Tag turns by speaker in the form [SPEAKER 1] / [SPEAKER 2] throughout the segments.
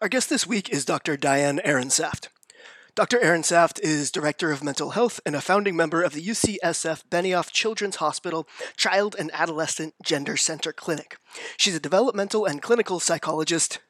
[SPEAKER 1] Our guest this week is Dr. Diane Ehrensaft. Dr. Ehrensaft is Director of Mental Health and a founding member of the UCSF Benioff Children's Hospital Child and Adolescent Gender Center Clinic. She's a developmental and clinical psychologist.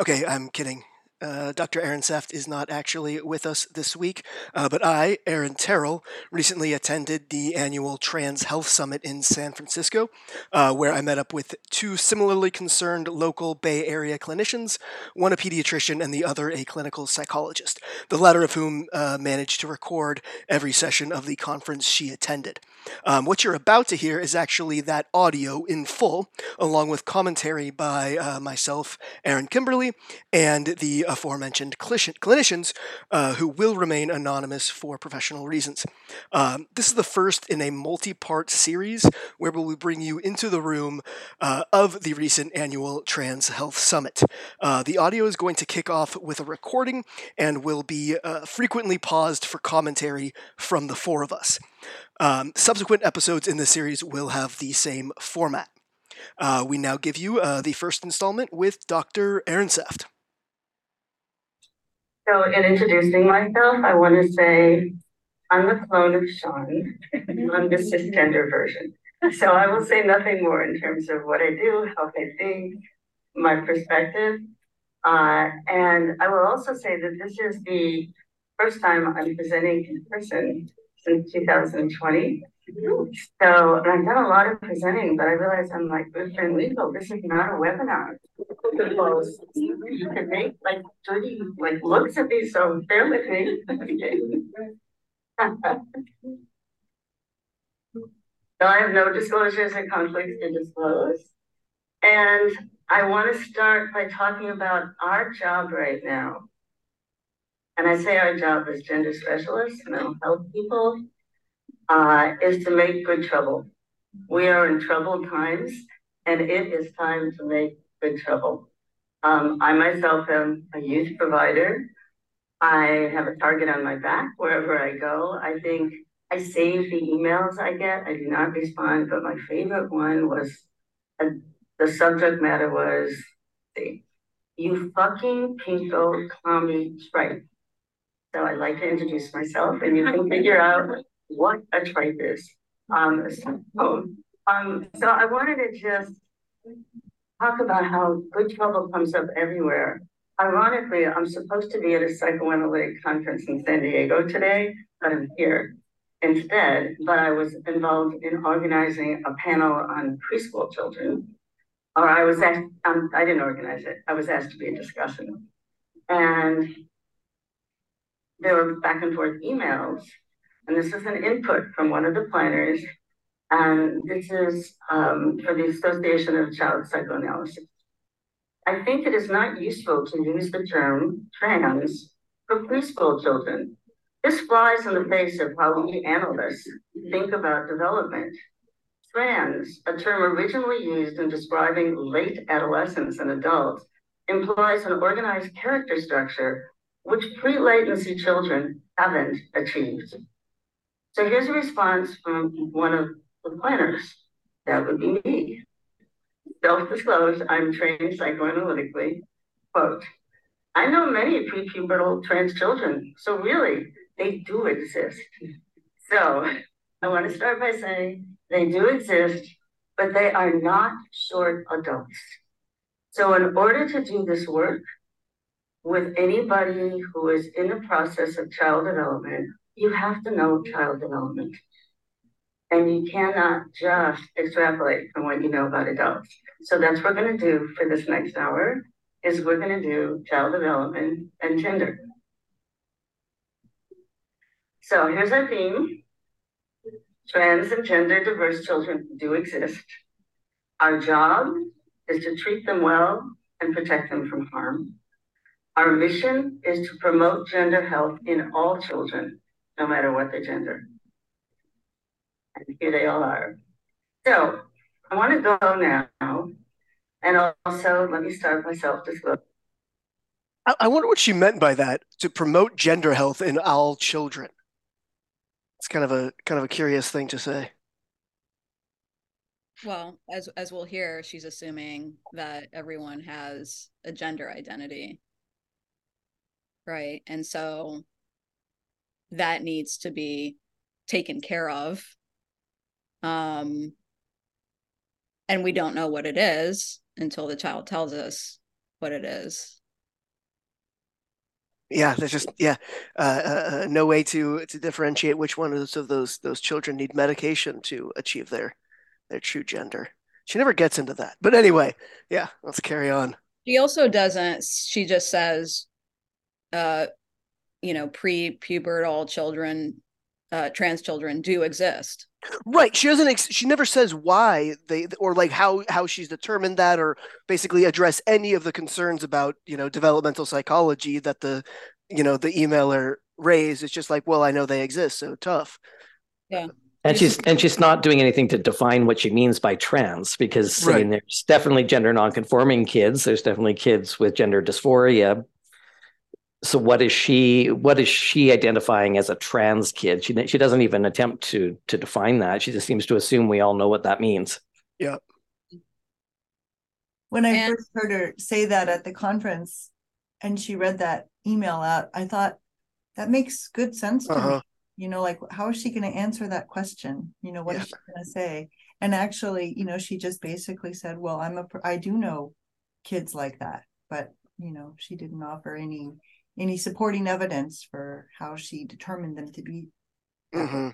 [SPEAKER 1] Okay, I'm kidding. Uh, Dr. Ehrensaft is not actually with us this week, uh, but I, Aaron Terrell, recently attended the annual Trans Health Summit in San Francisco, uh, where I met up with two similarly concerned local Bay Area clinicians, one a pediatrician and the other a clinical psychologist, the latter of whom uh, managed to record every session of the conference she attended. Um, what you're about to hear is actually that audio in full, along with commentary by uh, myself, Aaron Kimberly, and the aforementioned clinicians uh, who will remain anonymous for professional reasons. Um, this is the first in a multi part series where we will bring you into the room uh, of the recent annual Trans Health Summit. Uh, the audio is going to kick off with a recording and will be uh, frequently paused for commentary from the four of us. Um, subsequent episodes in the series will have the same format. Uh, we now give you uh, the first installment with Dr. Ehrensaft.
[SPEAKER 2] So, in introducing myself, I want to say I'm the clone of Sean. I'm the cisgender version. So, I will say nothing more in terms of what I do, how I think, my perspective. Uh, and I will also say that this is the first time I'm presenting in person since 2020. So, I've done a lot of presenting, but I realized I'm like, friend legal, this is not a webinar. Can make like dirty like looks at me, so bear with me. so I have no disclosures and conflicts to disclose. And I want to start by talking about our job right now. And I say our job as gender specialists, mental health people, uh, is to make good trouble. We are in troubled times, and it is time to make good trouble. Um, I myself am a youth provider. I have a target on my back wherever I go. I think I save the emails I get. I do not respond, but my favorite one was uh, the subject matter was you fucking pinko commie tripe. So I'd like to introduce myself and you can figure out what a tripe is. Um, so, um, so I wanted to just talk about how good trouble comes up everywhere. Ironically, I'm supposed to be at a psychoanalytic conference in San Diego today, but I'm here instead. But I was involved in organizing a panel on preschool children, or I was asked, um, I didn't organize it, I was asked to be a discussion. And there were back and forth emails and this is an input from one of the planners. And this is um, for the Association of Child Psychoanalysis. I think it is not useful to use the term trans for preschool children. This flies in the face of how we analysts think about development. Trans, a term originally used in describing late adolescents and adults, implies an organized character structure which pre latency children haven't achieved. So here's a response from one of the planners. That would be me. Self-disclosed, I'm trained psychoanalytically. Quote, I know many prepubertal trans children, so really, they do exist. So I want to start by saying they do exist, but they are not short adults. So in order to do this work with anybody who is in the process of child development, you have to know child development. And you cannot just extrapolate from what you know about adults. So that's what we're going to do for this next hour is we're going to do child development and gender. So here's our theme. Trans and gender diverse children do exist. Our job is to treat them well and protect them from harm. Our mission is to promote gender health in all children, no matter what their gender. And here they all are. So I want to go now, and also let me start myself self-disclosure.
[SPEAKER 1] I, I wonder what she meant by that, to promote gender health in all children. It's kind of a kind of a curious thing to say.
[SPEAKER 3] Well, as as we'll hear, she's assuming that everyone has a gender identity. Right? And so that needs to be taken care of. Um and we don't know what it is until the child tells us what it is
[SPEAKER 1] yeah there's just yeah uh, uh, uh, no way to to differentiate which one of those those children need medication to achieve their their true gender she never gets into that but anyway yeah let's carry on
[SPEAKER 3] she also doesn't she just says uh you know pre-pubertal children uh trans children do exist
[SPEAKER 1] Right. She doesn't. Ex- she never says why they or like how how she's determined that, or basically address any of the concerns about you know developmental psychology that the you know the emailer raised. It's just like, well, I know they exist, so tough.
[SPEAKER 3] Yeah.
[SPEAKER 4] And she's and she's not doing anything to define what she means by trans because right. I mean there's definitely gender nonconforming kids. There's definitely kids with gender dysphoria, so what is she what is she identifying as a trans kid? She she doesn't even attempt to to define that. She just seems to assume we all know what that means.
[SPEAKER 1] Yeah.
[SPEAKER 5] When i and- first heard her say that at the conference and she read that email out i thought that makes good sense to uh-huh. me you know like how is she going to answer that question? You know what yeah. is she going to say? And actually you know she just basically said well i'm a i do know kids like that but you know she didn't offer any any supporting evidence for how she determined them to be.
[SPEAKER 1] Mm-hmm.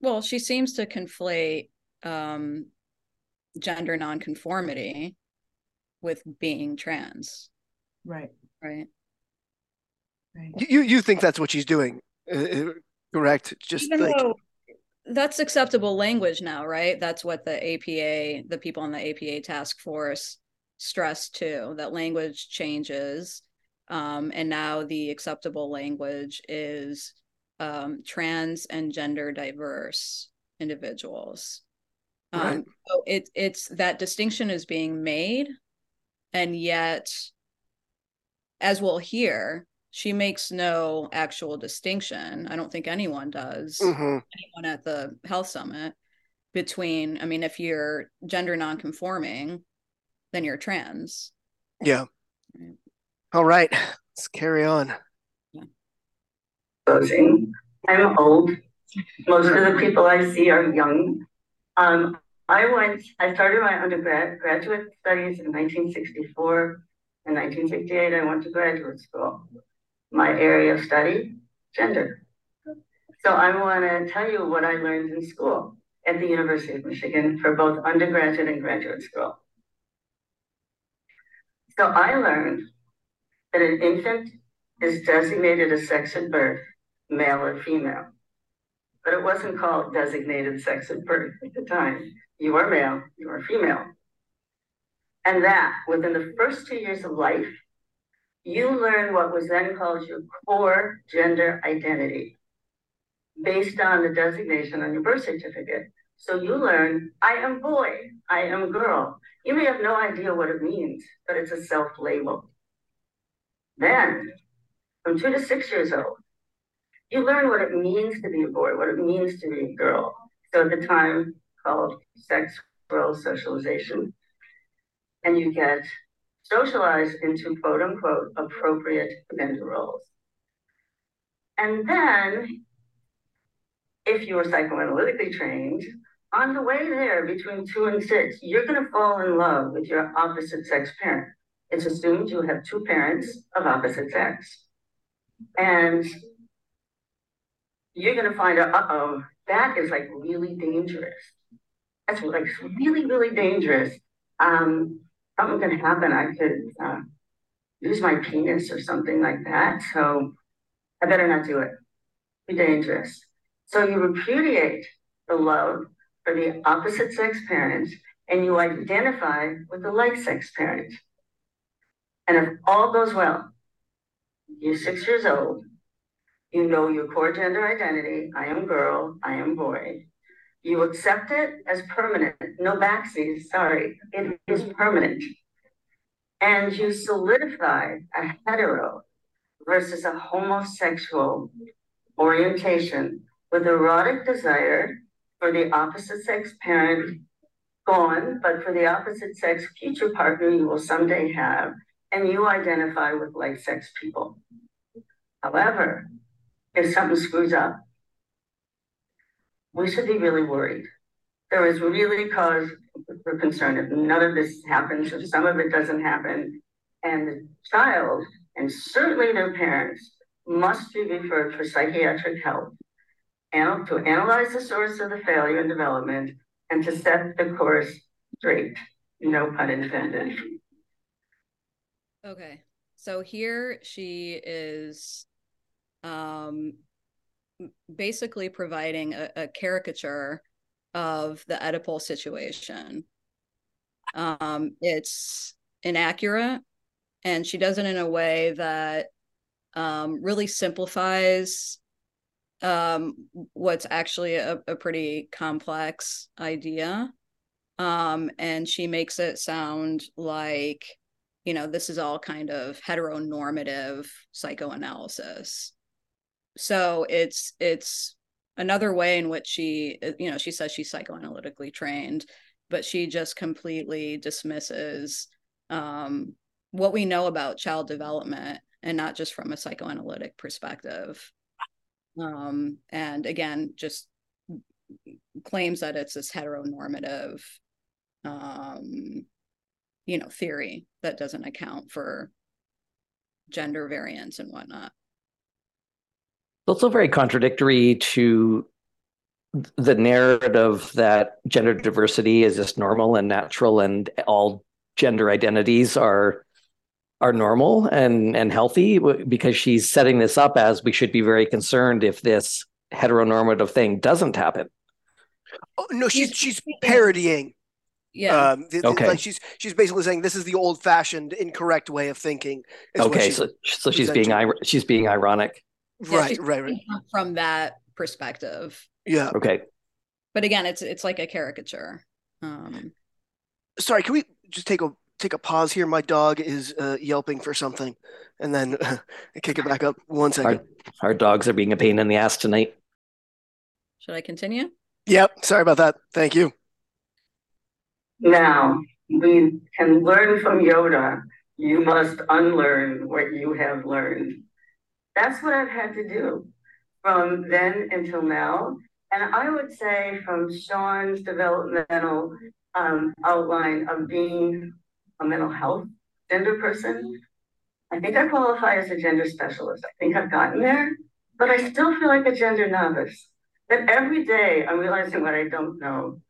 [SPEAKER 3] Well, she seems to conflate um, gender nonconformity with being trans.
[SPEAKER 5] Right.
[SPEAKER 3] Right.
[SPEAKER 1] Right. You you think that's what she's doing, uh, uh correct? Just Even like
[SPEAKER 3] that's acceptable language now, right? That's what the APA, the people on the APA task force stress too. That language changes um, and now the acceptable language is um, trans and gender diverse individuals. Um, right. So it, it's that distinction is being made, and yet, as we'll hear, she makes no actual distinction. I don't think anyone does.
[SPEAKER 1] Mm-hmm.
[SPEAKER 3] Anyone at the health summit between. I mean, if you're gender nonconforming, then you're trans.
[SPEAKER 1] Yeah. Right. All right, let's carry on.
[SPEAKER 2] Closing. I'm old. Most of the people I see are young. Um, I went, I started my undergrad graduate studies in 1964. In 1968, I went to graduate school. My area of study, gender. So I want to tell you what I learned in school at the University of Michigan for both undergraduate and graduate school. So I learned that an infant is designated a sex at birth, male or female. But it wasn't called designated sex at birth at the time. You are male, you are female. And that within the first two years of life, you learn what was then called your core gender identity based on the designation on your birth certificate. So you learn, I am boy, I am girl. You may have no idea what it means, but it's a self label. Then, from two to six years old, you learn what it means to be a boy, what it means to be a girl. So at the time called sex role socialization. And you get socialized into quote unquote appropriate gender roles. And then, if you were psychoanalytically trained, on the way there between two and six, you're going to fall in love with your opposite sex parent it's assumed you have two parents of opposite sex. And you're going to find out, uh oh, that is like really dangerous. That's like really, really dangerous. Um, something can happen. I could uh, use my penis or something like that. So I better not do it. Be dangerous. So you repudiate the love for the opposite sex parents and you identify with the like sex parent. And if all goes well, you're six years old, you know your core gender identity I am girl, I am boy. You accept it as permanent, no backsies, sorry, it is permanent. And you solidify a hetero versus a homosexual orientation with erotic desire for the opposite sex parent gone, but for the opposite sex future partner you will someday have, and you identify with like sex people. However, if something screws up, we should be really worried. There is really cause for concern if none of this happens, if some of it doesn't happen, and the child and certainly their parents must be referred for psychiatric help and to analyze the source of the failure in development and to set the course straight. No pun intended.
[SPEAKER 3] Okay. So here she is um, basically providing a, a, caricature of the Oedipal situation. Um, it's inaccurate, and she does it in a way that um, really simplifies um, what's actually a, a pretty complex idea. Um, and she makes it sound like, you know, this is all kind of heteronormative psychoanalysis. So it's it's another way in which she you know she says she's psychoanalytically trained but she just completely dismisses um, what we know about child development and not just from a psychoanalytic perspective. Um, and again just claims that it's this heteronormative um, you know theory that doesn't account for gender variance and whatnot It's
[SPEAKER 4] also very contradictory to the narrative that gender diversity is just normal and natural and all gender identities are are normal and and healthy because she's setting this up as we should be very concerned if this heteronormative thing doesn't happen.
[SPEAKER 1] Oh, no, she's she's parodying.
[SPEAKER 3] Yeah.
[SPEAKER 1] Um, the, okay. Like she's she's basically saying this is the old fashioned incorrect way of thinking.
[SPEAKER 4] Okay, so so she's being she's being ironic
[SPEAKER 1] right, right, right.
[SPEAKER 3] From that perspective.
[SPEAKER 1] Yeah.
[SPEAKER 4] Okay.
[SPEAKER 3] But again, it's it's like a caricature. Um,
[SPEAKER 1] Sorry, can we just take a take a pause here? My dog is uh, yelping for something, and then uh, kick it back up. One second.
[SPEAKER 4] Our, our dogs are being a pain in the ass tonight.
[SPEAKER 3] Should I continue?
[SPEAKER 1] Yep. Sorry about that. Thank you.
[SPEAKER 2] Now we can learn from Yoda. You must unlearn what you have learned. That's what I've had to do from then until now. And I would say from Sean's developmental um, outline of being a mental health gender person, I think I qualify as a gender specialist. I think I've gotten there, but I still feel like a gender novice. That every day I'm realizing what I don't know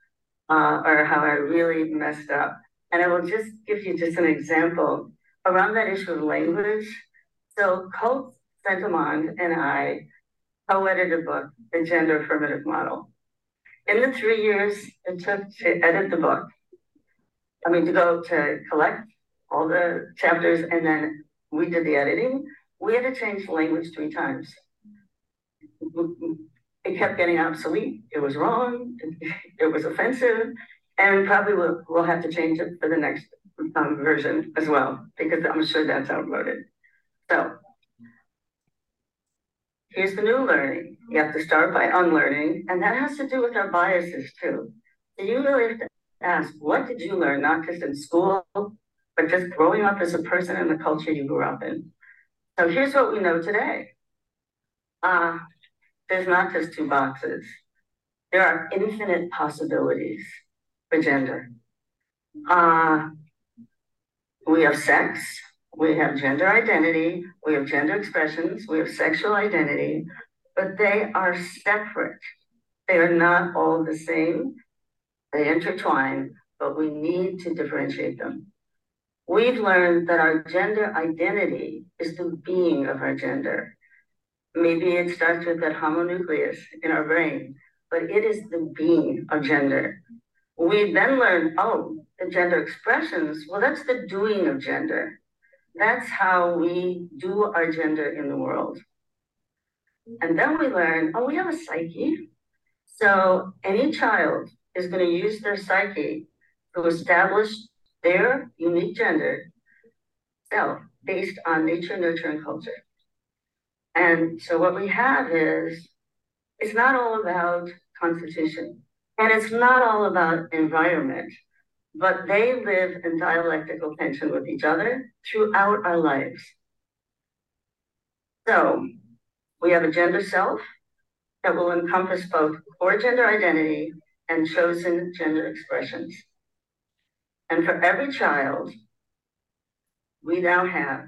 [SPEAKER 2] uh, or how I really messed up. And I will just give you just an example around that issue of language. So Coates Saint-Amand and I co-edited a book, The Gender Affirmative Model. In the three years it took to edit the book, I mean, to go to collect all the chapters and then we did the editing, we had to change language three times. It kept getting obsolete. It was wrong. It was offensive. And probably we'll, we'll have to change it for the next um, version as well, because I'm sure that's outmoded. So Here's the new learning. You have to start by unlearning, and that has to do with our biases too. So you really have to ask, what did you learn, not just in school, but just growing up as a person in the culture you grew up in? So here's what we know today. Uh, there's not just two boxes. There are infinite possibilities for gender. Uh, we have sex, we have gender identity, we have gender expressions, we have sexual identity, but they are separate. They are not all the same. They intertwine, but we need to differentiate them. We've learned that our gender identity is the being of our gender. Maybe it starts with that homunculus in our brain, but it is the being of gender. We then learn, oh, the gender expressions, well, that's the doing of gender. That's how we do our gender in the world. And then we learn, oh, we have a psyche. So any child is going to use their psyche to establish their unique gender self based on nature, nurture, and culture. And so what we have is it's not all about constitution and it's not all about environment, but they live in dialectical tension with each other throughout our lives. So we have a gender self that will encompass both core gender identity and chosen gender expressions. And for every child, we now have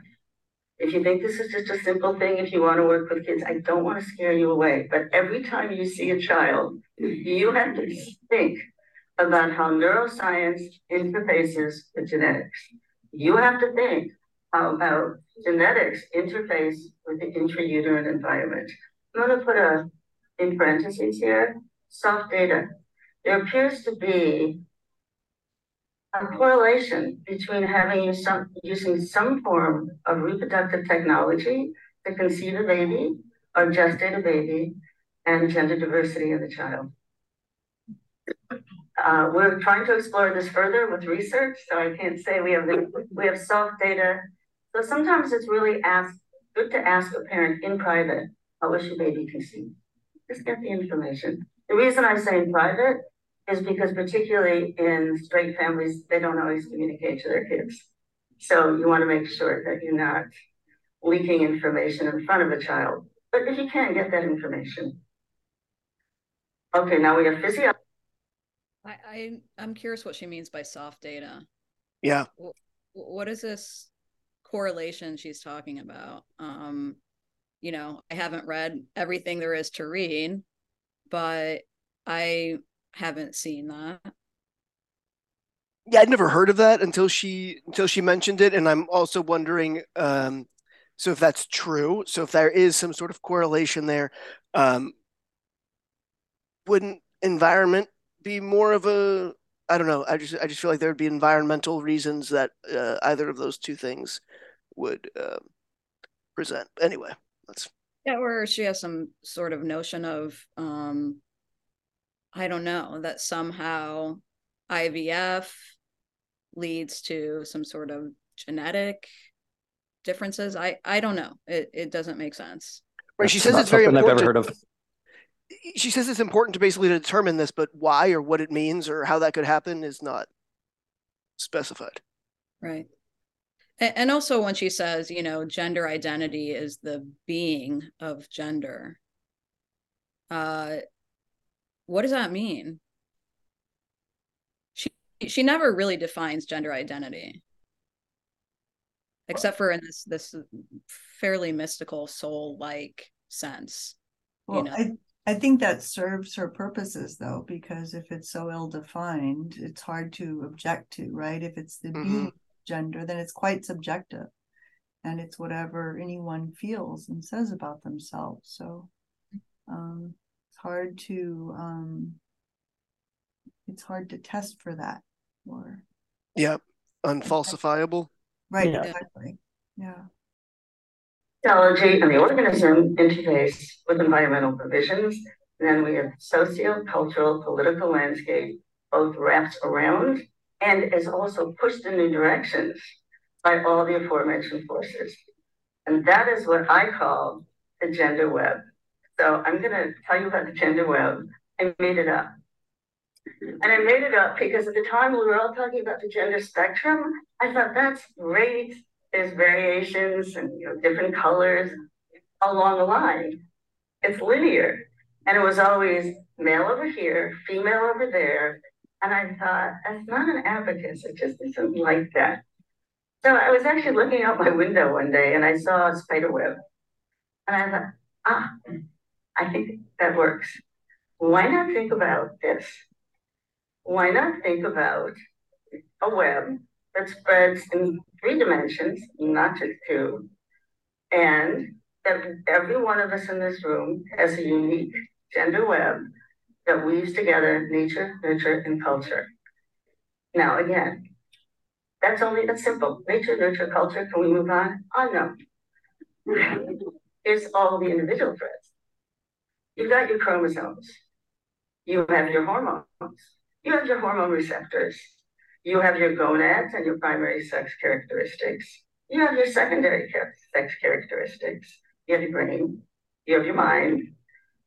[SPEAKER 2] if you think this is just a simple thing, if you want to work with kids, I don't want to scare you away. But every time you see a child, you have to think about how neuroscience interfaces with genetics. You have to think about genetics interface with the intrauterine environment. I'm going to put a in parentheses here, soft data. There appears to be a correlation between having some using some form of reproductive technology to conceive a baby or gestate a baby and gender diversity in the child. Uh, we're trying to explore this further with research, so I can't say we have the, we have soft data. So sometimes it's really ask, good to ask a parent in private, how was your baby conceived? Just get the information. The reason I say in private is because particularly in straight families, they don't always communicate to their kids. So you want to make sure that you're not leaking information in front of a child. But if you can, get that information. Okay, now we have physio.
[SPEAKER 3] I, I I'm curious what she means by soft data.
[SPEAKER 1] Yeah.
[SPEAKER 3] What, what is this correlation she's talking about? Um, you know, I haven't read everything there is to read, but I haven't seen that.
[SPEAKER 1] Yeah, I'd never heard of that until she until she mentioned it, and I'm also wondering. Um, so if that's true, so if there is some sort of correlation there, um, wouldn't environment be more of a? I don't know. I just I just feel like there would be environmental reasons that uh, either of those two things would uh, present. Anyway, that's
[SPEAKER 3] yeah. Or she has some sort of notion of um, I don't know, that somehow IVF leads to some sort of genetic differences. I I don't know. It it doesn't make sense.
[SPEAKER 1] Right. She says it's very important. I've ever heard of. She says it's important to basically determine this, but why or what it means or how that could happen is not specified.
[SPEAKER 3] Right. And also when she says, you know, gender identity is the being of gender. Uh what does that mean? She she never really defines gender identity. Except for in this this fairly mystical soul-like sense.
[SPEAKER 5] Well, you know? I, I think that serves her purposes though, because if it's so ill-defined, it's hard to object to, right? If it's the mm-hmm. gender, then it's quite subjective. And it's whatever anyone feels and says about themselves. So um hard to um it's hard to test for that or
[SPEAKER 1] yeah unfalsifiable.
[SPEAKER 5] Right yeah. exactly yeah.
[SPEAKER 2] Technology and the organism interface with environmental provisions and then we have socio-cultural political landscape both wrapped around and is also pushed in new directions by all the aforementioned forces. And that is what i call the gender web so I'm going to tell you about the gender web. I made it up. And I made it up because at the time we were all talking about the gender spectrum, I thought that's great. There's variations and you know different colors along the line. It's linear. And it was always male over here, female over there. And I thought, that's not an abacus, it just isn't like that. So I was actually looking out my window one day and I saw a spider web. And I thought, ah, I think that works. Why not think about this? Why not think about a web that spreads in three dimensions, not just two, and that every one of us in this room has a unique gender web that weaves together nature, nurture, and culture. Now, again, that's only that's simple. Nature, nurture, culture. Can we move on? Oh no. Here's all the individual threads. You've got your chromosomes. You have your hormones. You have your hormone receptors. You have your gonads and your primary sex characteristics. You have your secondary sex characteristics. You have your brain. You have your mind.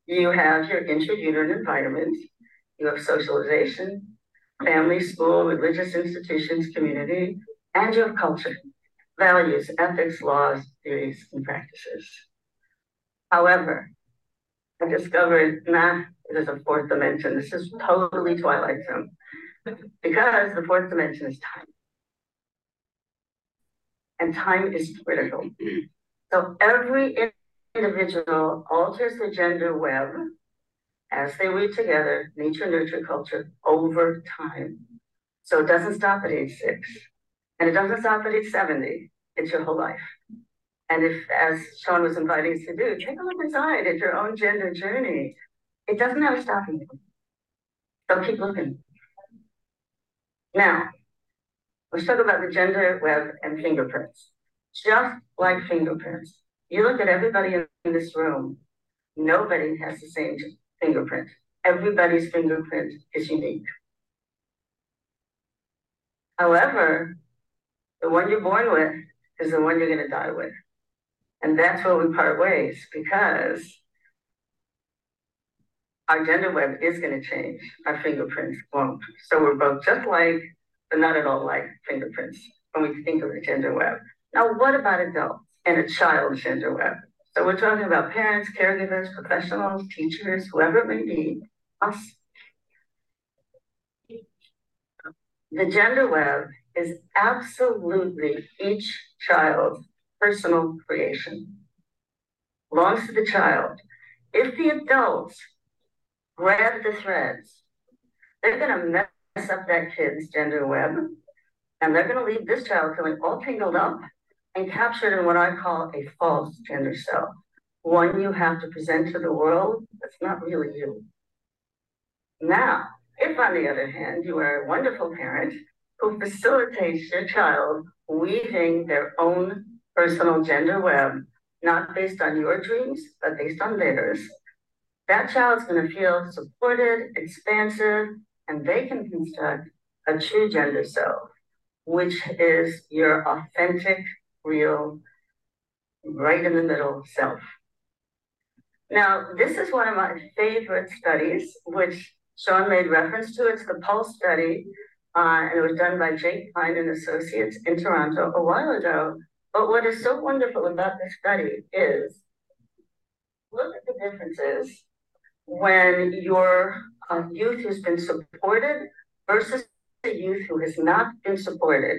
[SPEAKER 2] You have your intrauterine environment. You have socialization, family, school, religious institutions, community, and you have culture, values, ethics, laws, theories, and practices. However, I discovered, nah, there's a fourth dimension. This is totally Twilight Zone because the fourth dimension is time. And time is critical. So every individual alters the gender web as they weave together nature, nurture, culture over time. So it doesn't stop at age six, and it doesn't stop at age 70. It's your whole life. And if, as Sean was inviting us to do, take a look inside at your own gender journey. It doesn't have a stopping point. So keep looking. Now, let's talk about the gender web and fingerprints. Just like fingerprints, you look at everybody in this room, nobody has the same fingerprint. Everybody's fingerprint is unique. However, the one you're born with is the one you're going to die with. And that's where we part ways because our gender web is going to change. Our fingerprints won't. So we're both just like, but not at all like fingerprints when we think of the gender web. Now, what about adults and a child's gender web? So we're talking about parents, caregivers, professionals, teachers, whoever it may be, us. The gender web is absolutely each child's personal creation. Belongs to the child. If the adults grab the threads, they're going to mess up that kid's gender web, and they're going to leave this child feeling all tangled up and captured in what I call a false gender self. One you have to present to the world that's not really you. Now, if on the other hand, you are a wonderful parent who facilitates your child weaving their own personal gender web, not based on your dreams, but based on theirs, that child's going to feel supported, expansive, and they can construct a true gender self, which is your authentic real, right in the middle self. Now, this is one of my favorite studies, which Sean made reference to. It's the Pulse study, uh, and it was done by Jake Klein and Associates in Toronto a while ago. But what is so wonderful about this study is look at the differences when your uh, youth has been supported versus a youth who has not been supported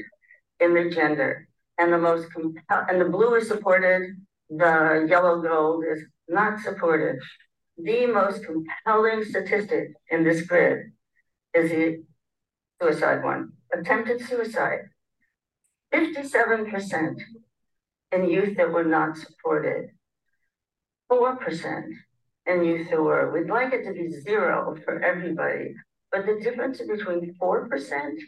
[SPEAKER 2] in their gender and the most and the blue is supported, the yellow gold is not supported. The most compelling statistic in this grid is the suicide one, attempted suicide. 57% in youth that were not supported, 4% in youth who were. We'd like it to be zero for everybody, but the difference between 4%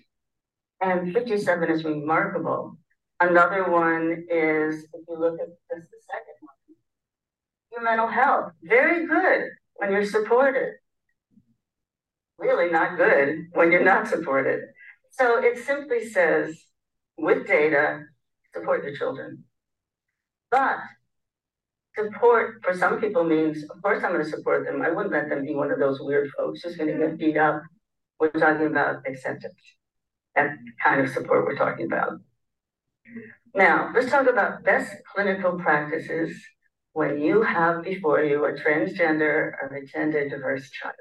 [SPEAKER 2] and 57 is remarkable. Another one is, if you look at just the second one, your mental health. Very good when you're supported. Really not good when you're not supported. So it simply says, with data, support your children. But support for some people means, of course, I'm going to support them. I wouldn't let them be one of those weird folks who's going to get beat up. We're talking about acceptance. That kind of support we're talking about. Now, let's talk about best clinical practices when you have before you a transgender or a gender diverse child.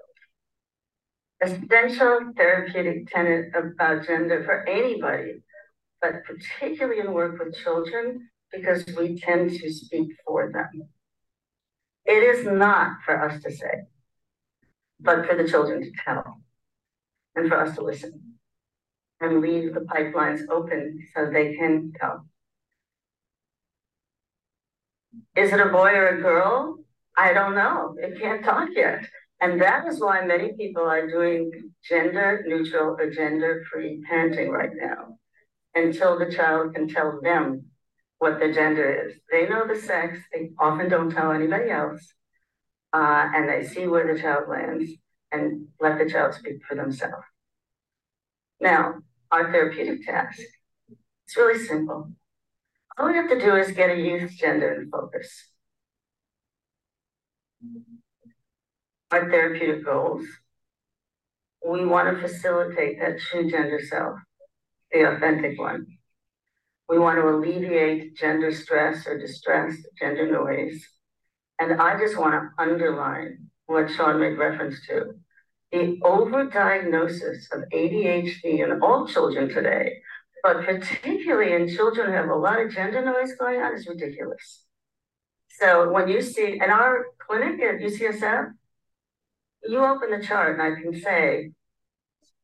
[SPEAKER 2] Essential therapeutic tenet about gender for anybody, but particularly in work with children, because we tend to speak for them. It is not for us to say, but for the children to tell and for us to listen and leave the pipelines open so they can tell. Is it a boy or a girl? I don't know. It can't talk yet. And that is why many people are doing gender neutral or gender free parenting right now until the child can tell them what the gender is. They know the sex, they often don't tell anybody else, uh, and they see where the child lands and let the child speak for themselves. Now, our therapeutic task. It's really simple. All we have to do is get a youth gender in focus. Our therapeutic goals. We want to facilitate that true gender self, the authentic one. We want to alleviate gender stress or distress, gender noise. And I just want to underline what Sean made reference to. The overdiagnosis of ADHD in all children today, but particularly in children who have a lot of gender noise going on, is ridiculous. So when you see in our clinic at UCSF, you open the chart and I can say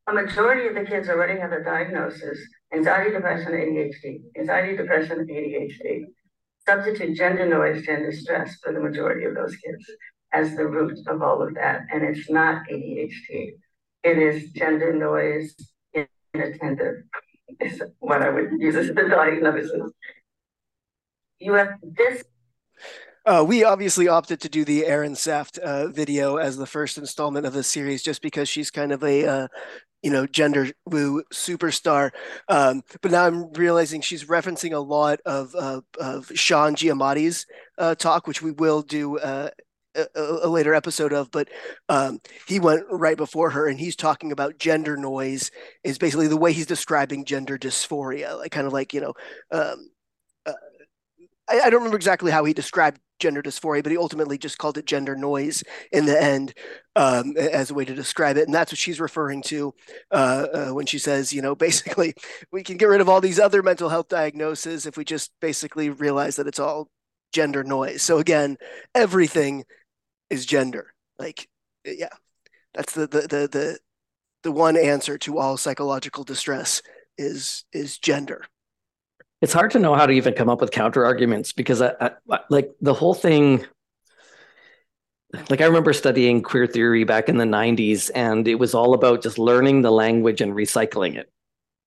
[SPEAKER 2] a majority of the kids already have a diagnosis anxiety, depression, ADHD, anxiety, depression, ADHD. Substitute gender noise, gender stress for the majority of those kids as the root of all of that. And it's not ADHD. It is gender noise inattentive is what I would use as the diagnosis. You have this
[SPEAKER 1] uh, we obviously opted to do the Ehrensaft uh, video as the first installment of the series, just because she's kind of a uh, you know gender woo superstar. Um, but now i'm realizing she's referencing a lot of uh, of sean Giammattei's uh, talk which we will do uh, a, a, later episode of but um, he went right before her and he's talking about gender noise is basically the way he's describing gender dysphoria like kind of like you know um, uh, I, I don't remember exactly how he described gender dysphoria, but he ultimately just called it gender noise in the end um, as a way to describe it. And that's what she's referring to uh, uh, when she says, you know, basically we can get rid of all these other mental health diagnoses if we just basically realize that it's all gender noise. So again, everything is gender. Like, yeah, that's the the the the, the one answer to all psychological distress is is gender
[SPEAKER 4] it's hard to know how to even come up with counter arguments because I, I, like the whole thing like i remember studying queer theory back in the 90s and it was all about just learning the language and recycling it.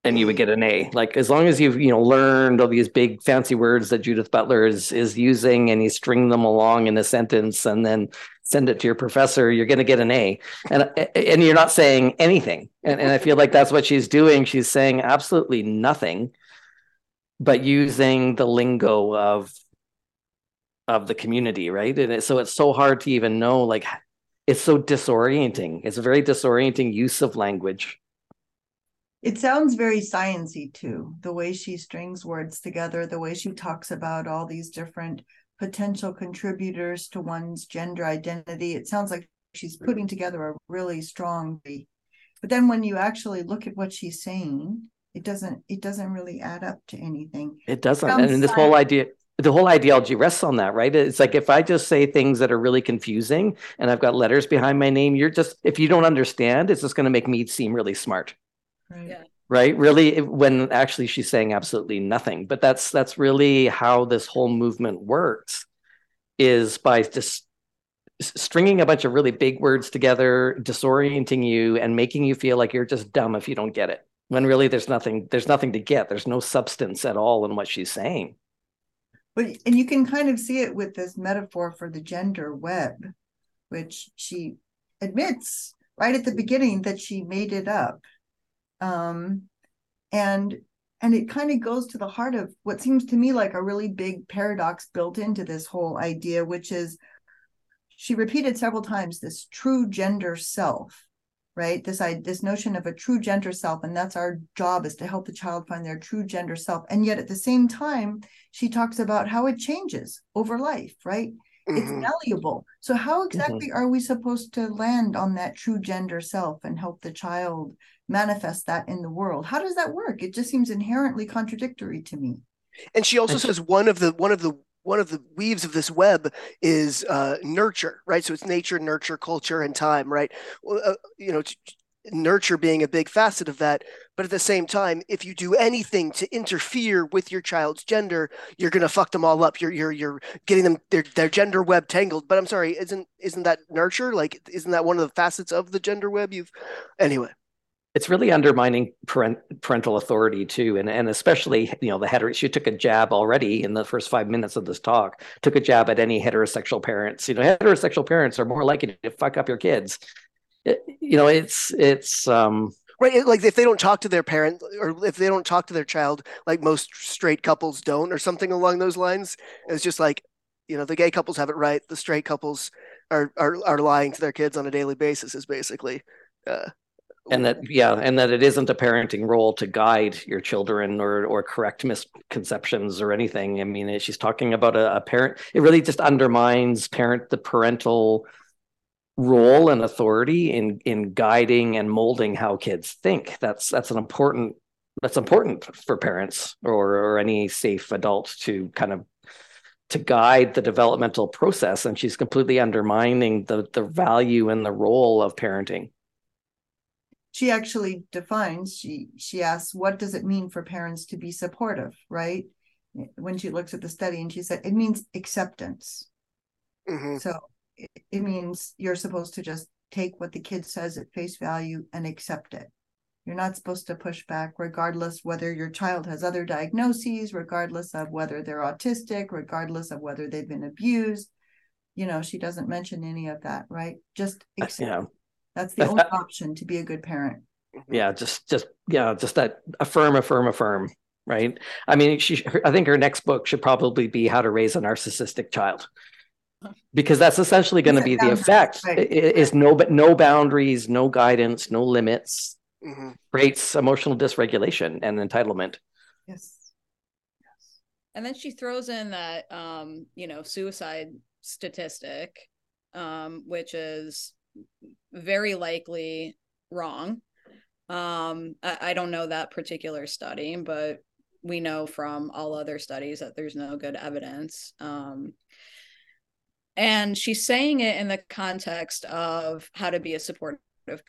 [SPEAKER 4] And you would get an a. Like as long as you've you know learned all these big fancy words that judith butler is is using and you string them along in a sentence and then send it to your professor you're going to get an a. And and you're not saying anything. And, and i feel like that's what she's doing. She's saying absolutely nothing but using the lingo of of the community, right? And it, so it's so hard to even know, like, it's so disorienting. It's a very disorienting use of language.
[SPEAKER 5] It sounds very sciency too, the way she strings words together, the way she talks about all these different potential contributors to one's gender identity. It sounds like she's putting together a really strong. But then when you actually look at what she's saying, it doesn't it doesn't really add up to anything.
[SPEAKER 4] It doesn't. And this whole idea the whole ideology rests on that right? It's like if i just say things that are really confusing and i've got letters behind my name you're just if you don't understand it's just going to make me seem really smart.
[SPEAKER 5] Right. Yeah.
[SPEAKER 4] right? Really when actually she's saying absolutely nothing. But that's that's really how this whole movement works is by just stringing a bunch of really big words together disorienting you and making you feel like you're just dumb if you don't get it when really there's nothing there's nothing to get. There's no substance at all in what she's saying.
[SPEAKER 5] But and you can kind of see it with this metaphor for the gender web which she admits right at the beginning that she made it up. Um and and it kind of goes to the heart of what seems to me like a really big paradox built into this whole idea which is she repeated several times this true gender self right? This I, this notion of a true gender self and that's our job is to help the child find their true gender self. And yet at the same time she talks about how it changes over life right? Mm-hmm. it's malleable. So how exactly mm-hmm. are we supposed to land on that true gender self and help the child manifest that in the world? How does that work? It just seems inherently contradictory to me.
[SPEAKER 1] And she also says one of the one of the one of the weaves of this web is uh, nurture, right? So it's nature, nurture, culture, and time, right? Uh, you know, nurture being a big facet of that. But at the same time, if you do anything to interfere with your child's gender, you're gonna fuck them all up. You're you're you're getting them their their gender web tangled. But I'm sorry, isn't isn't that nurture? Like isn't that one of the facets of the gender web? You've anyway.
[SPEAKER 4] It's really undermining parent, parental authority too, and and especially you know the hetero. She took a jab already in the first five minutes of this talk. Took a jab at any heterosexual parents. You know, heterosexual parents are more likely to fuck up your kids it, you know, it's it's um
[SPEAKER 1] right like if they don't talk to their parent or if they don't talk to their child like most straight couples don't or something along those lines it's just like you know the gay couples have it right the straight couples are are, are lying to their kids on a daily basis is basically uh,
[SPEAKER 4] and that yeah and that it isn't a parenting role to guide your children or or correct misconceptions or anything. I mean she's talking about a, a parent it really just undermines parent the parental role and authority in in guiding and molding how kids think. That's that's an important that's important for parents or or any safe adult to kind of to guide the developmental process. And she's completely undermining the the value and the role of parenting
[SPEAKER 5] she actually defines she she asks what does it mean for parents to be supportive right when she looks at the study and she said it means acceptance mm-hmm. so it means you're supposed to just take what the kid says at face value and accept it. You're not supposed to push back, regardless whether your child has other diagnoses, regardless of whether they're autistic, regardless of whether they've been abused. You know, she doesn't mention any of that, right? Just uh, accept. Yeah. That's the only option to be a good parent.
[SPEAKER 4] Yeah, just, just, yeah, just that affirm, affirm, affirm, right? I mean, she, I think her next book should probably be How to Raise a Narcissistic Child because that's essentially going to be the effect right. is no but no boundaries no guidance no limits mm-hmm. creates emotional dysregulation and entitlement
[SPEAKER 5] yes
[SPEAKER 3] yes and then she throws in that um you know suicide statistic um which is very likely wrong. Um I, I don't know that particular study but we know from all other studies that there's no good evidence. Um and she's saying it in the context of how to be a supportive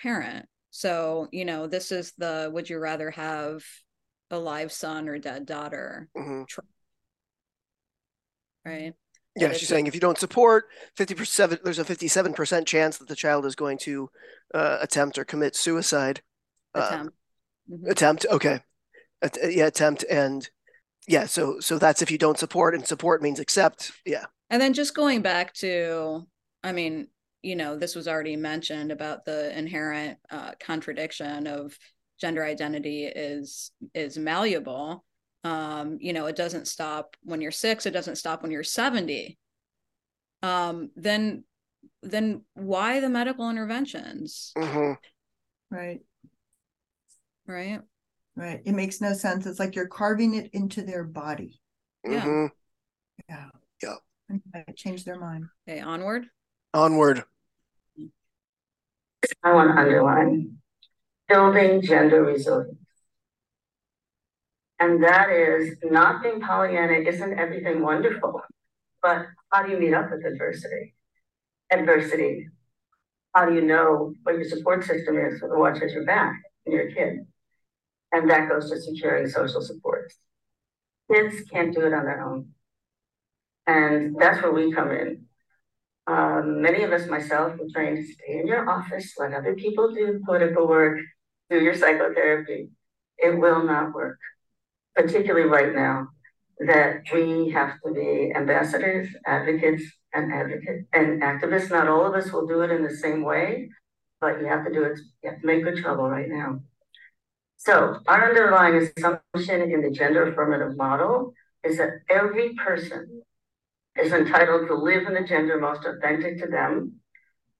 [SPEAKER 3] parent. So you know this is the would you rather have a live son or dead daughter mm-hmm. right
[SPEAKER 1] yeah she's saying if you don't support 50% there's a 57% chance that the child is going to uh, attempt or commit suicide uh, attempt uh, mm-hmm. attempt okay At- yeah attempt and yeah so so that's if you don't support and support means accept yeah
[SPEAKER 3] and then just going back to, I mean, you know, this was already mentioned about the inherent uh, contradiction of gender identity is is malleable. Um, you know, it doesn't stop when you're six. It doesn't stop when you're seventy. Um, then, then why the medical interventions?
[SPEAKER 5] Mm-hmm. Right.
[SPEAKER 3] Right.
[SPEAKER 5] Right. It makes no sense. It's like you're carving it into their body.
[SPEAKER 3] Mm-hmm.
[SPEAKER 5] Yeah.
[SPEAKER 1] Yeah
[SPEAKER 5] change their mind.
[SPEAKER 3] Okay, onward.
[SPEAKER 1] Onward.
[SPEAKER 2] I want to underline building gender resilience. And that is not being Pollyanna isn't everything wonderful, but how do you meet up with adversity? Adversity. How do you know what your support system is for the watches your back and your kid? And that goes to securing social supports. Kids can't do it on their own. And that's where we come in. Um, many of us, myself, were trained to stay in your office, let other people do political work, do your psychotherapy. It will not work, particularly right now, that we have to be ambassadors, advocates, and advocates and activists. Not all of us will do it in the same way, but you have to do it. You have to make good trouble right now. So our underlying assumption in the gender affirmative model is that every person is entitled to live in the gender most authentic to them,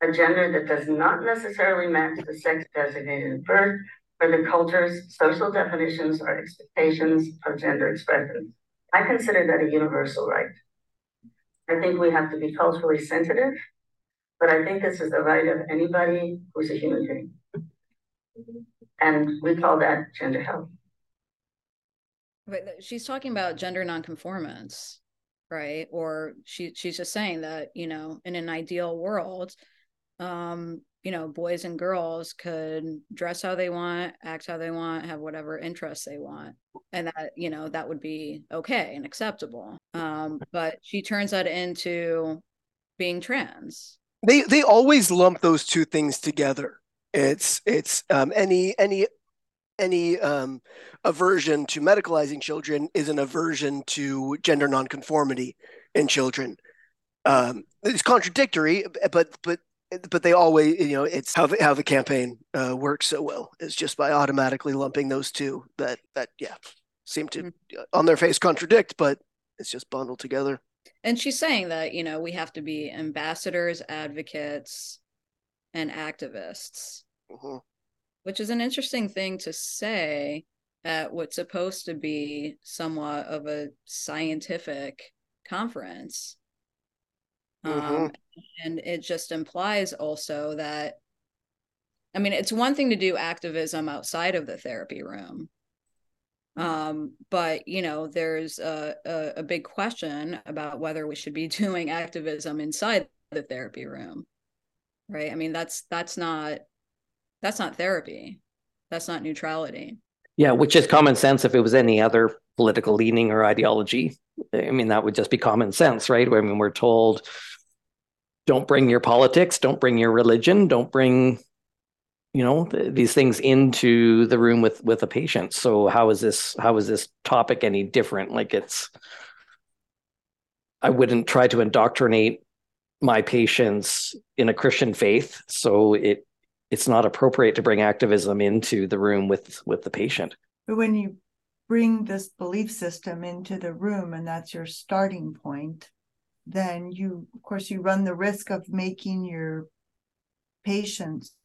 [SPEAKER 2] a gender that does not necessarily match the sex designated at birth the culture's social definitions or expectations of gender expression. I consider that a universal right. I think we have to be culturally sensitive, but I think this is the right of anybody who's a human being. And we call that gender health.
[SPEAKER 3] But she's talking about gender nonconformance right or she she's just saying that you know in an ideal world um you know boys and girls could dress how they want act how they want have whatever interests they want and that you know that would be okay and acceptable. Um but she turns that into being trans.
[SPEAKER 1] They they always lump those two things together. It's it's um any any any um, aversion to medicalizing children is an aversion to gender nonconformity in children. Um, it's contradictory, but but but they always you know it's how the, how the campaign uh, works so well is just by automatically lumping those two that that yeah seem to mm-hmm. on their face contradict, but it's just bundled together.
[SPEAKER 3] And she's saying that you know we have to be ambassadors, advocates, and activists. Mm-hmm which is an interesting thing to say at what's supposed to be somewhat of a scientific conference. Mm-hmm. Um, and it just implies also that, I mean, it's one thing to do activism outside of the therapy room. Um, but you know, there's a, a, a big question about whether we should be doing activism inside the therapy room. Right. I mean, that's that's not that's not therapy. That's not neutrality.
[SPEAKER 4] Yeah, which is common sense if it was any other political leaning or ideology. I mean, that would just be common sense, right? I mean, we're told don't bring your politics, don't bring your religion, don't bring you know th- these things into the room with with a patient. So how is this how is this topic any different? Like it's i wouldn't try to indoctrinate my patients in a christian faith. So it it's not appropriate to bring activism into the room with with the patient.
[SPEAKER 5] But when you bring this belief system into the room and that's your starting point then you of course you run the risk of making your patients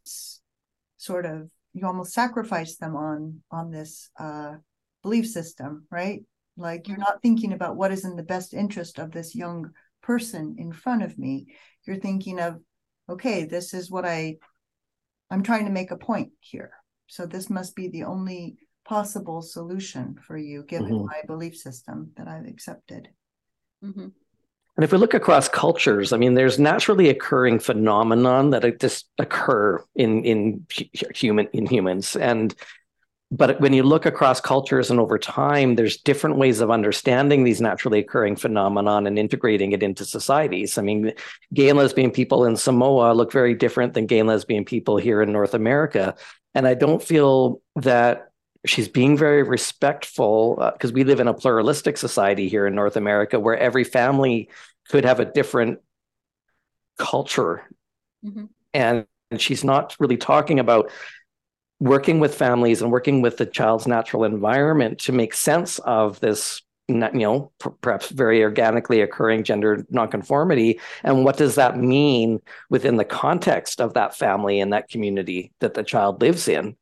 [SPEAKER 5] sort of you almost sacrifice them on on this uh belief system right like you're not thinking about what is in the best interest of this young person in front of me you're thinking of okay this is what i I'm trying to make a point here. So this must be the only possible solution for you, given mm-hmm. my belief system that I've accepted.
[SPEAKER 4] Mm-hmm. And if we look across cultures, I mean, there's naturally occurring phenomenon that just occur in in human in humans, and but when you look across cultures and over time there's different ways of understanding these naturally occurring phenomenon and integrating it into societies. I mean gay and lesbian people in samoa look very different than gay and lesbian people here in north america. And i don't feel that she's being very respectful because uh, we live in a pluralistic society here in north america where every family could have a different culture. Mm-hmm. and she's not really talking about working with families and working with the child's natural environment to make sense of this you know perhaps very organically occurring gender nonconformity. And what does that mean within the context of that family and that community that the child lives in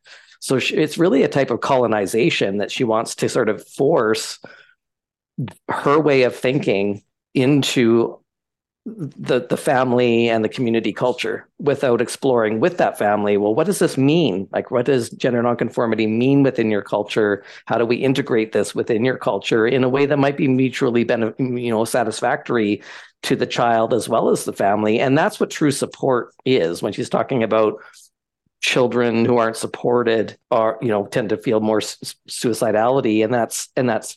[SPEAKER 4] so it's really a type of colonization that she wants to sort of force her way of thinking into the the family and the community culture without exploring with that family well what does this mean? Like what does gender nonconformity mean within your culture? How do we integrate this within your culture in a way that might be mutually you know satisfactory to the child as well as the family? And that's what true support is when she's talking about children who aren't supported are you know tend to feel more su- suicidality and that's and that's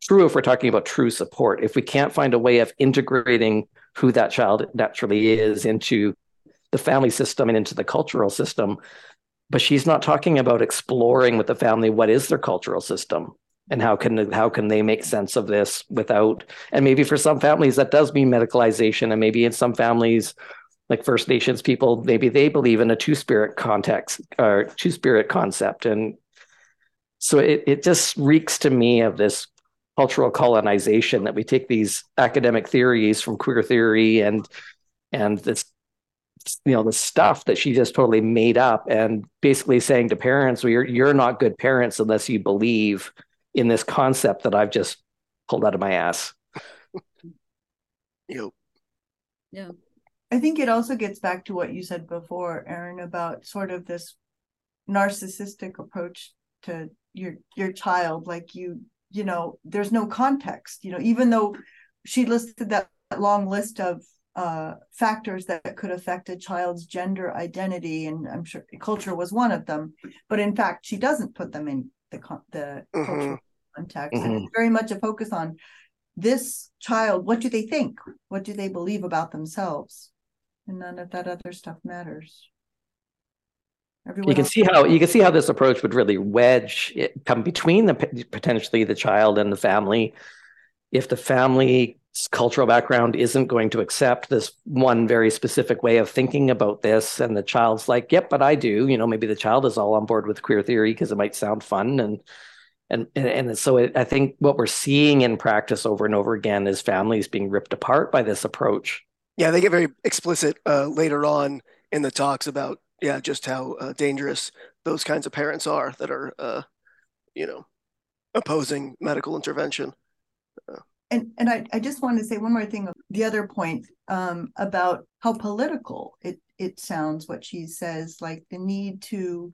[SPEAKER 4] true if we're talking about true support if we can't find a way of integrating who that child naturally is into the family system and into the cultural system. But she's not talking about exploring with the family what is their cultural system and how can how can they make sense of this without and maybe for some families that does mean medicalization and maybe in some families like First Nations people maybe they believe in a two spirit context or two spirit concept and so it it just reeks to me of this cultural colonization that we take these academic theories from queer theory and and this you know the stuff that she just totally made up and basically saying to parents well you're you're not good parents unless you believe in this concept that I've just pulled out of my ass.
[SPEAKER 1] yep.
[SPEAKER 3] Yeah.
[SPEAKER 5] I think it also gets back to what you said before, Aaron, about sort of this narcissistic approach to your your child like you you know there's no context you know even though she listed that long list of uh, factors that could affect a child's gender identity, and I'm sure culture was one of them. But in fact, she doesn't put them in the the mm-hmm. cultural context. Mm-hmm. And it's very much a focus on this child. What do they think? What do they believe about themselves? And none of that other stuff matters.
[SPEAKER 4] Everyone you can see how you can see how this approach would really wedge it come between the potentially the child and the family. If the family's cultural background isn't going to accept this one very specific way of thinking about this and the child's like yep but i do you know maybe the child is all on board with queer theory because it might sound fun and and and, and so it, i think what we're seeing in practice over and over again is families being ripped apart by this approach
[SPEAKER 1] yeah they get very explicit uh, later on in the talks about yeah just how uh, dangerous those kinds of parents are that are uh, you know opposing medical intervention.
[SPEAKER 5] And and I, I just want to say one more thing the other point um, about how political it it sounds what she says like the need to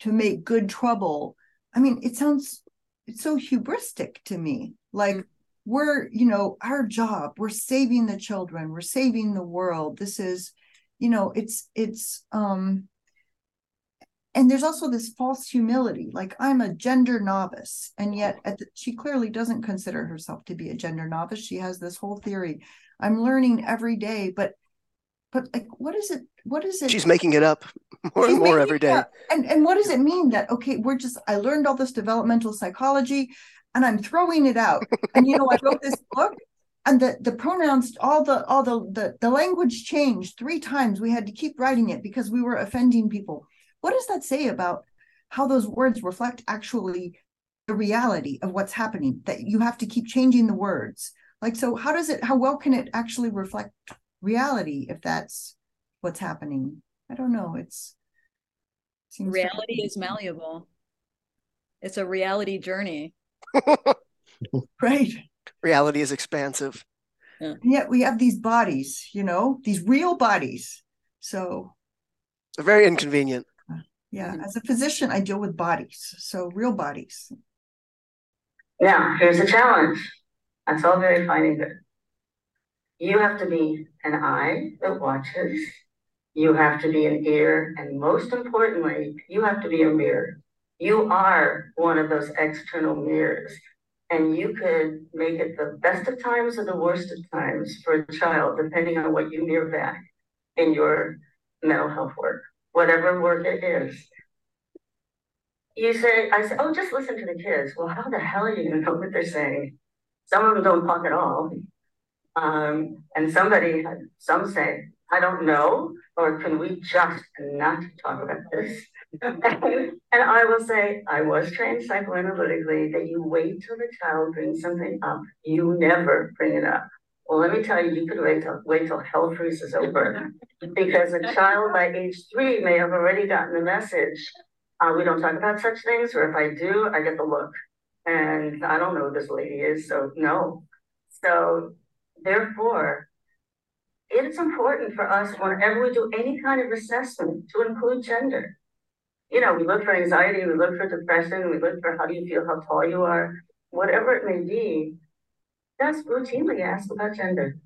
[SPEAKER 5] to make good trouble. I mean it sounds it's so hubristic to me. Like mm-hmm. We're you know our job we're saving the children we're saving the world. This is you know it's it's um and there's also this false humility like i'm a gender novice and yet the, she clearly doesn't consider herself to be a gender novice. She has this whole theory i'm learning every day but but like what is it what is it
[SPEAKER 1] she's making it up more and more every day.
[SPEAKER 5] and and what does it mean that okay we're just i learned all this developmental psychology and i'm throwing it out and you know i wrote this book and the the pronouns all the all the, the the language changed three times we had to keep writing it because we were offending people what does that say about how those words reflect actually the reality of what's happening? That you have to keep changing the words. Like, so how does it, how well can it actually reflect reality if that's what's happening? I don't know. It's
[SPEAKER 3] reality is malleable. It's a reality journey.
[SPEAKER 5] right.
[SPEAKER 1] Reality is expansive.
[SPEAKER 5] Yeah. And yet we have these bodies, you know, these real bodies. So
[SPEAKER 1] they're very inconvenient
[SPEAKER 5] yeah mm-hmm. as a physician i deal with bodies so real bodies
[SPEAKER 2] Yeah, here's a challenge that's all very fine and good you have to be an eye that watches you have to be an ear and most importantly you have to be a mirror you are one of those external mirrors and you could make it the best of times or the worst of times for a child depending on what you mirror back in your mental health work whatever work it is. You say, I say, oh, just listen to the kids. Well, how the hell are you going to know what they're saying? Some of them don't talk at all. Um, and somebody, some say, I don't know, or can we just not talk about this? And I will say, I was trained psychoanalytically that you wait till the child brings something up. You never bring it up. Well, let me tell you, you could wait till, wait till hell freezes over because a child by age three may have already gotten the message. Uh, we don't talk about such things, or if I do, I get the look. And I don't know who this lady is, so no. So, therefore, it's important for us whenever we do any kind of assessment to include gender. You know, we look for anxiety, we look for depression, we look for how do you feel, how tall you are, whatever it may be just routinely ask about gender.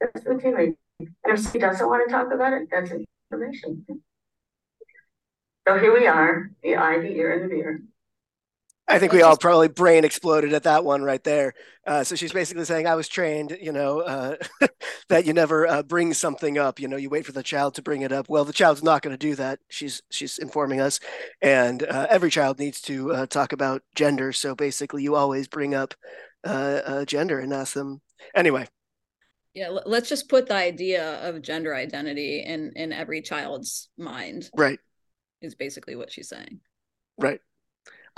[SPEAKER 2] That's routinely. And if she doesn't want to talk about it, that's information. So here we are, the eye, the ear, and the beer.
[SPEAKER 1] I think we all probably brain exploded at that one right there. Uh, so she's basically saying, I was trained, you know, uh, that you never uh, bring something up. You know, you wait for the child to bring it up. Well, the child's not going to do that. She's she's informing us, and uh, every child needs to uh, talk about gender. So basically, you always bring up uh, uh, gender and ask them anyway
[SPEAKER 3] yeah let's just put the idea of gender identity in in every child's mind
[SPEAKER 1] right
[SPEAKER 3] is basically what she's saying
[SPEAKER 1] right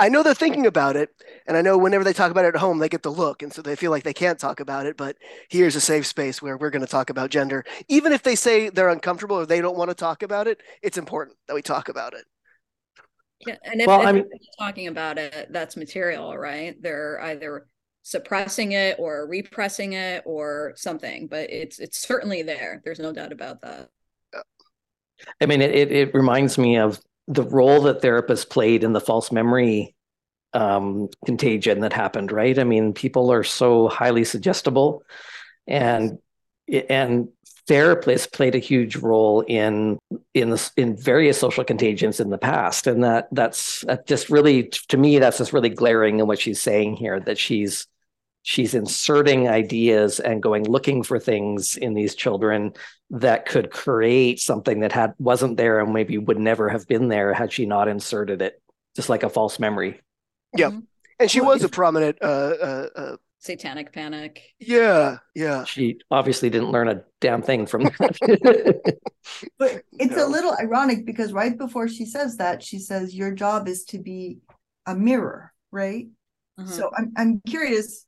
[SPEAKER 1] i know they're thinking about it and i know whenever they talk about it at home they get the look and so they feel like they can't talk about it but here's a safe space where we're going to talk about gender. Even if they say they're uncomfortable or they don't want to talk about it it's important that we talk about it.
[SPEAKER 3] Yeah and if, well, if I mean, talking about it that's material right? They're either suppressing it or repressing it or something but it's it's certainly there. There's no doubt about that.
[SPEAKER 4] I mean it it reminds me of the role that therapists played in the false memory um, contagion that happened right? I mean people are so highly suggestible and and therapists played a huge role in in the, in various social contagions in the past. And that that's that just really to me that's just really glaring in what she's saying here that she's she's inserting ideas and going looking for things in these children that could create something that had wasn't there and maybe would never have been there had she not inserted it just like a false memory
[SPEAKER 1] yeah mm-hmm. and she was a prominent uh, uh, uh,
[SPEAKER 3] satanic panic
[SPEAKER 1] yeah yeah
[SPEAKER 4] she obviously didn't learn a damn thing from that
[SPEAKER 5] but it's no. a little ironic because right before she says that she says your job is to be a mirror right uh-huh. so I'm, I'm curious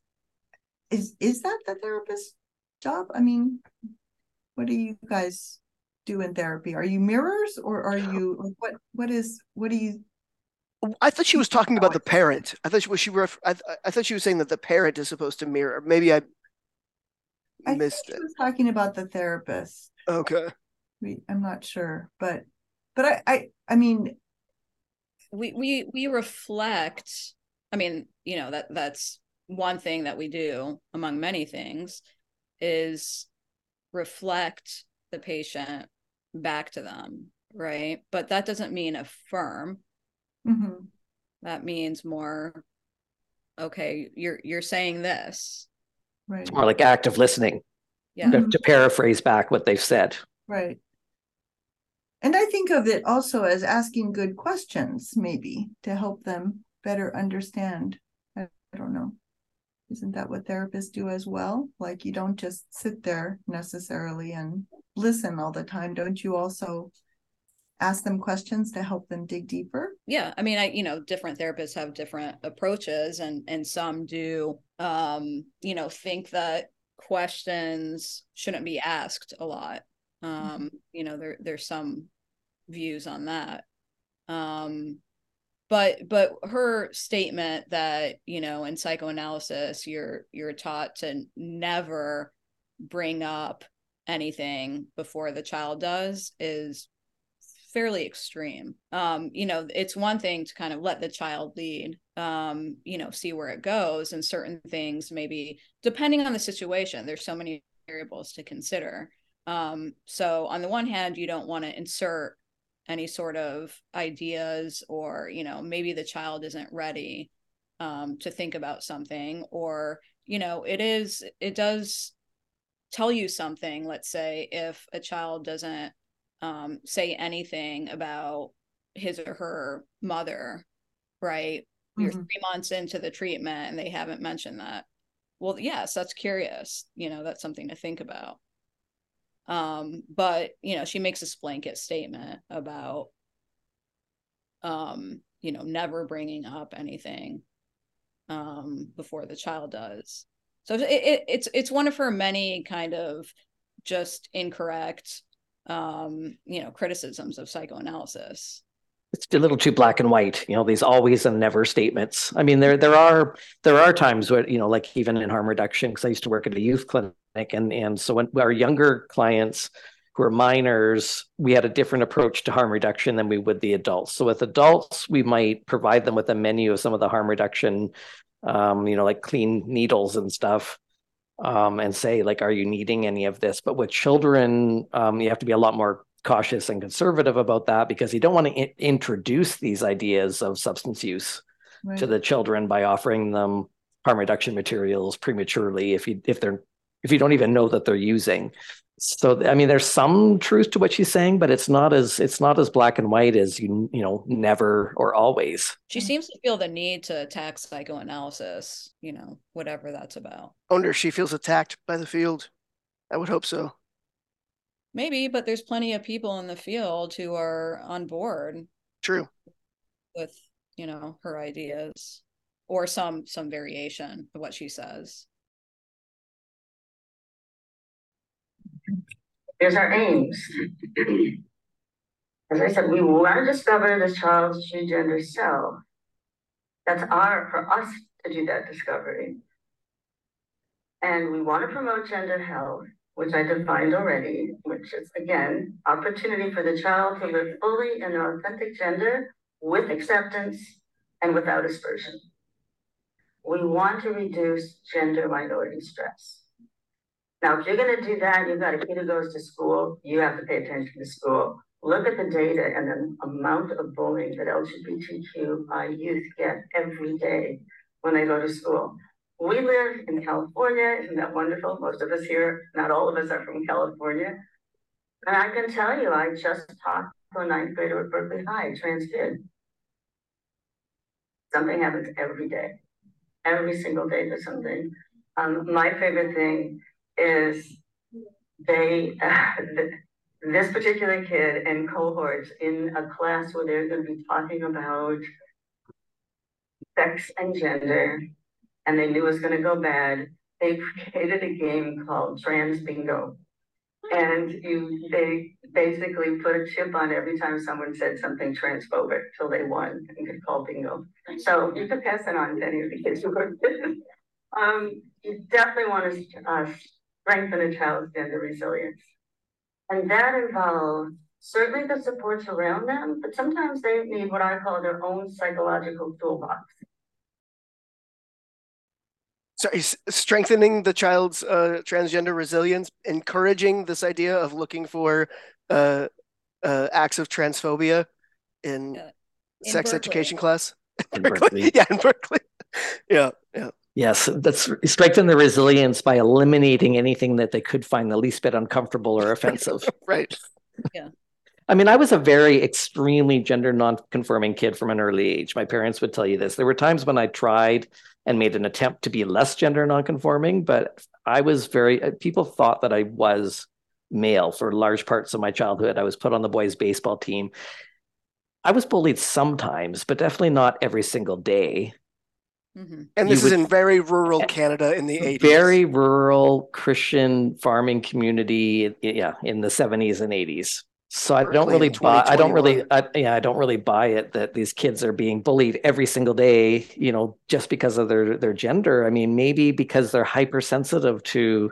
[SPEAKER 5] is is that the therapist's job i mean what do you guys do in therapy are you mirrors or are you what what is what do you
[SPEAKER 1] I thought she was talking about the parent. I thought she was she ref, I, I thought she was saying that the parent is supposed to mirror. Maybe I
[SPEAKER 5] I missed it. was talking about the therapist.
[SPEAKER 1] Okay.
[SPEAKER 5] I'm not sure, but but I I I mean
[SPEAKER 3] we we we reflect I mean, you know, that that's one thing that we do among many things is reflect the patient back to them, right? But that doesn't mean affirm Mm-hmm. That means more. Okay, you're you're saying this.
[SPEAKER 5] Right. It's
[SPEAKER 4] more like active listening.
[SPEAKER 3] Yeah.
[SPEAKER 4] To, to paraphrase back what they've said.
[SPEAKER 5] Right. And I think of it also as asking good questions, maybe to help them better understand. I, I don't know. Isn't that what therapists do as well? Like you don't just sit there necessarily and listen all the time. Don't you also ask them questions to help them dig deeper
[SPEAKER 3] yeah i mean i you know different therapists have different approaches and and some do um you know think that questions shouldn't be asked a lot um mm-hmm. you know there there's some views on that um but but her statement that you know in psychoanalysis you're you're taught to never bring up anything before the child does is fairly extreme. Um, you know, it's one thing to kind of let the child lead, um, you know, see where it goes, and certain things maybe depending on the situation. There's so many variables to consider. Um, so on the one hand, you don't want to insert any sort of ideas, or you know, maybe the child isn't ready um, to think about something, or you know, it is, it does tell you something. Let's say if a child doesn't um, say anything about his or her mother, right? Mm-hmm. You're three months into the treatment and they haven't mentioned that. Well, yes, that's curious. You know, that's something to think about. Um, but you know, she makes this blanket statement about um, you know, never bringing up anything um before the child does. So it, it, it's it's one of her many kind of just incorrect um, you know, criticisms of psychoanalysis.
[SPEAKER 4] It's a little too black and white, you know, these always and never statements. I mean, there there are there are times where, you know, like even in harm reduction, because I used to work at a youth clinic, and and so when our younger clients who are minors, we had a different approach to harm reduction than we would the adults. So with adults, we might provide them with a menu of some of the harm reduction, um, you know, like clean needles and stuff um, and say like, are you needing any of this? But with children, um, you have to be a lot more cautious and conservative about that because you don't want to I- introduce these ideas of substance use right. to the children by offering them harm reduction materials prematurely if you if they're if you don't even know that they're using. So i mean there's some truth to what she's saying but it's not as it's not as black and white as you you know never or always.
[SPEAKER 3] She mm. seems to feel the need to attack psychoanalysis you know whatever that's about.
[SPEAKER 1] I wonder if she feels attacked by the field. I would hope so
[SPEAKER 3] maybe but there's plenty of people in the field who are on board
[SPEAKER 1] true
[SPEAKER 3] with you know her ideas or some some variation of what she says
[SPEAKER 2] There's our aims. As I said, we want to discover the child's true gender self. That's our for us to do that discovery. And we want to promote gender health, which I defined already, which is again opportunity for the child to live fully in their authentic gender with acceptance and without aspersion. We want to reduce gender minority stress. Now, if you're going to do that, you've got a kid who goes to school, you have to pay attention to school. Look at the data and the amount of bullying that LGBTQ youth get every day when they go to school. We live in California, isn't that wonderful? Most of us here, not all of us are from California. And I can tell you, I just talked to a ninth grader at Berkeley High, trans kid. Something happens every day. Every single day there's something. Um, my favorite thing is they, uh, this particular kid and cohorts in a class where they're going to be talking about sex and gender, and they knew it was going to go bad, they created a game called Trans Bingo. And you, they basically put a chip on every time someone said something transphobic till they won and could call bingo. So you could pass it on to any of the kids who are um, you definitely want to uh, strengthen a child's gender resilience. And that involves certainly the supports around them, but sometimes they need what I call their own psychological toolbox.
[SPEAKER 1] Sorry, strengthening the child's uh, transgender resilience, encouraging this idea of looking for uh, uh, acts of transphobia in, in sex Berkeley. education class.
[SPEAKER 4] In Berkeley.
[SPEAKER 1] yeah, in Berkeley. yeah, yeah.
[SPEAKER 4] Yes, that's strengthen the resilience by eliminating anything that they could find the least bit uncomfortable or offensive.
[SPEAKER 1] right.
[SPEAKER 3] Yeah.
[SPEAKER 4] I mean, I was a very extremely gender non-conforming kid from an early age. My parents would tell you this. There were times when I tried and made an attempt to be less gender non-conforming, but I was very uh, people thought that I was male for large parts of my childhood. I was put on the boys baseball team. I was bullied sometimes, but definitely not every single day.
[SPEAKER 1] Mm-hmm. And this you is would, in very rural Canada in the 80s.
[SPEAKER 4] Very rural Christian farming community, yeah, in the 70s and 80s. So I don't really buy. I don't really. I, yeah, I don't really buy it that these kids are being bullied every single day. You know, just because of their their gender. I mean, maybe because they're hypersensitive to,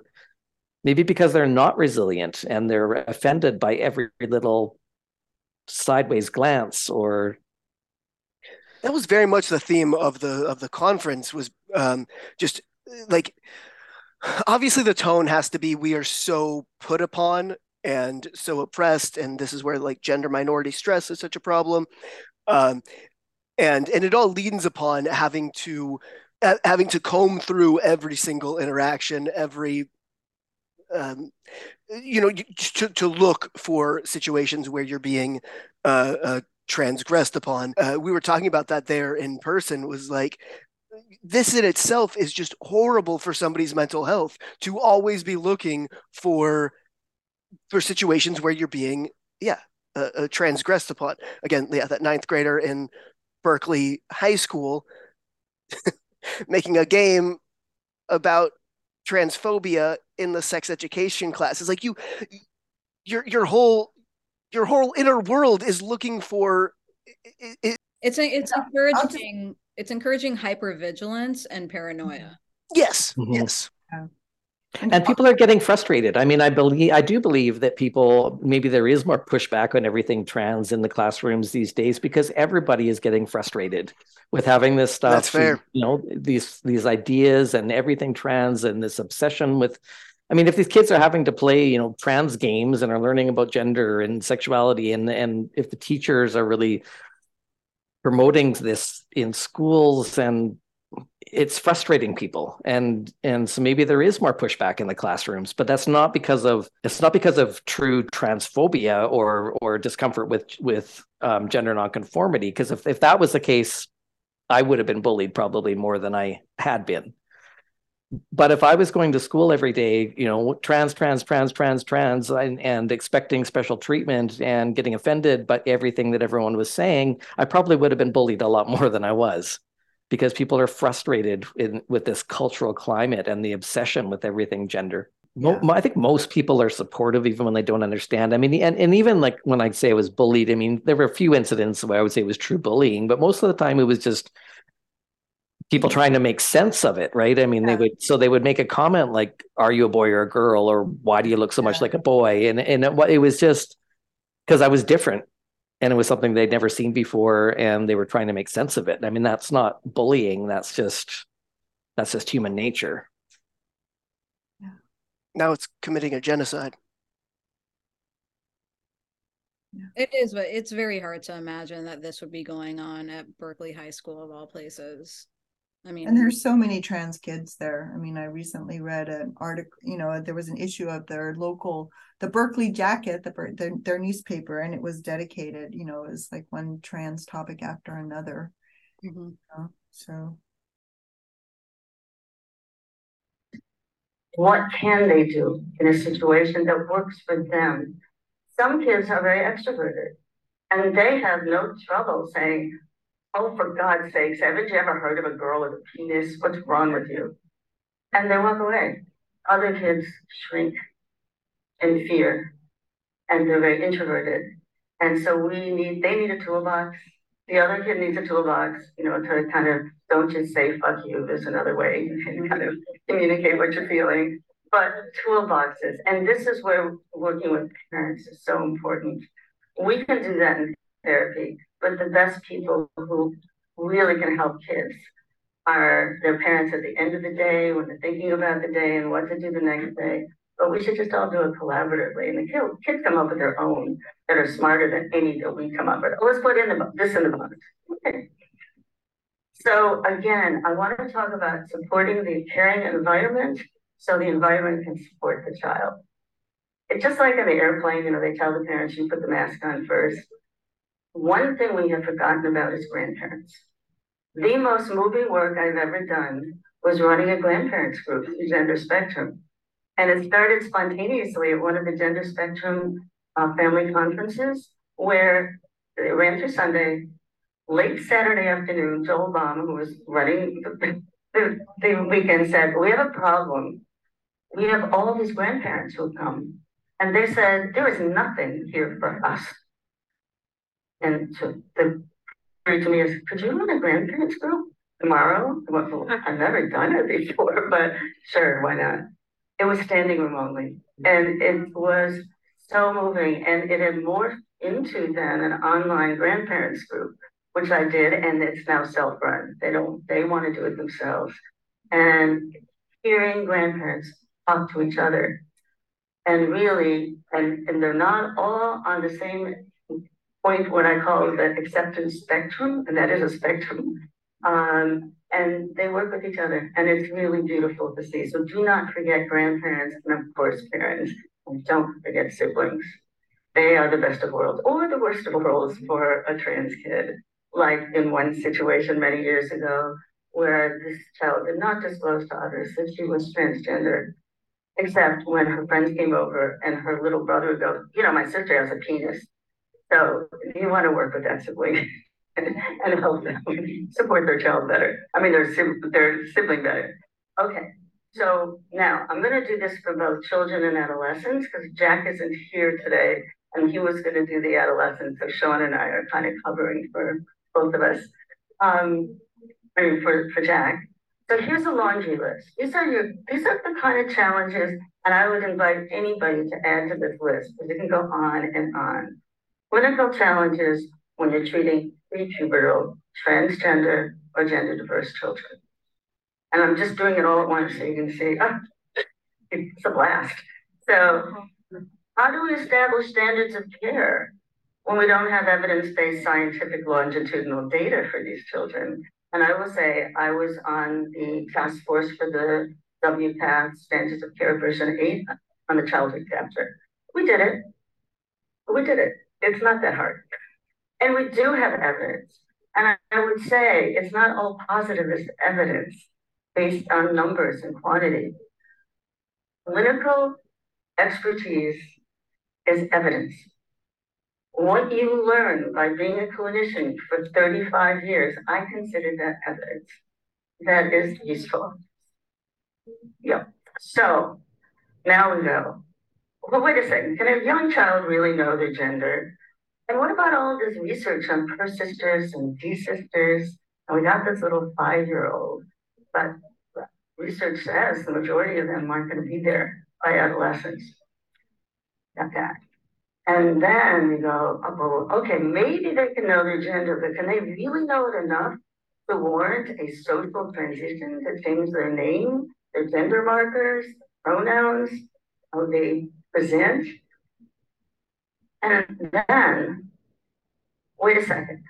[SPEAKER 4] maybe because they're not resilient and they're offended by every little sideways glance or
[SPEAKER 1] that was very much the theme of the of the conference was um, just like obviously the tone has to be we are so put upon and so oppressed and this is where like gender minority stress is such a problem um, and and it all leans upon having to uh, having to comb through every single interaction every um, you know to, to look for situations where you're being uh, uh, transgressed upon. Uh, we were talking about that there in person. Was like this in itself is just horrible for somebody's mental health to always be looking for for situations where you're being yeah uh, uh, transgressed upon. Again, yeah, that ninth grader in Berkeley High School making a game about transphobia in the sex education class. It's like you your your whole your whole inner world is looking for
[SPEAKER 3] it, it, it's a, it's encouraging it's encouraging hypervigilance and paranoia
[SPEAKER 1] yes mm-hmm. yes
[SPEAKER 4] and people are getting frustrated i mean i believe i do believe that people maybe there is more pushback on everything trans in the classrooms these days because everybody is getting frustrated with having this stuff
[SPEAKER 1] That's fair.
[SPEAKER 4] you know these these ideas and everything trans and this obsession with I mean, if these kids are having to play, you know, trans games and are learning about gender and sexuality, and and if the teachers are really promoting this in schools and it's frustrating people. And and so maybe there is more pushback in the classrooms but that's not because of it's not because of true transphobia or or discomfort with with um, gender nonconformity. Because if, if that was the case i would have been bullied probably more than i had been. But if I was going to school every day, you know, trans, trans, trans, trans, trans, and, and, expecting special treatment and getting offended by everything that everyone was saying, I probably would have been bullied a lot more than I was because people are frustrated in, with this cultural climate and the obsession with everything gender. Yeah. I think most people are supportive even when they don't understand. I mean, and, and even like when I say I was bullied, I mean, there were a few incidents where I would say it was true bullying, but most of the time it was just people trying to make sense of it, right? I mean, yeah. they would so they would make a comment like, "Are you a boy or a girl?" or "Why do you look so yeah. much like a boy?" And and it, it was just because I was different, and it was something they'd never seen before, and they were trying to make sense of it. I mean, that's not bullying. That's just that's just human nature.
[SPEAKER 5] Yeah.
[SPEAKER 1] now it's committing a genocide.
[SPEAKER 3] It is, but it's very hard to imagine that this would be going on at Berkeley High School of all places. I mean,
[SPEAKER 5] and there's so many trans kids there. I mean, I recently read an article. You know, there was an issue of their local, the Berkeley Jacket, the their, their newspaper, and it was dedicated. You know, it was like one trans topic after another. Mm-hmm. You know, so,
[SPEAKER 2] what can they do in a situation that works for them? Some kids are very extroverted, and they have no trouble saying, Oh, for God's sakes, haven't you ever heard of a girl with a penis? What's wrong with you? And they walk away. Other kids shrink in fear and they're very introverted. And so we need, they need a toolbox. The other kid needs a toolbox, you know, to kind of don't just say fuck you. There's another way can kind of communicate what you're feeling. But toolboxes. And this is where working with parents is so important. We can do that in therapy but the best people who really can help kids are their parents at the end of the day when they're thinking about the day and what to do the next day. But we should just all do it collaboratively. And the kids come up with their own that are smarter than any that we come up with. Let's put in the this in the box. Okay. So again, I want to talk about supporting the caring environment so the environment can support the child. It's just like on the airplane, you know, they tell the parents you put the mask on first. One thing we have forgotten about is grandparents. The most moving work I've ever done was running a grandparents group through Gender Spectrum. And it started spontaneously at one of the Gender Spectrum uh, family conferences where it ran through Sunday. Late Saturday afternoon, Joel Baum, who was running the, the, the weekend, said, We have a problem. We have all these grandparents who come. And they said, There is nothing here for us. And so the to me is, could you run a grandparents group tomorrow? I went, well, mm-hmm. I've never done it before, but sure, why not? It was standing room only. And it was so moving. And it had morphed into then an online grandparents group, which I did, and it's now self-run. They don't they want to do it themselves. And hearing grandparents talk to each other and really and, and they're not all on the same point what I call the acceptance spectrum, and that is a spectrum. Um, and they work with each other, and it's really beautiful to see. So do not forget grandparents and, of course, parents, and don't forget siblings. They are the best of worlds, or the worst of worlds for a trans kid. Like in one situation many years ago, where this child did not disclose to others that she was transgender, except when her friends came over and her little brother would go, You know, my sister has a penis. So you want to work with that sibling and help them support their child better. I mean, their, their sibling better. Okay, so now I'm going to do this for both children and adolescents because Jack isn't here today and he was going to do the adolescents. So Sean and I are kind of covering for both of us. Um, I mean, for, for Jack. So here's a laundry list. These are your these are the kind of challenges, and I would invite anybody to add to this list because it can go on and on. Clinical challenges when you're treating prepubertal, transgender, or gender diverse children. And I'm just doing it all at once so you can see, oh, it's a blast. So, how do we establish standards of care when we don't have evidence based scientific longitudinal data for these children? And I will say, I was on the task force for the WPATH Standards of Care version 8 on the childhood chapter. We did it. We did it. It's not that hard. And we do have evidence. And I, I would say it's not all positivist evidence based on numbers and quantity. Clinical expertise is evidence. What you learn by being a clinician for 35 years, I consider that evidence. That is useful. Yep. So now we go. But wait a second, can a young child really know their gender? And what about all this research on persisters and desisters? And we got this little five-year-old, but research says the majority of them aren't going to be there by adolescence. Got that. And then we go, oh, okay, maybe they can know their gender, but can they really know it enough to warrant a social transition to change their name, their gender markers, pronouns, how they present. And then, wait a second.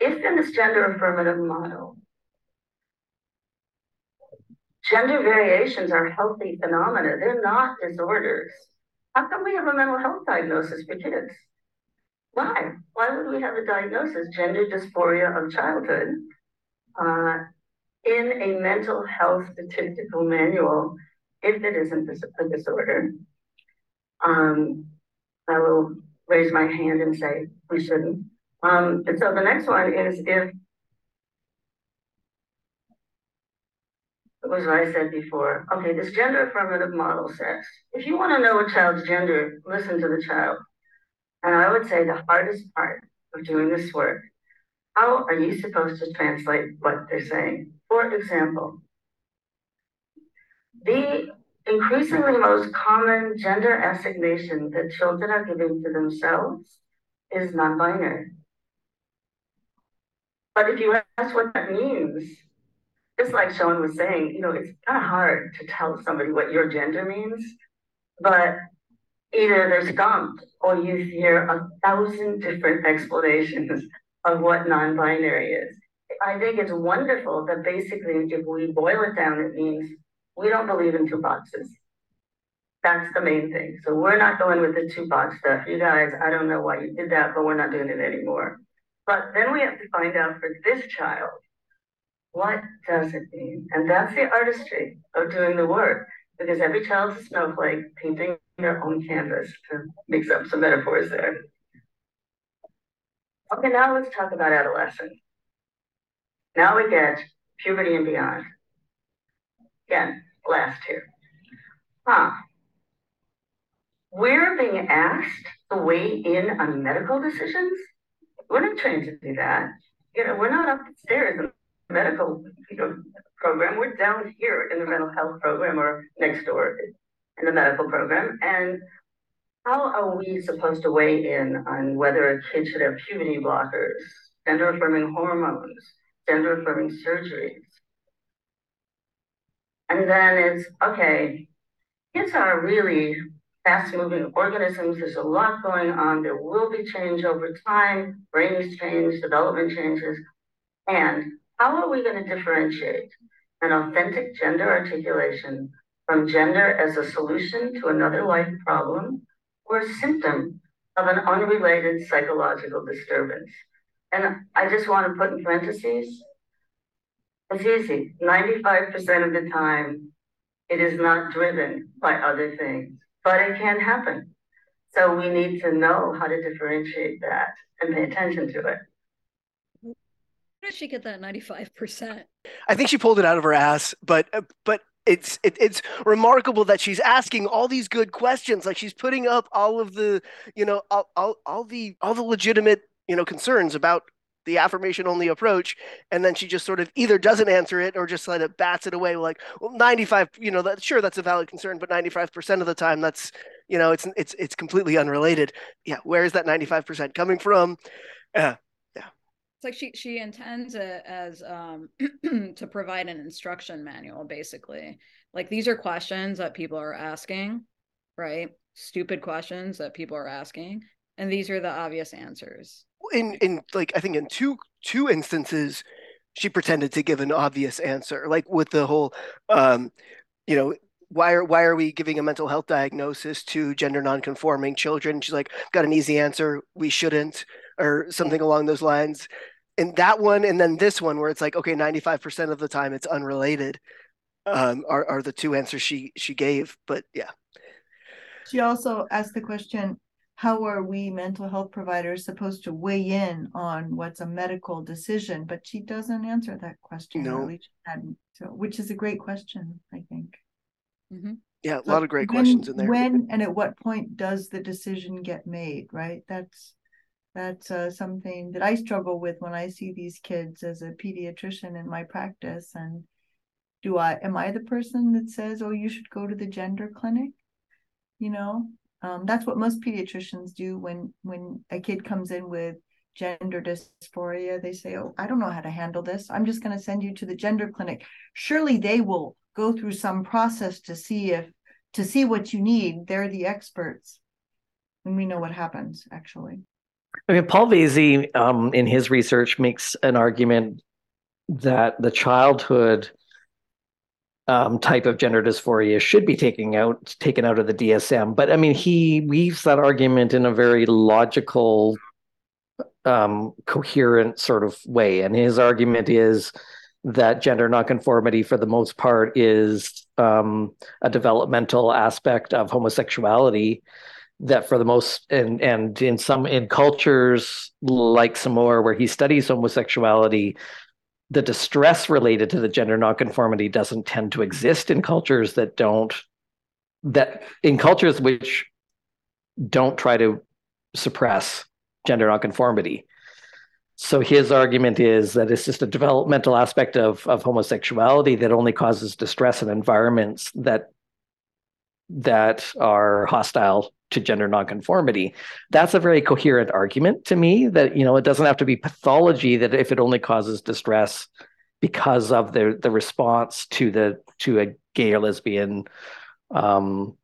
[SPEAKER 2] If in this gender affirmative model, gender variations are healthy phenomena, they're not disorders. How come we have a mental health diagnosis for kids? Why? Why would we have a diagnosis, gender dysphoria of childhood, uh, in a mental health statistical manual if it isn't a disorder? Um, I will raise my hand and say we shouldn't. Um, and so the next one is if it was what I said before. Okay, this gender affirmative model says if you want to know a child's gender, listen to the child. And I would say the hardest part of doing this work, how are you supposed to translate what they're saying? For example, the increasingly most common gender assignation that children are giving to themselves is non-binary. But if you ask what that means, just like Sean was saying, you know, it's kind of hard to tell somebody what your gender means, but either they're stumped or you hear a thousand different explanations of what non-binary is. I think it's wonderful that basically if we boil it down, it means we don't believe in two boxes. That's the main thing. So we're not going with the two box stuff. You guys, I don't know why you did that, but we're not doing it anymore. But then we have to find out for this child, what does it mean? And that's the artistry of doing the work because every child's a snowflake painting their own canvas to mix up some metaphors there. Okay, now let's talk about adolescence. Now we get puberty and beyond. Again, last here. Huh. We're being asked to weigh in on medical decisions we're not trained to do that. You know, we're not upstairs in the medical you know, program. We're down here in the mental health program or next door in the medical program. And how are we supposed to weigh in on whether a kid should have puberty blockers, gender affirming hormones, gender affirming surgeries? And then it's okay, kids are really fast moving organisms. There's a lot going on. There will be change over time. Brains change, development changes. And how are we going to differentiate an authentic gender articulation from gender as a solution to another life problem or a symptom of an unrelated psychological disturbance? And I just want to put in parentheses it's easy. 95% of the time, it is not driven by other things but it can happen. So we need to know how to differentiate that and pay attention to it.
[SPEAKER 3] How did she get that 95%?
[SPEAKER 1] I think she pulled it out of her ass, but uh, but it's it, it's remarkable that she's asking all these good questions like she's putting up all of the you know all, all, all the all the legitimate you know concerns about the affirmation only approach and then she just sort of either doesn't answer it or just let it bats it away like well 95 you know that sure that's a valid concern but 95% of the time that's you know it's it's it's completely unrelated. Yeah where is that 95% coming from? Yeah yeah.
[SPEAKER 3] It's like she she intends it as um to provide an instruction manual basically. Like these are questions that people are asking right? Stupid questions that people are asking and these are the obvious answers
[SPEAKER 1] in in like I think in two two instances she pretended to give an obvious answer, like with the whole, um, you know, why are why are we giving a mental health diagnosis to gender nonconforming children? She's like, got an easy answer. We shouldn't, or something along those lines. And that one, and then this one, where it's like, okay, ninety five percent of the time it's unrelated, um, are are the two answers she she gave. But yeah.
[SPEAKER 5] She also asked the question how are we mental health providers supposed to weigh in on what's a medical decision? But she doesn't answer that question.
[SPEAKER 1] No.
[SPEAKER 5] So, which is a great question, I think.
[SPEAKER 3] Mm-hmm.
[SPEAKER 1] Yeah, a so lot of great when, questions in there.
[SPEAKER 5] When and at what point does the decision get made? Right. That's that's uh, something that I struggle with when I see these kids as a pediatrician in my practice. And do I am I the person that says, "Oh, you should go to the gender clinic"? You know, um, that's what most pediatricians do when when a kid comes in with gender dysphoria. They say, "Oh, I don't know how to handle this. I'm just going to send you to the gender clinic." Surely they will go through some process to see if to see what you need. They're the experts. And we know what happens actually.
[SPEAKER 4] I mean, Paul Vasey, um, in his research, makes an argument that the childhood um, type of gender dysphoria should be taken out taken out of the DSM. But I mean, he weaves that argument in a very logical, um, coherent sort of way. And his argument is that gender nonconformity, for the most part, is um, a developmental aspect of homosexuality. That for the most and and in some in cultures like Samoa, where he studies homosexuality, the distress related to the gender nonconformity doesn't tend to exist in cultures that don't that in cultures which don't try to suppress gender nonconformity. So his argument is that it's just a developmental aspect of, of homosexuality that only causes distress in environments that that are hostile to gender nonconformity. That's a very coherent argument to me that, you know, it doesn't have to be pathology that if it only causes distress because of the the response to the to a gay or lesbian um,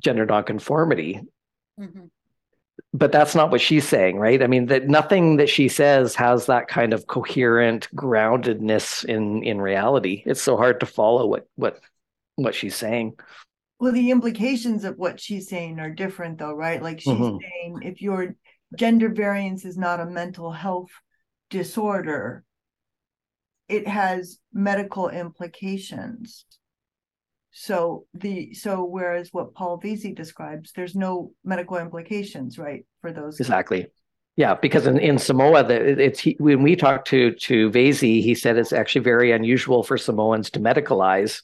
[SPEAKER 4] gender nonconformity. Mm-hmm. But that's not what she's saying, right? I mean, that nothing that she says has that kind of coherent groundedness in in reality. It's so hard to follow what what what she's saying.
[SPEAKER 5] Well, the implications of what she's saying are different, though, right? Like she's mm-hmm. saying if your gender variance is not a mental health disorder, it has medical implications. So the so whereas what Paul Vasey describes, there's no medical implications, right, for those
[SPEAKER 4] exactly. Yeah, because in, in Samoa, the, it's he, when we talked to to Vasey, he said it's actually very unusual for Samoans to medicalize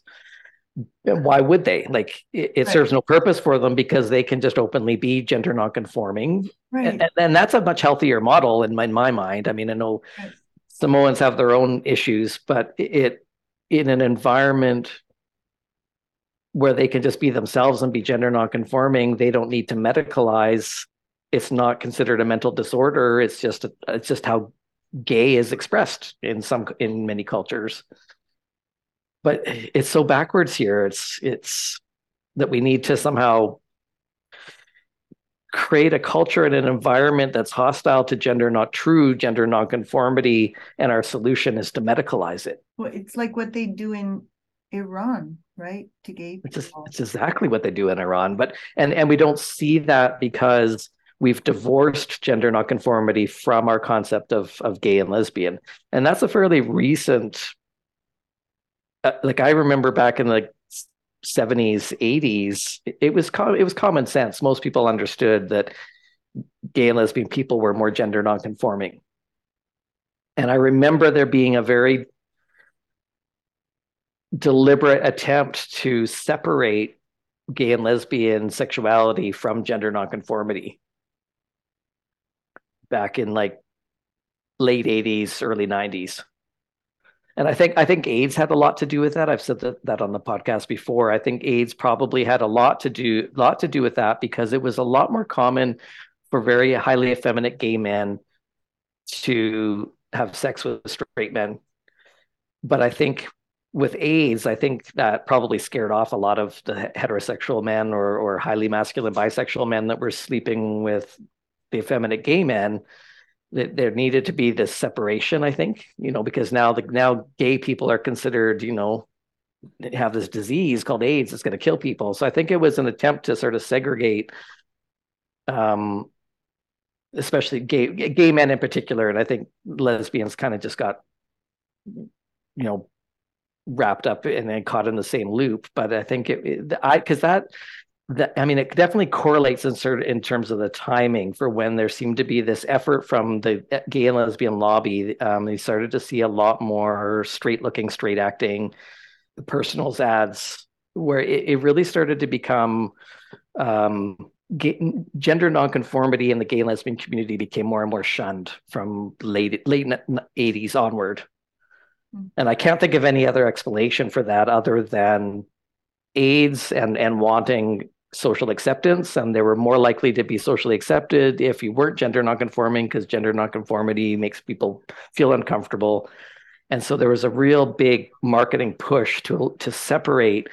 [SPEAKER 4] why would they like it, it right. serves no purpose for them because they can just openly be gender nonconforming right. and, and that's a much healthier model in my, in my mind i mean i know right. samoans have their own issues but it in an environment where they can just be themselves and be gender nonconforming they don't need to medicalize it's not considered a mental disorder it's just a, it's just how gay is expressed in some in many cultures but it's so backwards here. It's it's that we need to somehow create a culture and an environment that's hostile to gender not true gender nonconformity and our solution is to medicalize it.
[SPEAKER 5] Well it's like what they do in iran right? To gay
[SPEAKER 4] people. It's, it's exactly what they do in iran but and and we don't see that because we've divorced gender nonconformity from our concept of of gay and lesbian. And that's a fairly recent uh, like I remember back in the 70s, 80s, it was com- it was common sense. Most people understood that gay and lesbian people were more gender nonconforming. And I remember there being a very deliberate attempt to separate gay and lesbian sexuality from gender nonconformity back in like late 80s, early 90s and I think I think AIDS had a lot to do with that. I've said that, that on the podcast before. I think AIDS probably had a lot to do lot to do with that because it was a lot more common for very highly effeminate gay men to have sex with straight men. But I think with AIDS, I think that probably scared off a lot of the heterosexual men or or highly masculine bisexual men that were sleeping with the effeminate gay men there needed to be this separation i think you know because now the now gay people are considered you know have this disease called aids that's going to kill people. So i think it was an attempt to sort of segregate um especially gay gay men in particular and i think lesbians kind of just got you know wrapped up and then caught in the same loop. But i think it, it i because that that I mean, it definitely correlates in sort of in terms of the timing for when there seemed to be this effort from the gay and lesbian lobby. Um, they started to see a lot more straight looking, straight acting personals ads, where it, it really started to become um, gay, gender nonconformity in the gay and lesbian community became more and more shunned from late late 80s onward. Mm. And I can't think of any other explanation for that other than AIDS and and wanting social acceptance, and they were more likely to be socially accepted if you weren't gender nonconforming, because gender nonconformity makes people feel uncomfortable. And so there was a real big marketing push to to separate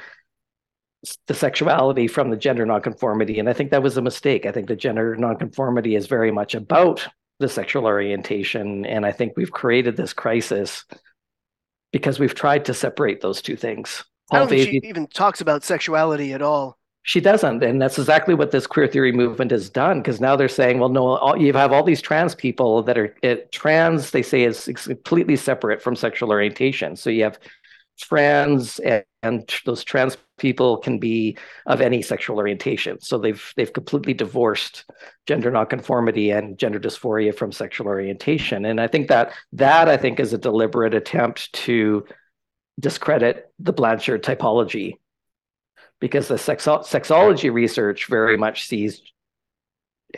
[SPEAKER 4] the sexuality from the gender nonconformity. And I think that was a mistake. I think the gender nonconformity is very much about the sexual orientation. And I think we've created this crisis because we've tried to separate those two things.
[SPEAKER 1] I don't think she even talks about sexuality at all.
[SPEAKER 4] She doesn't, and that's exactly what this queer theory movement has done. Because now they're saying, well, no, all, you have all these trans people that are it, trans. They say is completely separate from sexual orientation. So you have trans and, and, those trans people can be of any sexual orientation. So they've they've completely divorced gender nonconformity and gender dysphoria from sexual orientation. And I think that that I think is a deliberate attempt to discredit the Blanchard typology because the sexo- sexology research very much sees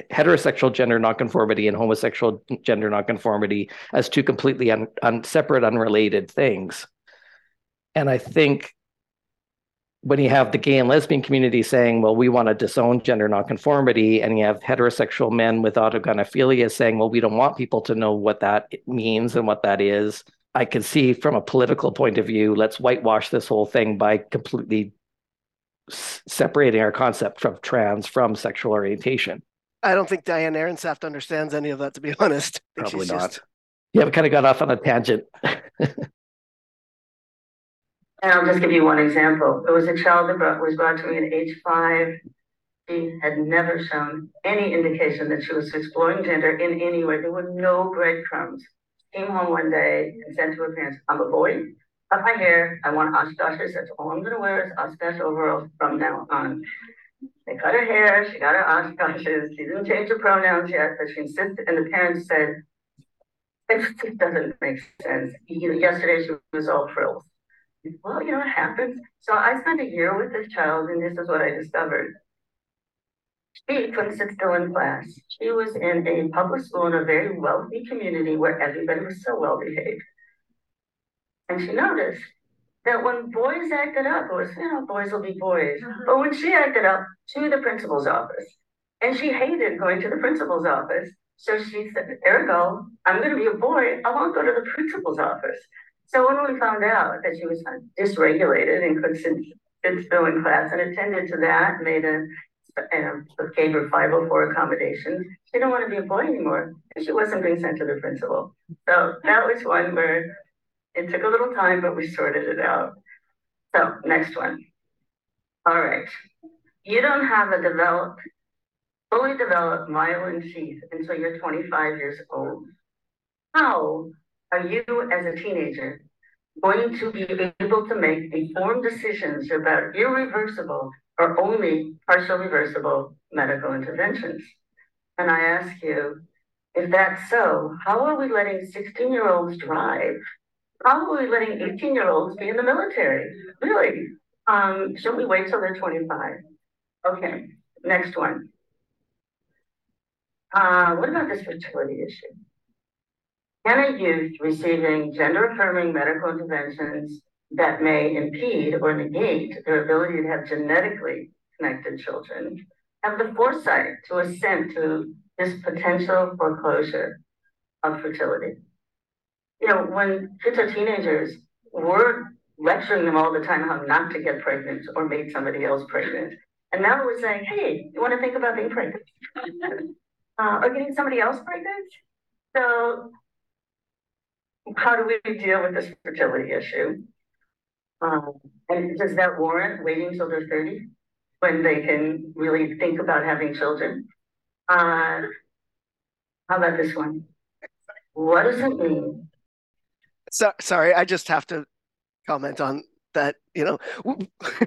[SPEAKER 4] heterosexual gender nonconformity and homosexual gender nonconformity as two completely un, un, separate, unrelated things. And I think when you have the gay and lesbian community saying, well, we want to disown gender nonconformity, and you have heterosexual men with autogynephilia saying, well, we don't want people to know what that means and what that is. I can see from a political point of view, let's whitewash this whole thing by completely s- separating our concept of trans from sexual orientation.
[SPEAKER 1] I don't think Diane Ehrensaft understands any of that, to be honest.
[SPEAKER 4] Probably not. Just... Yeah, we kind of got off on a tangent.
[SPEAKER 2] And I'll just give you one example. It was a child that brought, was brought to me at age five. She had never shown any indication that she was exploring gender in any way. There were no breadcrumbs. Came home one day and said to her parents, I'm a boy. Cut my hair. I want Oshkoshes. That's all I'm going to wear is Oshkosh overalls from now on. They cut her hair. She got her Oshkoshes. She didn't change her pronouns yet, but she insisted. And the parents said, it doesn't make sense. Yesterday she was all frills well, you know, it happens. So I spent a year with this child, and this is what I discovered. She couldn't sit still in class. She was in a public school in a very wealthy community where everybody was so well behaved. And she noticed that when boys acted up, it was, you know, boys will be boys. Mm-hmm. But when she acted up to the principal's office, and she hated going to the principal's office, so she said, Ergo, I'm going to be a boy. I won't go to the principal's office. So when we found out that she was dysregulated and could sit, sit still in class and attended to that, made a, and gave her 504 accommodations, she didn't want to be a boy anymore. And she wasn't being sent to the principal. So that was one where it took a little time, but we sorted it out. So next one. All right. You don't have a developed, fully developed myelin sheath until you're 25 years old. How are you as a teenager going to be able to make informed decisions about irreversible or only partial reversible medical interventions? And I ask you, if that's so, how are we letting 16 year olds drive? We letting 18 year olds be in the military? Really? Um, shouldn't we wait till they're 25? Okay, next one. Uh, what about this fertility issue? Can a youth receiving gender affirming medical interventions that may impede or negate their ability to have genetically connected children have the foresight to assent to this potential foreclosure of fertility? You know, when kids are teenagers, we're lecturing them all the time how not to get pregnant or make somebody else pregnant. And now we're saying, hey, you want to think about being pregnant? uh, or getting somebody else pregnant? So how do we deal with this fertility issue? Um, and does that warrant waiting until they're 30 when they can really think about having children? Uh, how about this one? What does it mean?
[SPEAKER 1] So, sorry, I just have to comment on that. You know,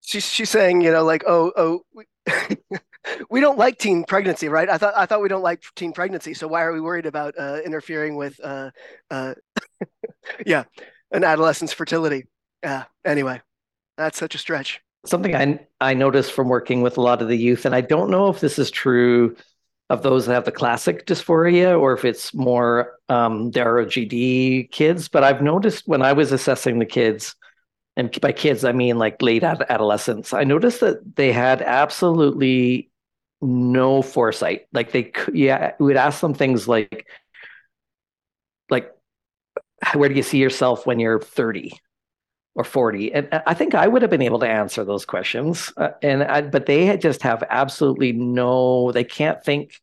[SPEAKER 1] she's she's saying, you know, like, oh, oh, we don't like teen pregnancy, right? I thought I thought we don't like teen pregnancy. So why are we worried about uh, interfering with, uh, uh, yeah, an adolescent's fertility? Yeah. Anyway, that's such a stretch.
[SPEAKER 4] Something I I noticed from working with a lot of the youth, and I don't know if this is true of those that have the classic dysphoria or if it's more um, the ROGD kids. But I've noticed when I was assessing the kids, and by kids I mean like late adolescents, I noticed that they had absolutely no foresight. Like they could, yeah, we would ask them things like, like, where do you see yourself when you're 30? or 40 and i think i would have been able to answer those questions uh, and I, but they just have absolutely no they can't think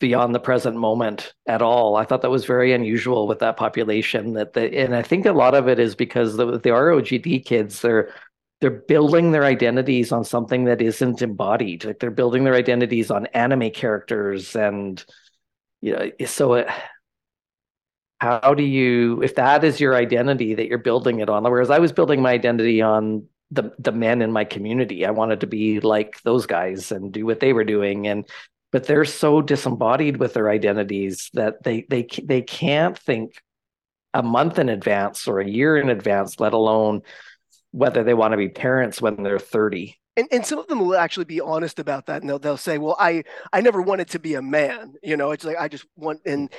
[SPEAKER 4] beyond the present moment at all. I thought that was very unusual with that population that the and i think a lot of it is because the, the rogd kids they're they're building their identities on something that isn't embodied. Like they're building their identities on anime characters and you know so it, how do you if that is your identity that you're building it on whereas i was building my identity on the the men in my community. I wanted to be like those guys and do what they were doing. And but they're so disembodied with their identities that they they they can't think a month in advance or a year in advance let alone whether they want to be parents when they're 30
[SPEAKER 1] and, and some of them will actually be honest about that and they'll, they'll say well i i never wanted to be a man you know it's like i just want and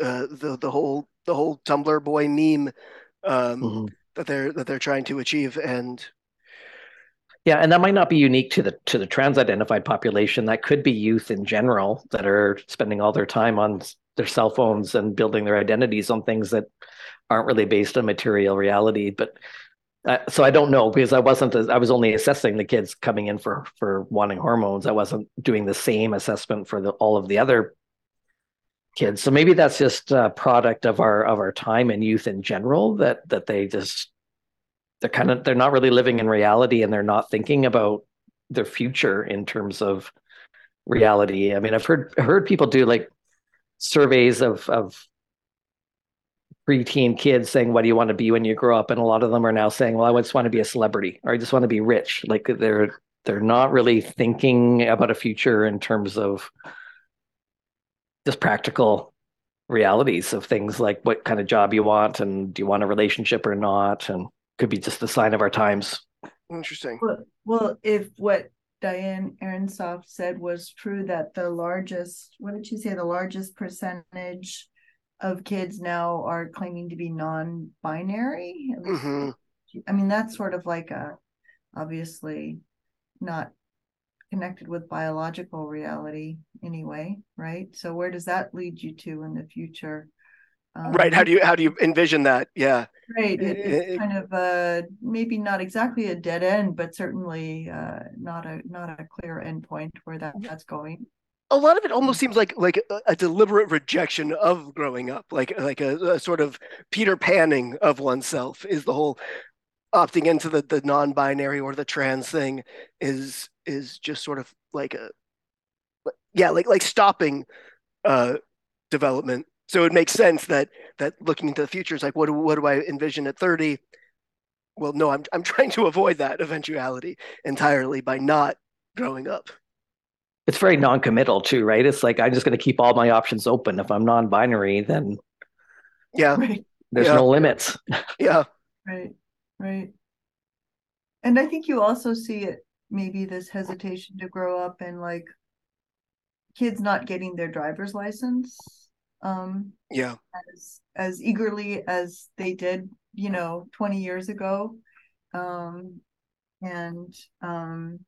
[SPEAKER 1] uh, the the whole the whole Tumblr boy meme um, mm-hmm. that they're that they're trying to achieve and
[SPEAKER 4] yeah and that might not be unique to the to the trans identified population that could be youth in general that are spending all their time on their cell phones and building their identities on things that aren't really based on material reality but uh, so I don't know because I wasn't I was only assessing the kids coming in for for wanting hormones. I wasn't doing the same assessment for the, all of the other kids. So maybe that's just a product of our of our time and youth in general that that they just they're kind of they're not really living in reality and they're not thinking about their future in terms of reality. I mean, I've heard heard people do like surveys of of preteen kids saying, "What do you want to be when you grow up?" And a lot of them are now saying, "Well, I just want to be a celebrity, or I just want to be rich." Like they're they're not really thinking about a future in terms of just practical realities of things like what kind of job you want and do you want a relationship or not and could be just a sign of our times
[SPEAKER 1] interesting
[SPEAKER 5] well, well if what diane ehrensaft said was true that the largest what did she say the largest percentage of kids now are claiming to be non-binary mm-hmm. i mean that's sort of like a obviously not connected with biological reality anyway, right? So where does that lead you to in the future?
[SPEAKER 1] Um, right. How do you how do you envision that? Yeah.
[SPEAKER 5] Right. It, it's kind of a maybe not exactly a dead end, but certainly uh, not a not a clear endpoint where that that's going.
[SPEAKER 1] A lot of it almost seems like like a, a deliberate rejection of growing up, like like a, a sort of Peter Panning of oneself. Is the whole opting into the the non-binary or the trans thing is is just sort of like a yeah like like stopping uh development so it makes sense that that looking into the future is like what do, what do i envision at 30 well no i'm i'm trying to avoid that eventuality entirely by not growing up.
[SPEAKER 4] It's very non-committal too right? It's like i'm just going to keep all my options open. If i'm non-binary then
[SPEAKER 1] yeah.
[SPEAKER 4] There's
[SPEAKER 1] yeah.
[SPEAKER 4] no limits.
[SPEAKER 1] Yeah.
[SPEAKER 5] Right right. And i think you also see it maybe this hesitation to grow up and like kids not getting their driver's license um
[SPEAKER 1] yeah.
[SPEAKER 5] as as eagerly as they did you know 20 years ago. Um and um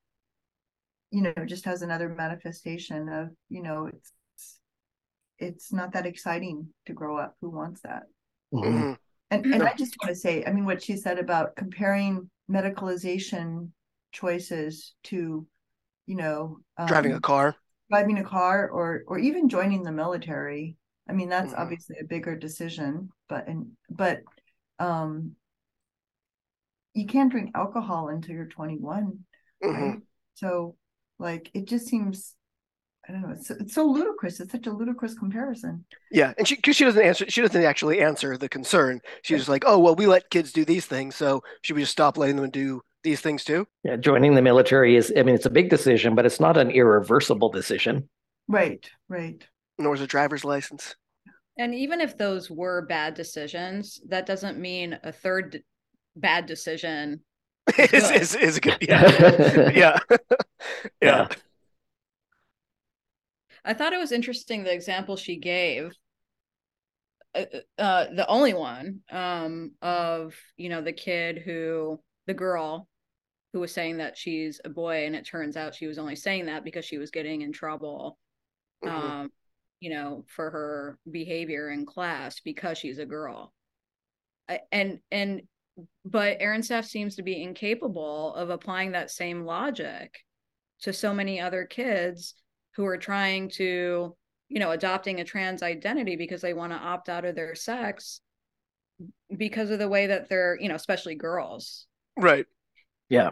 [SPEAKER 5] you know just has another manifestation of you know it's it's not that exciting to grow up. Who wants that? Mm-hmm. and and i just want to say i mean what she said about comparing medicalization choices to you know
[SPEAKER 1] um, driving a car.
[SPEAKER 5] driving a car or or even joining the military i mean that's mm-hmm. obviously a bigger decision but and but um you can't drink alcohol until you're 21 mm-hmm. right so like it just seems I don't know. It's, it's so ludicrous. It's such a ludicrous comparison.
[SPEAKER 1] Yeah, and she because she doesn't answer. She doesn't actually answer the concern. She's just like, oh well, we let kids do these things, so should we just stop letting them do these things too?
[SPEAKER 4] Yeah, joining the military is, I mean, it's a big decision, but it's not an irreversible decision.
[SPEAKER 5] Right, right.
[SPEAKER 1] Nor is a driver's license.
[SPEAKER 3] And even if those were bad decisions, that doesn't mean a third bad decision
[SPEAKER 1] is, is, is, is good. Yeah. yeah. yeah.
[SPEAKER 3] I thought it was interesting the example she gave. Uh, uh, the only one um, of you know the kid who the girl who was saying that she's a boy and it turns out she was only saying that because she was getting in trouble mm-hmm. You know for her behavior in class because she's a girl I, and and but Ehrensaft seems to be incapable of applying that same logic to so many other kids who are trying to, you know, adopting a trans identity because they want to opt out of their sex because of the way that they're, you know, especially girls.
[SPEAKER 1] Right.
[SPEAKER 4] Yeah.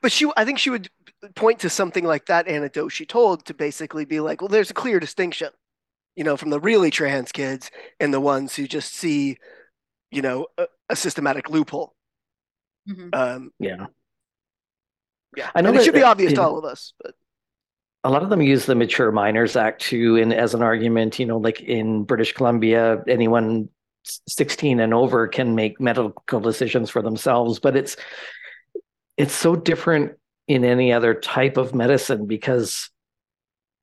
[SPEAKER 1] But she, I think she would point to something like that anecdote she told to basically be like, well, there's a clear distinction, you know, from the really trans kids and the ones who just see, you know, a, a systematic loophole.
[SPEAKER 3] Mhm.
[SPEAKER 1] Um,
[SPEAKER 4] Yeah.
[SPEAKER 1] yeah,
[SPEAKER 4] I know
[SPEAKER 1] and it should be
[SPEAKER 4] that-
[SPEAKER 1] obvious to
[SPEAKER 4] yeah.
[SPEAKER 1] all of us, but
[SPEAKER 4] a lot of them use the Mature Minors Act too, in as an argument. You know, like in British Columbia, anyone 16 and over can make medical decisions for themselves, but it's it's so different in any other type of medicine because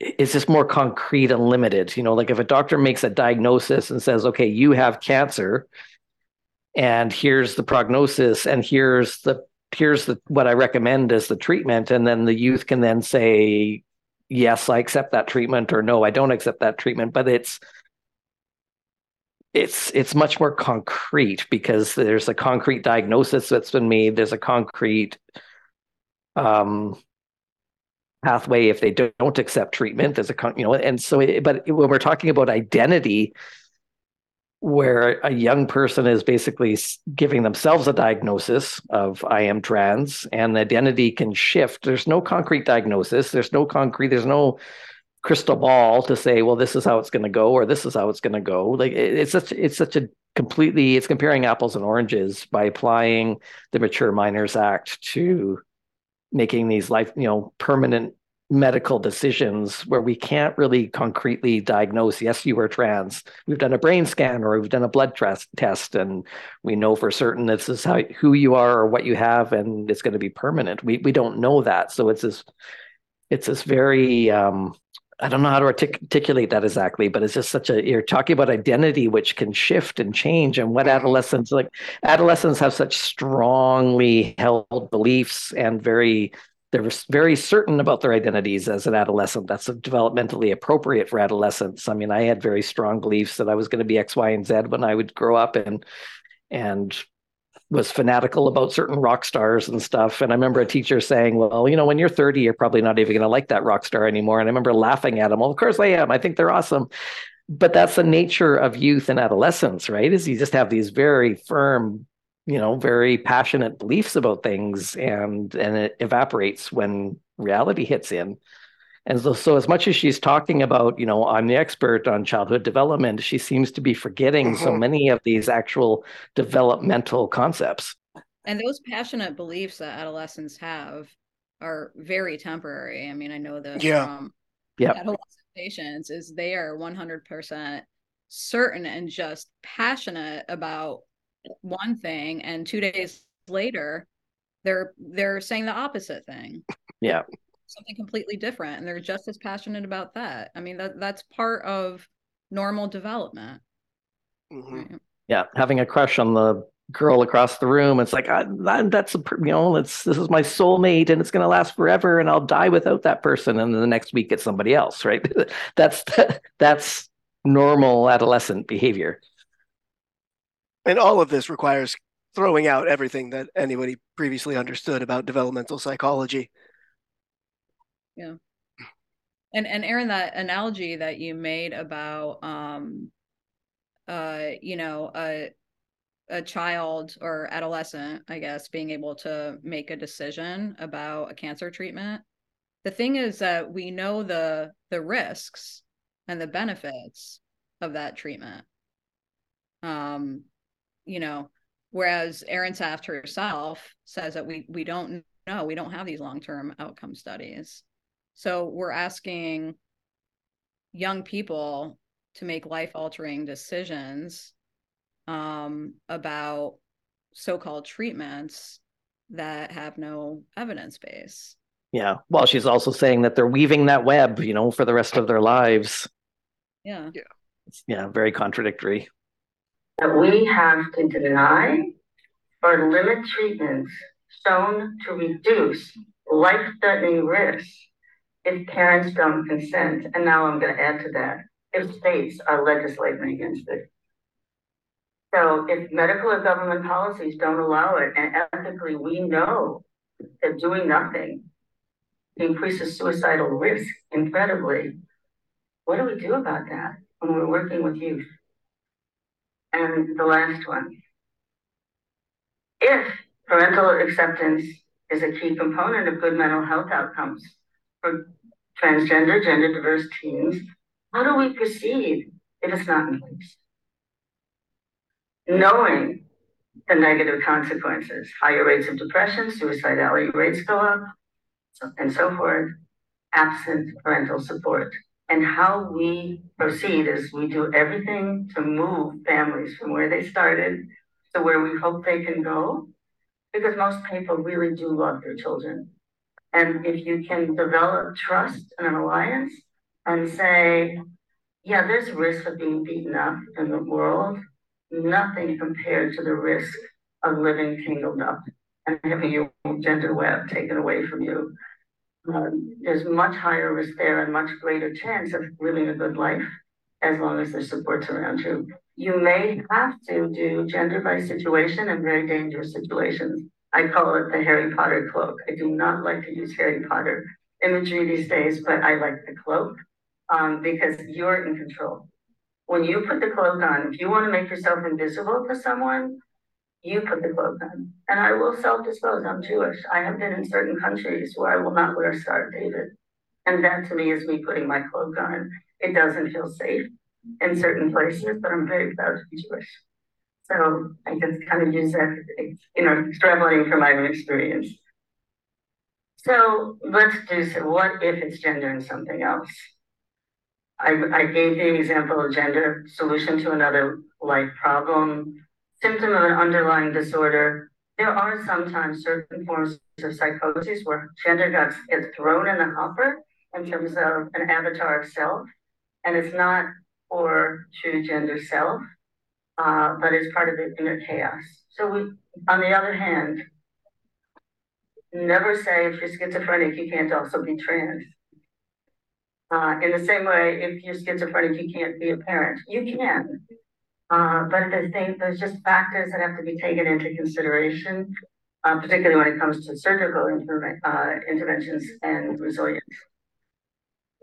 [SPEAKER 4] it's just more concrete and limited. You know, like if a doctor makes a diagnosis and says, "Okay, you have cancer," and here's the prognosis, and here's the here's the what I recommend as the treatment, and then the youth can then say, yes, I accept that treatment, or no, I don't accept that treatment. But it's it's it's much more concrete because there's a concrete diagnosis that's been made. There's a concrete um, pathway if they don't accept treatment. There's a you know, and so it, but when we're talking about identity, where a young person is basically giving themselves a diagnosis of I am trans and identity can shift. There's no concrete diagnosis. There's no concrete, there's no crystal ball to say, well, this is how it's going to go or this is how it's going to go. Like it- it's such it's such a completely it's comparing apples and oranges by applying the Mature Minors Act to making these life, you know, permanent medical decisions where we can't really concretely diagnose yes you were trans. We've done a brain scan or we've done a blood test test and we know for certain this is how who you are or what you have and it's going to be permanent. We we don't know that. So it's this it's this very um I don't know how to artic- articulate that exactly, but it's just such a you're talking about identity which can shift and change and what adolescents like adolescents have such strongly held beliefs and very they're very certain about their identities as an adolescent. That's developmentally appropriate for adolescents. I mean, I had very strong beliefs that I was going to be X, Y, and Z when I would grow up, and and was fanatical about certain rock stars and stuff. And I remember a teacher saying, "Well, you know, when you're 30, you're probably not even going to like that rock star anymore." And I remember laughing at him. Well, of course I am. I think they're awesome. But that's the nature of youth and adolescence, right? Is you just have these very firm you know very passionate beliefs about things and and it evaporates when reality hits in and so, so as much as she's talking about you know i'm the expert on childhood development she seems to be forgetting so
[SPEAKER 1] Mhm.
[SPEAKER 4] many of these actual developmental concepts
[SPEAKER 3] And those passionate beliefs that adolescents have are very temporary. I mean, I know this
[SPEAKER 1] Yeah.
[SPEAKER 3] from
[SPEAKER 4] Yep.
[SPEAKER 3] adolescent patients is they are 100% certain and just passionate about one thing and 2 days later they're they're saying the opposite thing.
[SPEAKER 4] yeah
[SPEAKER 3] Something completely different and they're just as passionate about that. I mean, that that's part of normal development.
[SPEAKER 1] mhm.
[SPEAKER 3] Right?
[SPEAKER 4] yeah having a crush on the girl across the room it's like I, that, that's a you know it's this is my soulmate and it's going to last forever and i'll die without that person and then the next week it's somebody else right that's that's normal adolescent behavior
[SPEAKER 1] And all of this requires throwing out everything that anybody previously understood about developmental psychology.
[SPEAKER 3] Yeah and and Aaron, that analogy that you made about um uh you know a a child or adolescent, I guess, being able to make a decision about a cancer treatment. The thing is that we know the the risks and the benefits of that treatment. Um, you know, whereas Ehrensaft herself says that we we don't know, we don't have these long-term outcome studies. So we're asking young people to make life-altering decisions um, about so-called treatments that have no evidence base.
[SPEAKER 4] Yeah. Well, she's also saying that they're weaving that web, you know, for the rest of their lives.
[SPEAKER 3] Yeah.
[SPEAKER 4] It's, yeah, very contradictory.
[SPEAKER 2] that we have to deny or limit treatments shown to reduce life-threatening risks if parents don't consent. And now I'm going to add to that, if states are legislating against it. So if medical or government policies don't allow it, and ethically we know that doing nothing increases suicidal risk incredibly, what do we do about that when we're working with youth? And the last one. If parental acceptance is a key component of good mental health outcomes for transgender, gender diverse teens, how do we proceed if it's not in place? Knowing the negative consequences, higher rates of depression, suicidality rates go up, and so forth, absent parental support. And how we proceed is we do everything to move families from where they started to where we hope they can go, because most people really do love their children. And if you can develop trust and an alliance and say, yeah, there's risk of being beaten up in the world, nothing compared to the risk of living tangled up and having your gender web taken away from you. Um, there's much higher risk there and much greater chance of living a good life as long as there's supports around you. You may have to do gender by situation in very dangerous situations. I call it the Harry Potter cloak. I do not like to use Harry Potter imagery these days, but I like the cloak um, because you're in control. When you put the cloak on, if you want to make yourself invisible to someone, you put the cloak on. And I will self disclose, I'm Jewish. I have been in certain countries where I will not wear Star David. And that to me is me putting my cloak on. It doesn't feel safe in certain places, but I'm very proud to be Jewish. So I just kind of use that, you know, extrapolating from my own experience. So let's do so. What if it's gender and something else? I, I gave the example of gender, solution to another life problem, symptom of an underlying disorder. There are sometimes certain forms of psychosis where gender gets, gets thrown in the hopper in terms of an avatar of self, and it's not for true gender self uh, but it's part of the inner chaos. So we, on the other hand, never say if you're schizophrenic, you can't also be trans. Uh, in the same way, if you're schizophrenic, you can't be a parent. You can. Uh, but the thing, there's just factors that have to be taken into consideration, uh, particularly when it comes to surgical inter uh, interventions and resilience.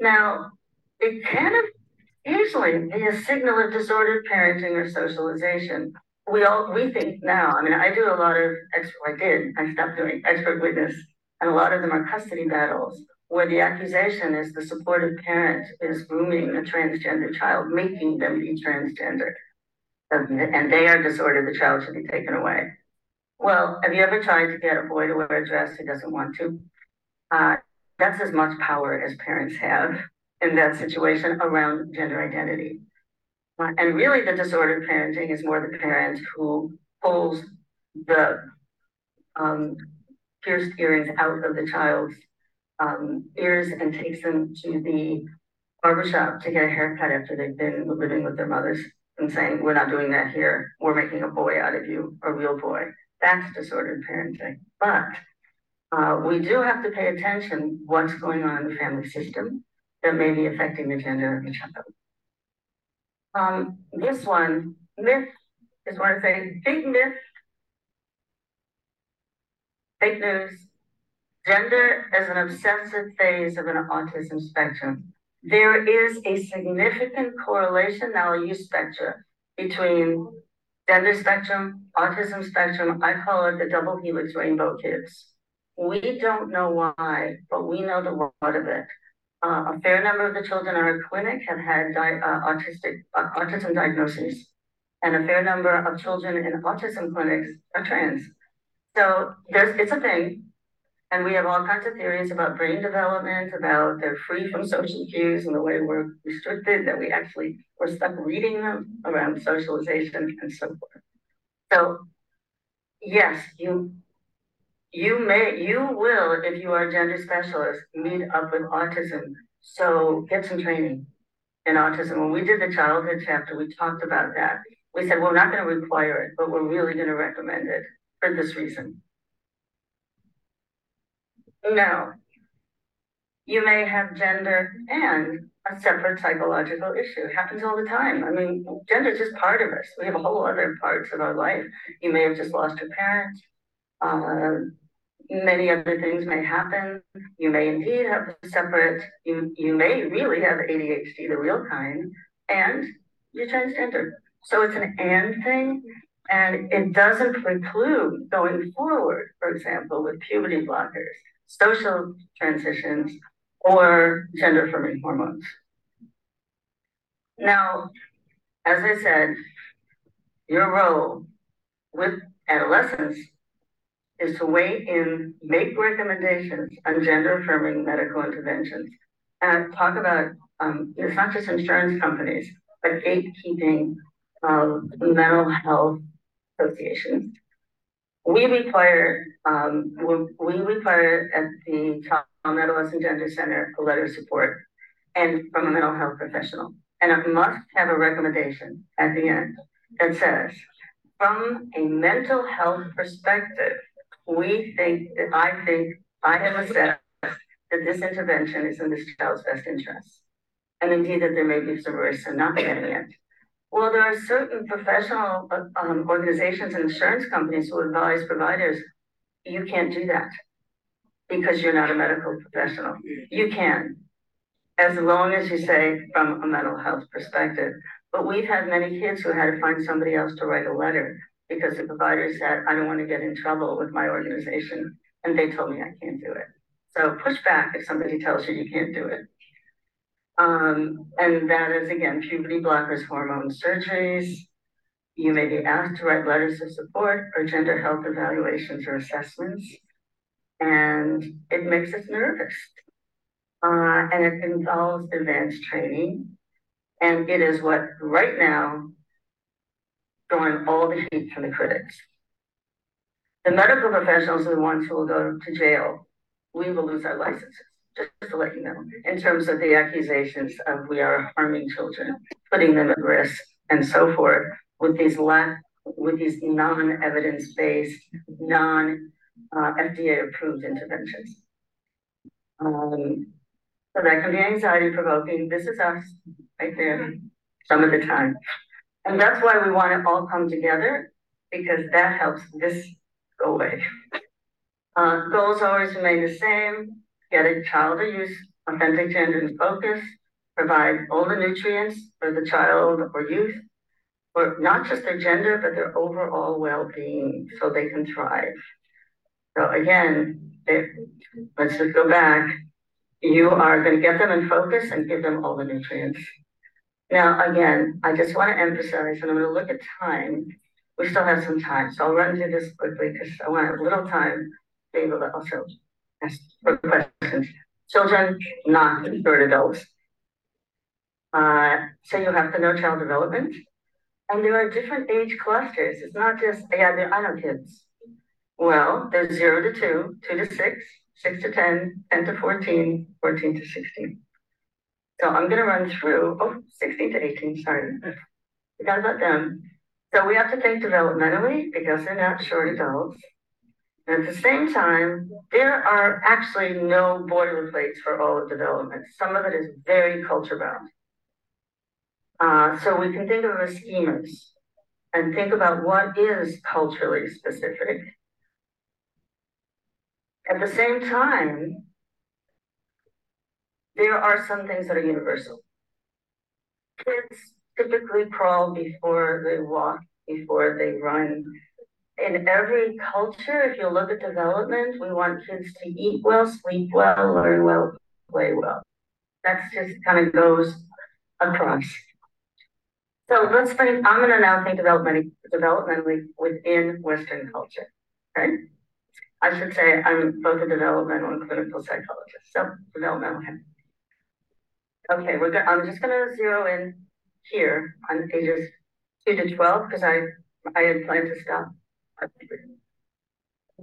[SPEAKER 2] Now, it can usually be a signal of disordered parenting or socialization. We all we think now. I mean, I do a lot of expert. I did. I stopped doing expert witness, and a lot of them are custody battles where the accusation is the supportive parent is grooming a transgender child, making them be transgender, and they are disordered. The child should be taken away. Well, have you ever tried to get a boy to wear a dress he doesn't want to? Uh, that's as much power as parents have in that situation around gender identity. Uh, and really, the disordered parenting is more the parent who pulls the um, pierced earrings out of the child's um, ears and takes them to the barbershop to get a haircut after they've been living with their mothers and saying, We're not doing that here. We're making a boy out of you, a real boy. That's disordered parenting. But uh, we do have to pay attention what's going on in the family system that may be affecting the gender of the child. Um, this one, myth, is what I say, big myth, fake news, gender as an obsessive phase of an autism spectrum. There is a significant correlation, now I'll use spectra, between gender spectrum, autism spectrum, I call it the double helix rainbow kids. We don't know why, but we know the what of it. Uh, a fair number of the children in our clinic have had di- uh, autistic uh, autism diagnoses, and a fair number of children in autism clinics are trans. So there's it's a thing, and we have all kinds of theories about brain development, about they're free from social cues and the way we're restricted, that we actually we're stuck reading them around socialization and so forth. So yes, you you may, you will, if you are a gender specialist, meet up with autism. So get some training in autism. When we did the childhood chapter, we talked about that. We said, we're not going to require it, but we're really going to recommend it for this reason. Now, you may have gender and a separate psychological issue. It happens all the time. I mean, gender is just part of us. We have a whole other parts of our life. You may have just lost your parents. Uh, many other things may happen. You may indeed have separate, you, you may really have ADHD, the real kind, and you're transgender. So it's an and thing, and it doesn't preclude going forward, for example, with puberty blockers, social transitions, or gender affirming hormones. Now, as I said, your role with adolescents is to weigh in, make recommendations on gender affirming medical interventions, and talk about um, it's not just insurance companies, but gatekeeping of mental health associations. We require um, we require at the Child and Adolescent Gender Center a letter of support and from a mental health professional. And it must have a recommendation at the end that says, from a mental health perspective, we think I think I have assessed that this intervention is in this child's best interest. And indeed that there may be some risks in not getting it. Well, there are certain professional um, organizations and insurance companies who advise providers, you can't do that because you're not a medical professional. You can, as long as you say from a mental health perspective. But we've had many kids who had to find somebody else to write a letter because the provider said, I don't want to get in trouble with my organization. And they told me I can't do it. So push back if somebody tells you you can't do it. Um, and that is again puberty blockers, hormone surgeries. You may be asked to write letters of support or gender health evaluations or assessments. And it makes us nervous. Uh, and it involves advanced training. And it is what right now drawing all the heat from the critics. The medical professionals are the ones who will go to jail. We will lose our licenses just to let you know, in terms of the accusations of we are harming children, putting them at risk, and so forth, with these lack, with these non-evidence based, non uh, FDA approved interventions. Um, so that can be anxiety provoking. This is us right there, some of the time. And that's why we want to all come together because that helps this go away. Uh, goals always remain the same get a child to use authentic gender and focus, provide all the nutrients for the child or youth, for not just their gender, but their overall well-being so they can thrive. So again, let's just go back. You are going to get them in focus and give them all the nutrients. Now, again, I just want to emphasize, and I'm going to look at time. We still have some time, so I'll run through this quickly because I want a little time to be able to also ask for questions. Children, not short adults. Uh, so you have to know child development. And there are different age clusters. It's not just, yeah, there I know kids. Well, there's zero to two, two to six, six to 10, 10 to 14, 14 to 16. So I'm going to run through, oh, 16 to 18, sorry. Forgot about them. So we have to think developmentally because they're not short adults. And At the same time, there are actually no boilerplates for all of development. Some of it is very culture bound. Uh, so we can think of as schemas and think about what is culturally specific. At the same time, there are some things that are universal. Kids typically crawl before they walk, before they run, in every culture, if you look at development, we want kids to eat well, sleep well, learn well, play well. That's just kind of goes across. So let's think, I'm going to now think developmentally, developmentally within Western culture. Okay. I should say I'm both a developmental and clinical psychologist. So developmental. Okay, we're go- I'm just to zero in here on ages two to 12 because I, I had planned to stop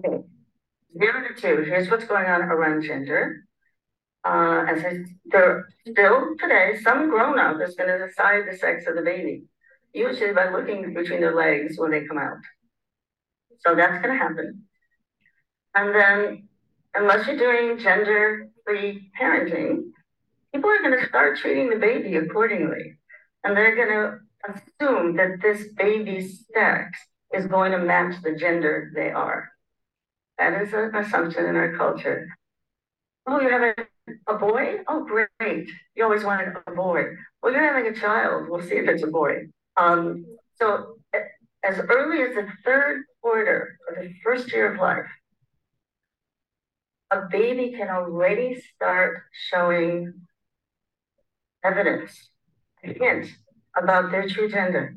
[SPEAKER 2] Okay. Zero to two, here's what's going on around gender. Uh, as I, there still today, some grown up is to decide the sex of the baby, usually by looking between their legs when they come out. So that's to happen. And then, unless you're doing gender free parenting, people are going to start treating the baby accordingly. And they're going to assume that this baby's sex is going to match the gender they are. That is an assumption in our culture. Oh, you're having a boy? Oh, great. You always wanted a boy. Well, you're having a child. We'll see if it's a boy. Um, so, as early as the third quarter of the first year of life, a baby can already start showing evidence, hints about their true gender.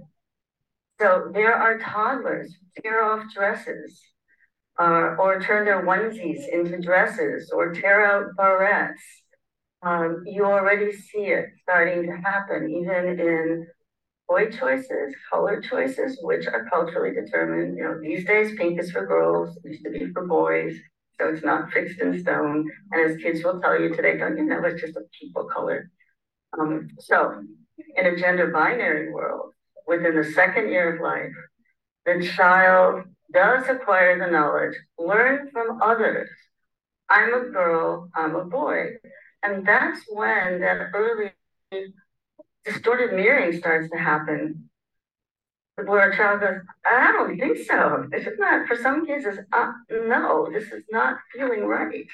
[SPEAKER 2] So there are toddlers tear off dresses uh, or turn their onesies into dresses or tear out barrettes. Um, you already see it starting to happen, even in boy choices, color choices, which are culturally determined. You know, these days pink is for girls, used to be for boys, so it's not fixed in stone. And as kids will tell you today, don't you know it's just a people color. Um, so in a gender binary world, within the second year of life, the child does acquire the knowledge, learn from others. I'm a girl, I'm a boy. And that's when that early distorted mirroring starts to happen. Where a child goes, I don't think so. This is not, for some is uh, no, this is not feeling right.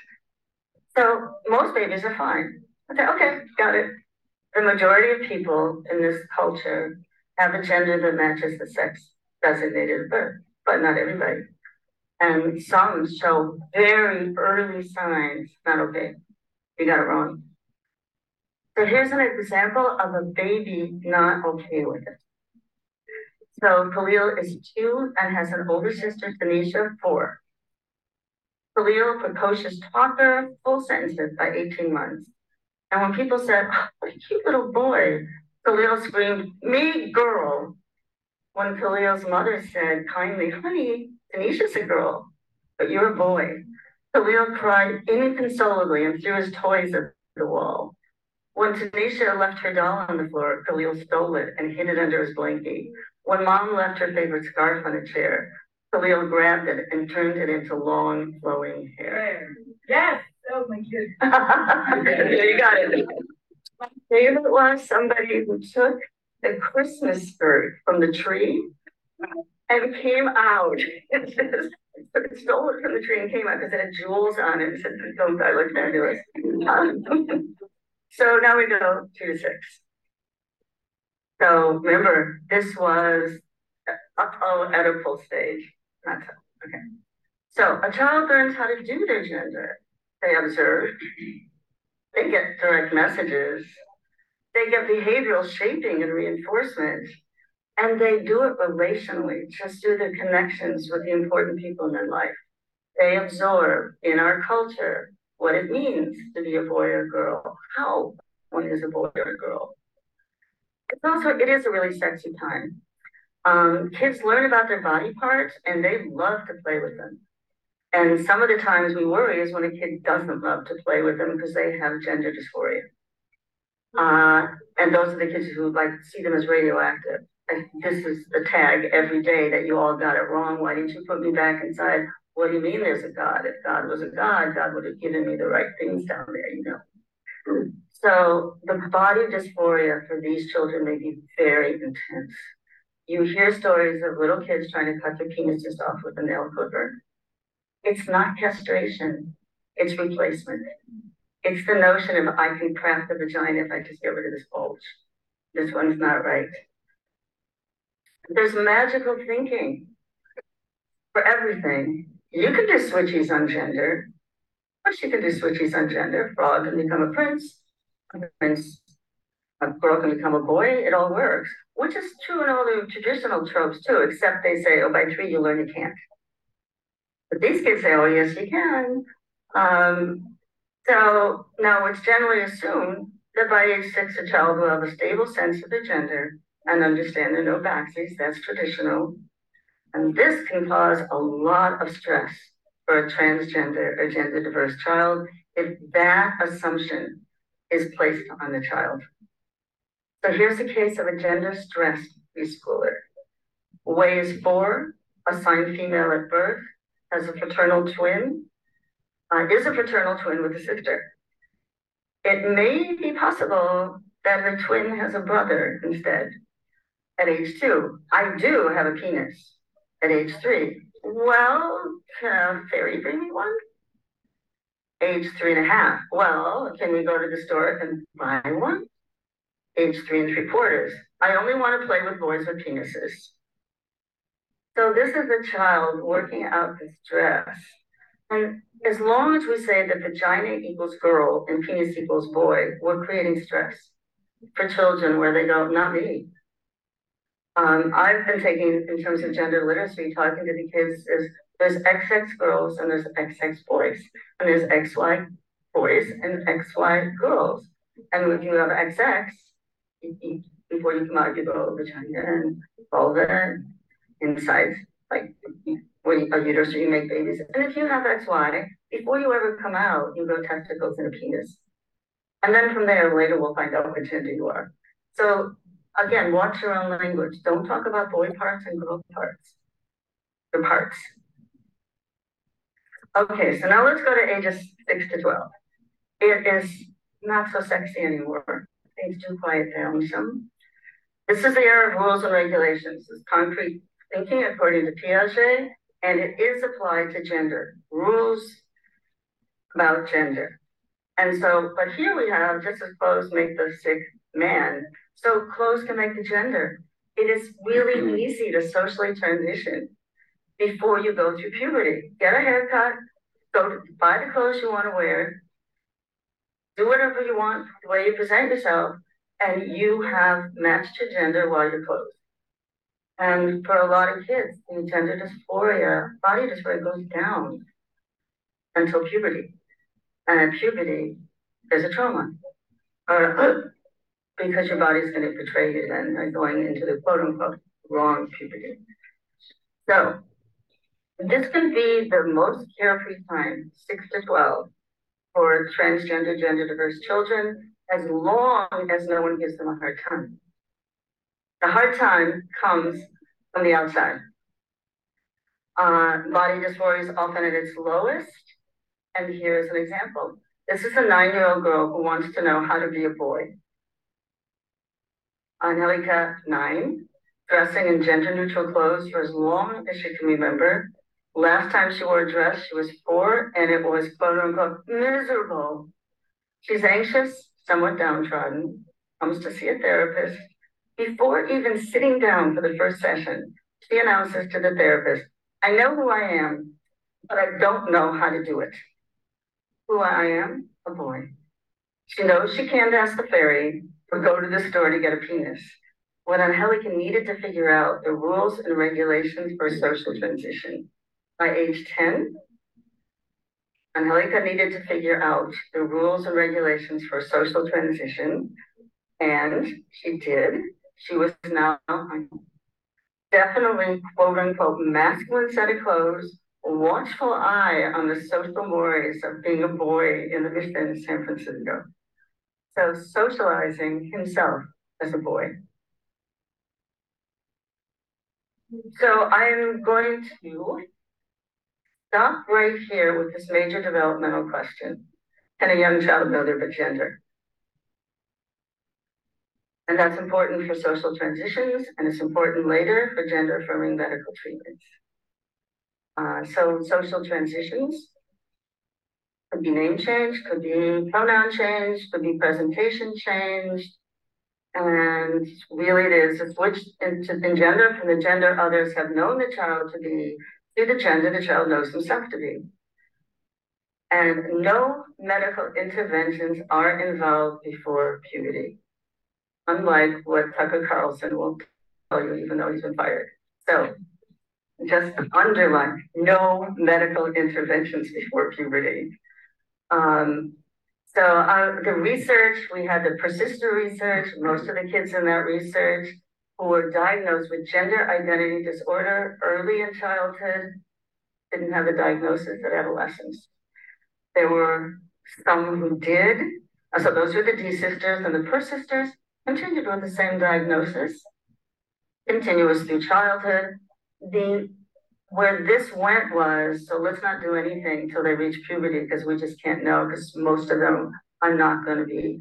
[SPEAKER 2] So most babies are fine. Okay, okay, got it. The majority of people in this culture have a gender that matches the sex designated at birth, but not everybody. And some show very early signs, not okay. You got it wrong. So here's an example of a baby not okay with it. So Khalil is two and has an older sister, Tanisha, four. Khalil, precocious talker, full sentences by 18 months. And when people said, oh, what a cute little boy, Khalil screamed, me girl. When Khalil's mother said kindly, honey, Tanisha's a girl, but you're a boy. Khalil cried inconsolably and threw his toys at the wall. When Tanisha left her doll on the floor, Khalil stole it and hid it under his blanket. When mom left her favorite scarf on a chair, Khalil grabbed it and turned it into long, flowing hair.
[SPEAKER 6] Yes. Oh my goodness.
[SPEAKER 2] you got it. My favorite was somebody who took the Christmas skirt from the tree and came out. It stole it from the tree and came out because it had jewels on it and said, Don't I look fabulous? so now we go two to six. So remember, this was at a full stage. Not so. Okay. So a child learns how to do their gender they observe, they get direct messages, they get behavioral shaping and reinforcement, and they do it relationally, just through the connections with the important people in their life. They absorb in our culture what it means to be a boy or girl, how one is a boy or a girl. It's also, it is a really sexy time. Um, kids learn about their body parts and they love to play with them. And some of the times we worry is when a kid doesn't love to play with them because they have gender dysphoria. Uh, and those are the kids who like see them as radioactive. And this is the tag every day that you all got it wrong. Why didn't you put me back inside? What do you mean there's a God? If God was a God, God would have given me the right things down there, you know. So the body dysphoria for these children may be very intense. You hear stories of little kids trying to cut their penises off with a nail clipper it's not castration, it's replacement. It's the notion of I can craft the vagina if I just get rid of this bulge. This one's not right. There's magical thinking for everything. You can do switchies on gender. Of course, you can do switchies on gender. Frog can become a prince. A prince, a girl can become a boy. It all works, which is true in all the traditional tropes too. Except they say, oh, by three you learn you can't. But these kids say, oh, yes, you can. Um, so now it's generally assumed that by age six, a child will have a stable sense of their gender and understand the no backsies. That's traditional. And this can cause a lot of stress for a transgender or gender diverse child if that assumption is placed on the child. So here's a case of a gender stressed preschooler. Weighs four, assigned female at birth, has a fraternal twin, uh, is a fraternal twin with a sister. it may be possible that her twin has a brother instead at age two. I do have a penis at age three. Well, can a fairy bring me one? Age three and a half. Well, can we go to the store and buy one? Age three and three quarters. I only want to play with boys with penises. So this is a child working out this dress. And as long as we say that vagina equals girl and penis equals boy, we're creating stress for children where they go, not me. Um, I've been taking, in terms of gender literacy, talking to the kids, is there's XX girls and there's XX boys, and there's XY boys and XY girls. And if you have XX, before you come out, you go vagina and vulva inside, like when a uterus, you make babies. And if you have XY, before you ever come out, you go testicles and a penis. And then from there, later we'll find out which gender you are. So again, watch your own language. Don't talk about boy parts and girl parts. The parts. Okay, so now let's go to ages six to 12. It is not so sexy anymore. Things do quiet down some. This is the era of rules and regulations. This concrete thinking according to Piaget, and it is applied to gender. Rules about gender. And so, but here we have just as clothes make the sick man, so clothes can make the gender. It is really mm-hmm. easy to socially transition before you go through puberty. Get a haircut, go to, buy the clothes you want to wear, do whatever you want, the way you present yourself, and you have matched your gender while you're clothed. And for a lot of kids, the gender dysphoria, body dysphoria goes down until puberty. And at puberty, there's a trauma. Or oh, because your body's going to betray you then going into the quote unquote wrong puberty. So this can be the most carefree time, six to 12, for transgender, gender diverse children, as long as no one gives them a hard time. The hard time comes from the outside. Uh, body dysphoria is often at its lowest. And here's an example. This is a nine-year-old girl who wants to know how to be a boy. Angelica, nine, dressing in gender-neutral clothes for as long as she can remember. Last time she wore a dress, she was four, and it was quote-unquote miserable. She's anxious, somewhat downtrodden, comes to see a therapist, before even sitting down for the first session, she announces to the therapist, I know who I am, but I don't know how to do it. Who I am? A boy. She knows she can't ask the fairy or go to the store to get a penis. What Angelica needed to figure out the rules and regulations for social transition. By age 10, Angelica needed to figure out the rules and regulations for social transition, and she did she was now definitely quote unquote masculine set of clothes, watchful eye on the social mores of being a boy in the Mission San Francisco. So socializing himself as a boy. So I'm going to stop right here with this major developmental question. Can a young child know their gender? And that's important for social transitions, and it's important later for gender affirming medical treatments. Uh, so social transitions could be name change, could be pronoun change, could be presentation change. And really it is a switch into in gender from the gender others have known the child to be to the gender the child knows himself to be. And no medical interventions are involved before puberty unlike what Tucker Carlson will tell you, even though he's been fired. So just underline no medical interventions before puberty. Um, so uh, the research, we had the persister research, most of the kids in that research who were diagnosed with gender identity disorder early in childhood didn't have a diagnosis at adolescence. There were some who did. So those were the desisters and the persisters continued with the same diagnosis, continuous through childhood. The where this went was so let's not do anything until they reach puberty because we just can't know because most of them I'm not going to be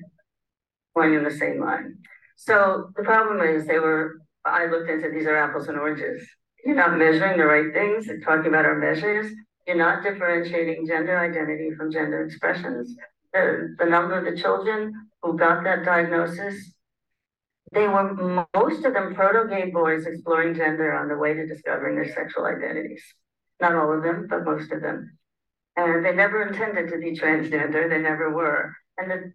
[SPEAKER 2] going in the same line. So the problem is they were, I looked into these are apples and oranges. You're not measuring the right things. They're talking about our measures. You're not differentiating gender identity from gender expressions. The, the number of the children who got that diagnosis, they were most of them proto-gay boys exploring gender on the way to discovering their sexual identities. Not all of them, but most of them. And they never intended to be transgender. They never were. And the,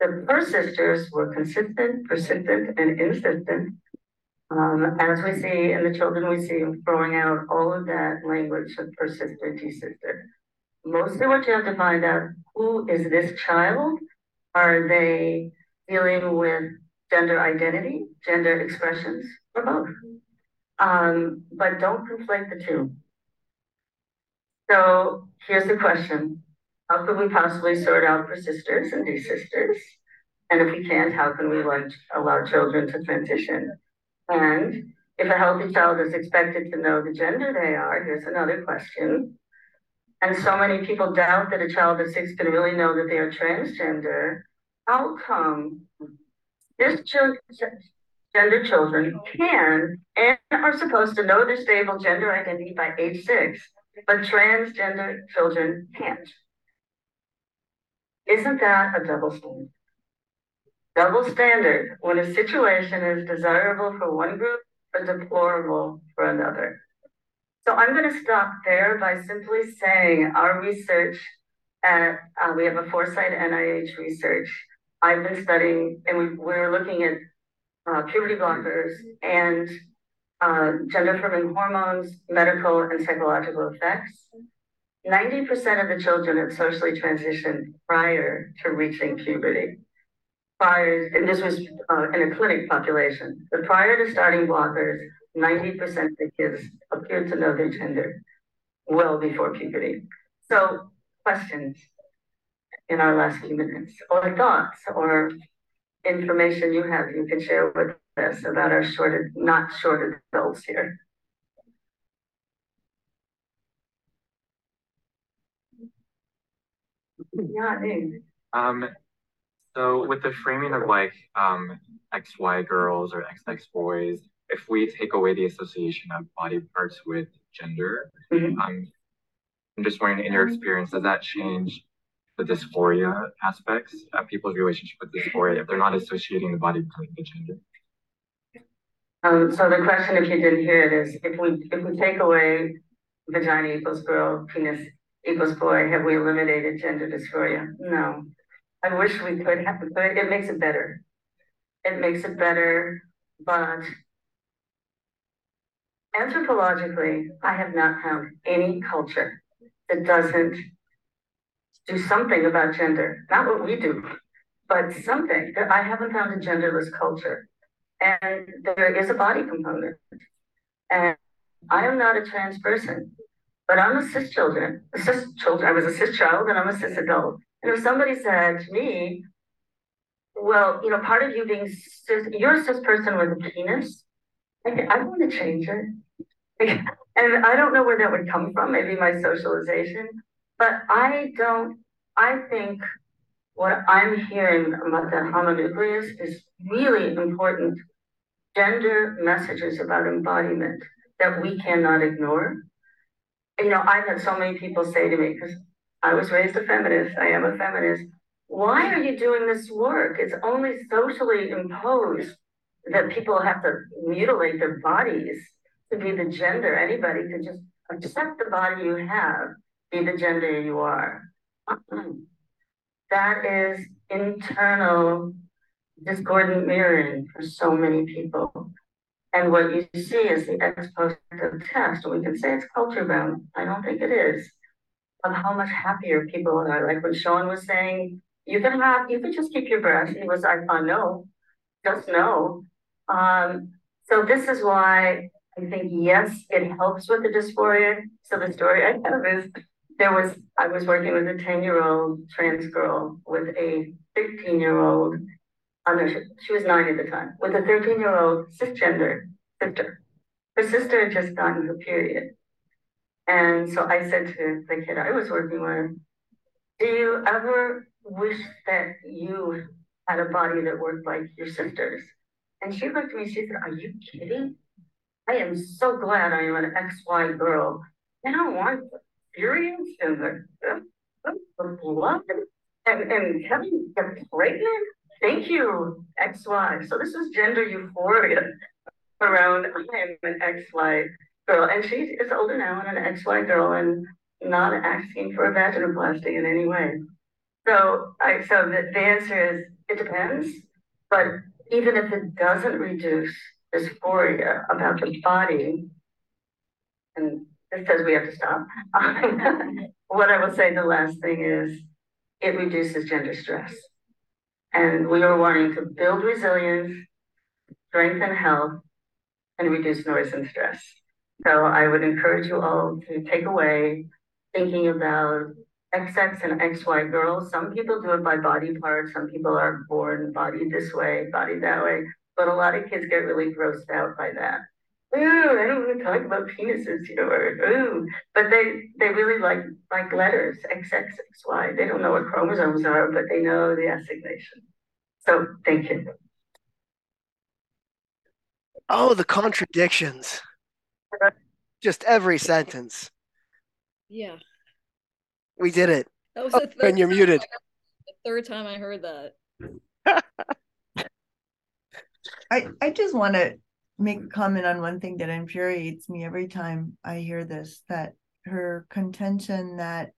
[SPEAKER 2] the persisters were consistent, persistent, and insistent um, as we see in the children, we see throwing out all of that language of persister, desister. Mostly what you have to find out, who is this child? Are they dealing with gender identity, gender expressions, or both? Um, but don't conflate the two. So here's the question. How could we possibly sort out persisters and desisters? And if we can't, how can we like allow children to transition and if a healthy child is expected to know the gender they are, here's another question. And so many people doubt that a child of six can really know that they are transgender. How come this gender children can and are supposed to know their stable gender identity by age six, but transgender children can't? Isn't that a double standard? double standard when a situation is desirable for one group but deplorable for another. So I'm going to stop there by simply saying our research at, uh, we have a Foresight NIH research. I've been studying, and we, we're looking at uh, puberty blockers and uh, gender affirming hormones, medical and psychological effects. 90% of the children had socially transitioned prior to reaching puberty prior, and this was uh, in a clinic population, but prior to starting blockers, 90% of the kids appeared to know their gender well before puberty. So, questions in our last few minutes, or thoughts, or information you have you can share with us about our shorted, not shorted adults here. Yeah,
[SPEAKER 7] um, so with the framing of like um, XY girls or XX boys, if we take away the association of body parts with gender, mm-hmm. um, I'm just wondering, in your experience, does that change the dysphoria aspects of people's relationship with dysphoria if they're not associating the body with the gender?
[SPEAKER 2] Um, so the question, if you didn't hear it, is if we if we take away vagina equals girl, penis equals boy, have we eliminated gender dysphoria? No. I wish we could have, but it makes it better. It makes it better, but anthropologically, I have not found any culture that doesn't do something about gender. Not what we do, but something. that I haven't found a genderless culture. And there is a body component. And I am not a trans person, but I'm a cis children, a cis children. I was a cis child and I'm a cis adult. And if somebody said to me, well, you know, part of you being cis, you're a cis person with a penis, I, I want to change it. and I don't know where that would come from, maybe my socialization, but I don't, I think what I'm hearing about the homunculus is really important gender messages about embodiment that we cannot ignore. You know, I've had so many people say to me, because I was raised a feminist. I am a feminist. Why are you doing this work? It's only socially imposed that people have to mutilate their bodies to be the gender. Anybody could just accept the body you have, be the gender you are. That is internal discordant mirroring for so many people. And what you see is the ex post test. We can say it's culture bound. I don't think it is of how much happier people are. Like when Sean was saying, you can have, you can just keep your breath. He was like, oh, no, just no. Um, so this is why I think, yes, it helps with the dysphoria. So the story I have is there was, I was working with a 10 year old trans girl with a 15 year old, oh no, she, she was nine at the time, with a 13 year old cisgender sister. Her sister had just gotten her period. And so I said to the kid I was working with, do you ever wish that you had a body that worked like your sister's. And she looked at me, she said, Are you kidding? I am so glad I am an XY girl. I don't want experience and the, the, the blood and, and having get pregnant. Thank you, XY. So this is gender euphoria around I am an XY girl. And she is older now and an XY girl and not asking for a vaginoplasty in any way. So I so the, the answer is it depends. But even if it doesn't reduce dysphoria about the body, and this says we have to stop. what I will say the last thing is it reduces gender stress. And we are wanting to build resilience, strengthen health, and reduce noise and stress. So I would encourage you all to take away thinking about XX and XY girls. Some people do it by body parts. Some people are born body this way, body that way. But a lot of kids get really grossed out by that. Ooh, I don't want to talk about penises, you know, or ooh. But they they really like like letters, XX, XY. They don't know what chromosomes are, but they know the assignation. So thank you.
[SPEAKER 1] Oh, the contradictions. Just every sentence.
[SPEAKER 3] Yeah.
[SPEAKER 1] We did it.
[SPEAKER 3] That was
[SPEAKER 1] oh,
[SPEAKER 3] the third
[SPEAKER 1] and you're muted.
[SPEAKER 3] The third time I heard that.
[SPEAKER 5] I, I just want to make a comment on one thing that infuriates me every time I hear this that her contention that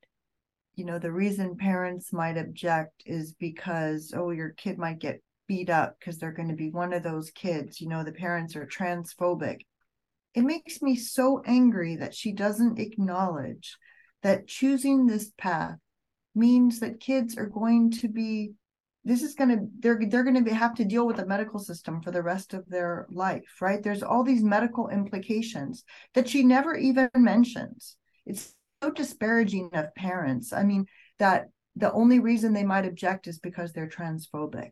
[SPEAKER 5] you know the reason parents might object is because oh your kid might get beat up because they're going to be one of those kids you know the parents are transphobic. It makes me so angry that she doesn't acknowledge that choosing this path means that kids are going to be this is going to they're they're going to have to deal with the medical system for the rest of their life right? There's all these medical implications that she never even mentions. It's so disparaging of parents. I mean that the only reason they might object is because they're transphobic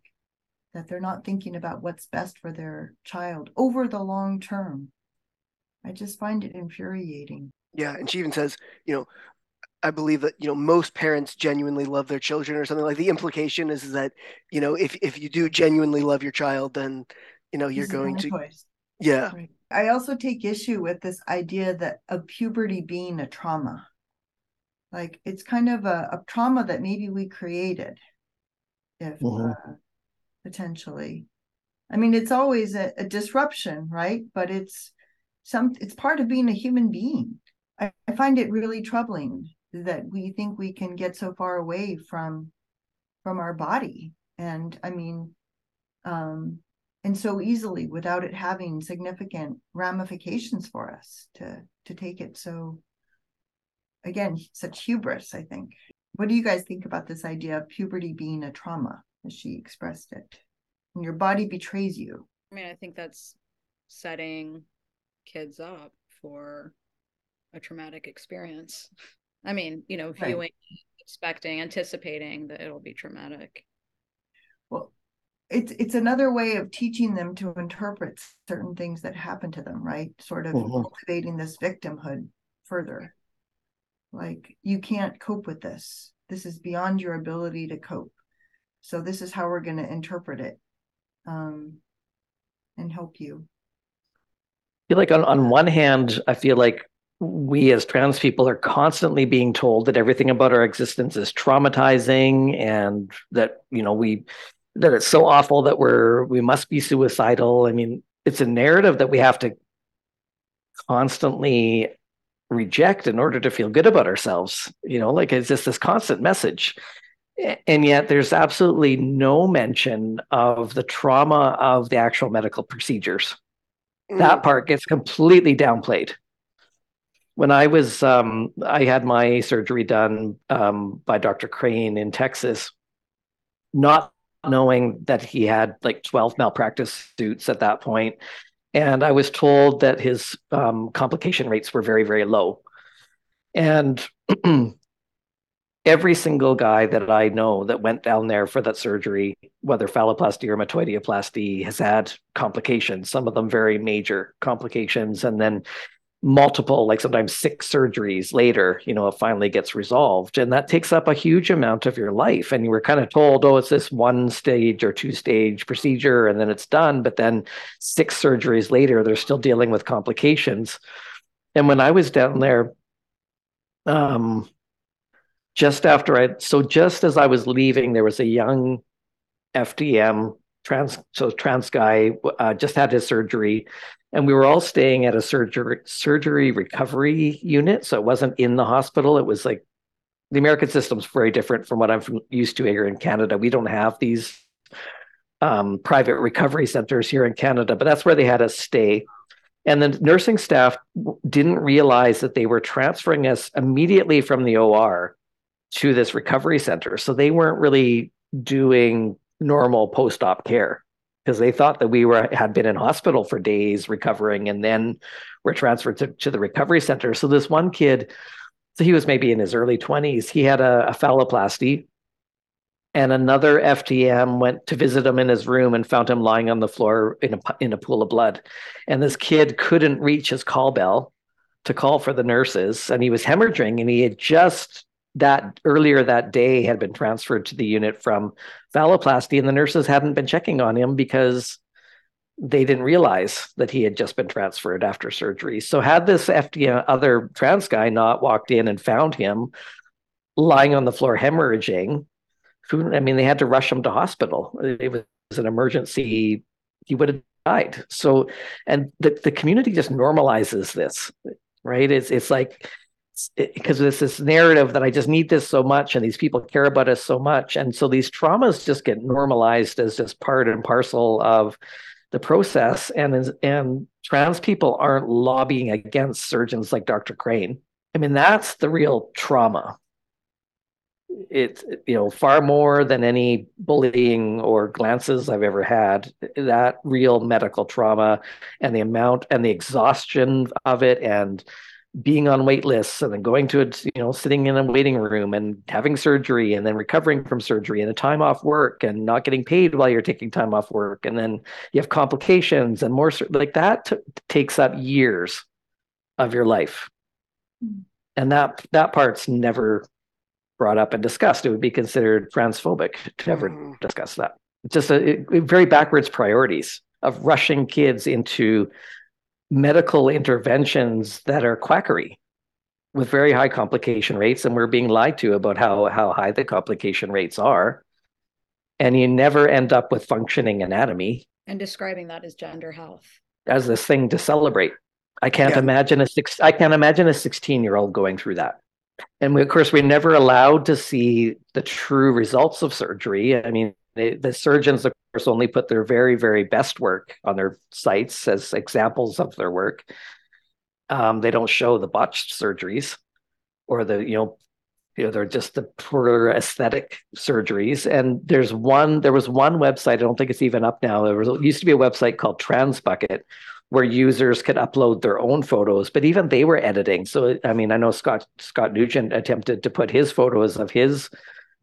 [SPEAKER 5] that they're not thinking about what's best for their child over the long term. I just find it infuriating.
[SPEAKER 1] Yeah and she even says you know I believe that you know most parents genuinely love their children or something like the implication is that you know if if you do genuinely love your child then you know you're going to choice. yeah right.
[SPEAKER 5] I also take issue with this idea that of puberty being a trauma like it's kind of a, a trauma that maybe we created if mm-hmm. uh, potentially I mean it's always a, a disruption right but it's some it's part of being a human being I, I find it really troubling that we think we can get so far away from from our body. And i mean um and so easily without it having significant ramifications for us to to take it. So again such hubris i think. What do you guys think about this idea of puberty being a trauma as she expressed it? When your body betrays you.
[SPEAKER 3] I mean i think that's setting kids up for a traumatic experience I mean, you know, viewing, right. expecting, anticipating that it'll be traumatic.
[SPEAKER 5] Well, it's it's another way of teaching them to interpret certain things that happen to them, right? Sort of mm-hmm. cultivating this victimhood further. Like you can't cope with this. This is beyond your ability to cope. So this is how we're going to interpret it um, and help you.
[SPEAKER 4] I feel like on, on one hand, I feel like we as trans people are constantly being told that everything about our existence is traumatizing and that you know we that it's so awful that we're we must be suicidal. I mean it's a narrative that we have to constantly reject in order to feel good about ourselves you know like it's just this constant message. And yet there's absolutely no mention of the trauma of the actual medical procedures. Mm. that part gets completely downplayed when I was, um, I had my surgery done um, by Dr. Crane in Texas, not knowing that he had like 12 malpractice suits at that point. And I was told that his um, complication rates were very, very low. And every single guy that I know that went down there for that surgery, whether phalloplasty or metoidioplasty, has had complications, some of them very major complications. And then multiple, like sometimes six surgeries later, you know, it finally gets resolved. And that takes up a huge amount of your life. And you were kind of told, oh, it's this one stage or two stage procedure and then it's done. But then six surgeries later, they're still dealing with complications. And when I was down there, um, just after I, so just as I was leaving, there was a young FTM trans, so trans guy uh, just had his surgery and we were all staying at a surgery surgery recovery unit so it wasn't in the hospital. It was like the american system's very different from what i'm from, used to here in canada. We don't have these um, private recovery centers here in canada but that's where they had us stay. And the nursing staff didn't realize that they were transferring us immediately from the or to this recovery center. So they weren't really doing normal post-op care because they thought that we were had been in hospital for days recovering and then were transferred to, to the recovery center. So this one kid, so he was maybe in his early 20s, he had a, a phalloplasty and another FTM went to visit him in his room and found him lying on the floor in a in a pool of blood. And this kid couldn't reach his call bell to call for the nurses, and he was hemorrhaging, and he had just that earlier that day had been transferred to the unit from phalloplasty, and the nurses hadn't been checking on him because they didn't realize that he had just been transferred after surgery. So had this FDA other trans guy not walked in and found him lying on the floor hemorrhaging, I mean, they had to rush him to hospital. It was an emergency. He would have died. So, and the, the community just normalizes this, right? It's it's like because there's this narrative that I just need this so much and these people care about us so much. And so these traumas just get normalized as just part and parcel of the process. And, and trans people aren't lobbying against surgeons like Dr. Crane. I mean, that's the real trauma. It's, you know, far more than any bullying or glances I've ever had, that real medical trauma and the amount and the exhaustion of it and being on wait lists and then going to it, you know, sitting in a waiting room and having surgery and then recovering from surgery and a time off work and not getting paid while you're taking time off work. And then you have complications and more like that t- takes up years of your life. Mm. And that, that part's never brought up and discussed. It would be considered transphobic to ever mm. discuss that. It's just a, a very backwards priorities of rushing kids into medical interventions that are quackery with very high complication rates and we're being lied to about how how high the complication rates are. And you never end up with functioning anatomy.
[SPEAKER 3] And describing that as gender health.
[SPEAKER 4] As this thing to celebrate. I can't yeah. imagine a six i can't imagine a 16 year old going through that. And we, of course we're never allowed to see the true results of surgery. I mean they, the surgeons, of course, only put their very, very best work on their sites as examples of their work. Um, they don't show the botched surgeries or the, you know, you know, they're just the poor aesthetic surgeries. And there's one, there was one website, I don't think it's even up now. There was used to be a website called Transbucket where users could upload their own photos, but even they were editing. So I mean, I know Scott Scott Newgent attempted to put his photos of his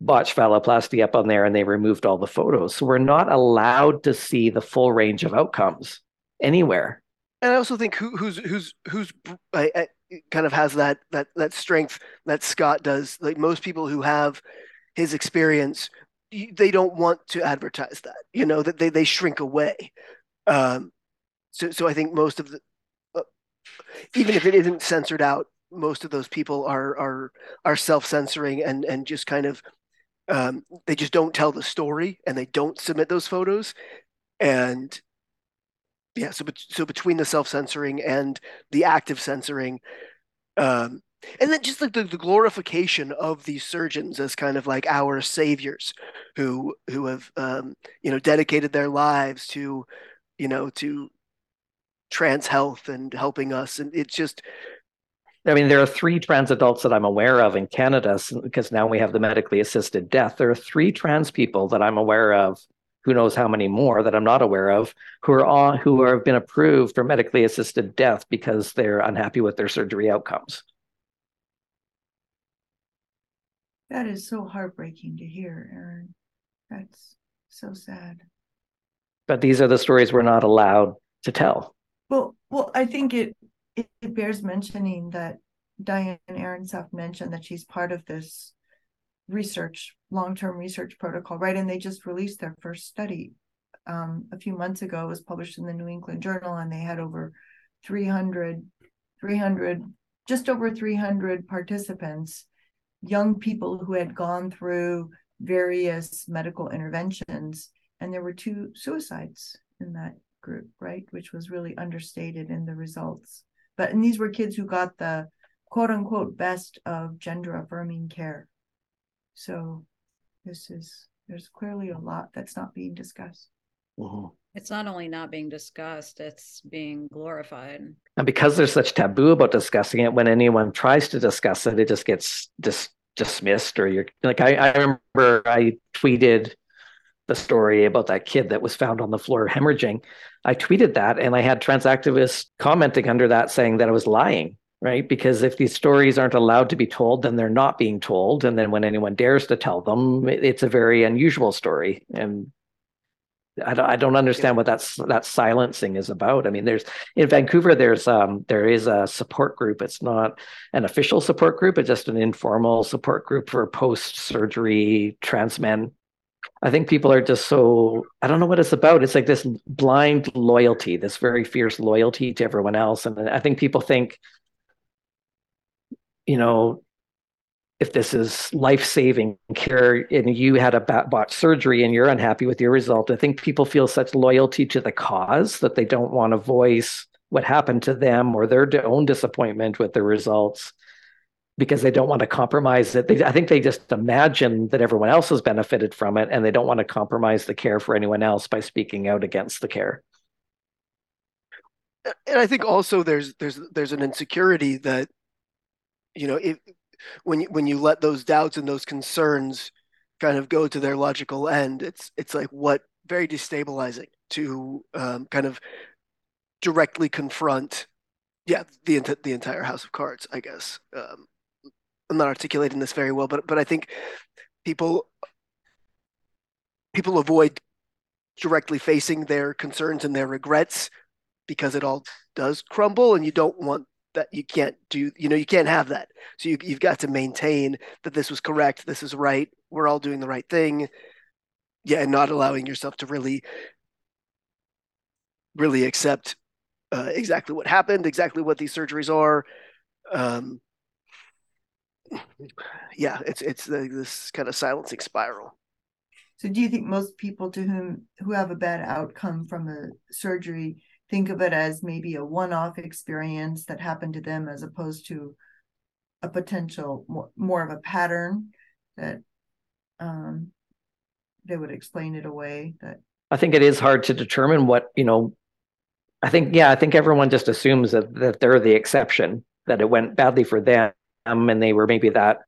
[SPEAKER 4] botched phalloplasty up on there and they removed all the photos. So we're not allowed to see the full range of outcomes anywhere.
[SPEAKER 1] And I also think who, who's who's who's I, I, kind of has that that that strength that Scott does. Like most people who have his experience, they don't want to advertise that. You know that they they shrink away. Um, so so I think most of the uh, even if it isn't censored out, most of those people are are are self censoring and and just kind of um, they just don't tell the story and they don't submit those photos. And yeah so so between the self-censoring and the active censoring um, and then just like the, the glorification of these surgeons as kind of like our saviors who who have um, you know dedicated their lives to you know to trans health and helping us. And it's just
[SPEAKER 4] I mean, there are three trans adults that I'm aware of in Canada because now we have the medically assisted death. There are three trans people that I'm aware of. Who knows how many more that I'm not aware of who are on who have been approved for medically assisted death because they're unhappy with their surgery outcomes.
[SPEAKER 5] That is so heartbreaking to hear, Aaron. That's so sad.
[SPEAKER 4] But these are the stories we're not allowed to tell.
[SPEAKER 5] Well, well, I think it it, it bears mentioning that Diane Ehrensaft mentioned that she's part of this research, long-term research protocol, right? And they just released their first study um, a few months ago. It was published in the New England Journal, and they had over 300, 300, just over 300 participants, young people who had gone through various medical interventions, and there were two suicides in that group, right? Which was really understated in the results. But and these were kids who got the quote unquote best of gender affirming care. So this is there's clearly a lot that's not being discussed.
[SPEAKER 3] Mm-hmm. It's not only not being discussed, it's being glorified.
[SPEAKER 4] And because there's such taboo about discussing it, when anyone tries to discuss it, it just gets dis- dismissed or you're like I, I remember I tweeted the story about that kid that was found on the floor hemorrhaging. I tweeted that and I had trans activists commenting under that saying that I was lying right? Because if these stories aren't allowed to be told, then they're not being told. And then when anyone dares to tell them, it's a very unusual story. And I don't, understand what that's that silencing is about. I mean, there's in Vancouver, there's um there is a support group. It's not an official support group, it's just an informal support group for post-surgery trans men. I think people are just so I don't know what it's about. It's like this blind loyalty, this very fierce loyalty to everyone else. And I think people think you know, if this is life saving care and you had a bot surgery and you're unhappy with your result, I think people feel such loyalty to the cause that they don't want to voice what happened to them or their own disappointment with the results because they don't want to compromise it. They, I think they just imagine that everyone else has benefited from it and they don't want to compromise the care for anyone else by speaking out against the care.
[SPEAKER 1] And I think also there's there's there's an insecurity that you know, if when you when you let those doubts and those concerns kind of go to their logical end, it's it's like what very destabilizing to um, kind of directly confront, yeah, the the entire house of cards. I guess um, I'm not articulating this very well, but but I think people people avoid directly facing their concerns and their regrets because it all does crumble, and you don't want that you can't do you know you can't have that. So you, you've got to maintain that this was correct this is right we're all doing the right thing. Yeah and not allowing yourself to really really accept uh, exactly what happened exactly what these surgeries are. Um, yeah it's it's the, this kind of silencing spiral.
[SPEAKER 5] So do you think most people to whom who have a bad outcome from a surgery think of it as maybe a one-off experience that happened to them as opposed to a potential more, more of a pattern that um, they would explain it away that
[SPEAKER 4] i think it is hard to determine what you know i think yeah i think everyone just assumes that, that they're the exception that it went badly for them and they were maybe that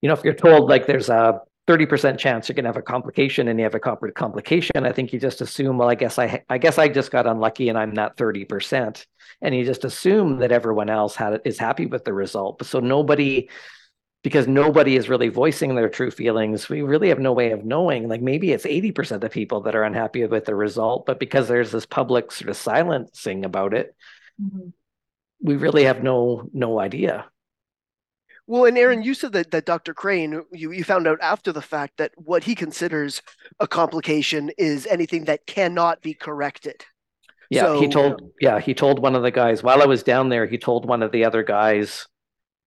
[SPEAKER 4] you know if you're told like there's a 30% chance you're going to have a complication and you have a complication i think you just assume well i guess i i guess i just got unlucky and i'm not 30% and you just assume that everyone else had is happy with the result. So nobody because nobody is really voicing their true feelings we really have no way of knowing. Like maybe it's 80% of people that are unhappy with the result but because there's this public sort of silencing about it mm-hmm. we really have no no idea
[SPEAKER 1] well, and Aaron, you said that, that Dr. Crane, you, you found out after the fact that what he considers a complication is anything that cannot be corrected.
[SPEAKER 4] Yeah, so, he told yeah, he told one of the guys while I was down there, he told one of the other guys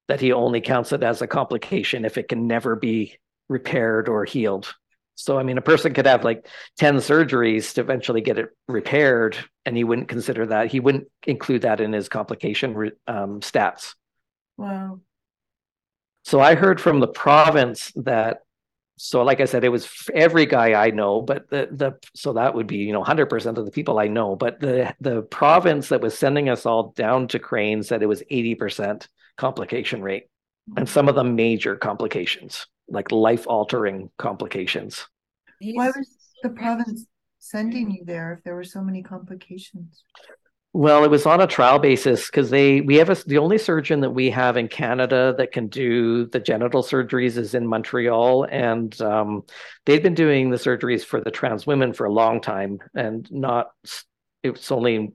[SPEAKER 4] that he only counts it as a complication if it can never be repaired or healed. So I mean a person could have like 10 surgeries to eventually get it repaired and he wouldn't consider that he wouldn't include that in his complication um, stats.
[SPEAKER 5] Wow.
[SPEAKER 4] So I heard from the province that so like I said, it was every guy I know, but the the so that would be you know hundred percent of the people I know. But the the province that was sending us all down to Crane said it was eighty percent complication rate, and some of the major complications, like life altering complications.
[SPEAKER 5] Why was the province sending you there if there were so many complications?
[SPEAKER 4] Well, it was on a trial basis because they we have a, the only surgeon that we have in Canada that can do the genital surgeries is in Montreal, and um, they've been doing the surgeries for the trans women for a long time, and not it's only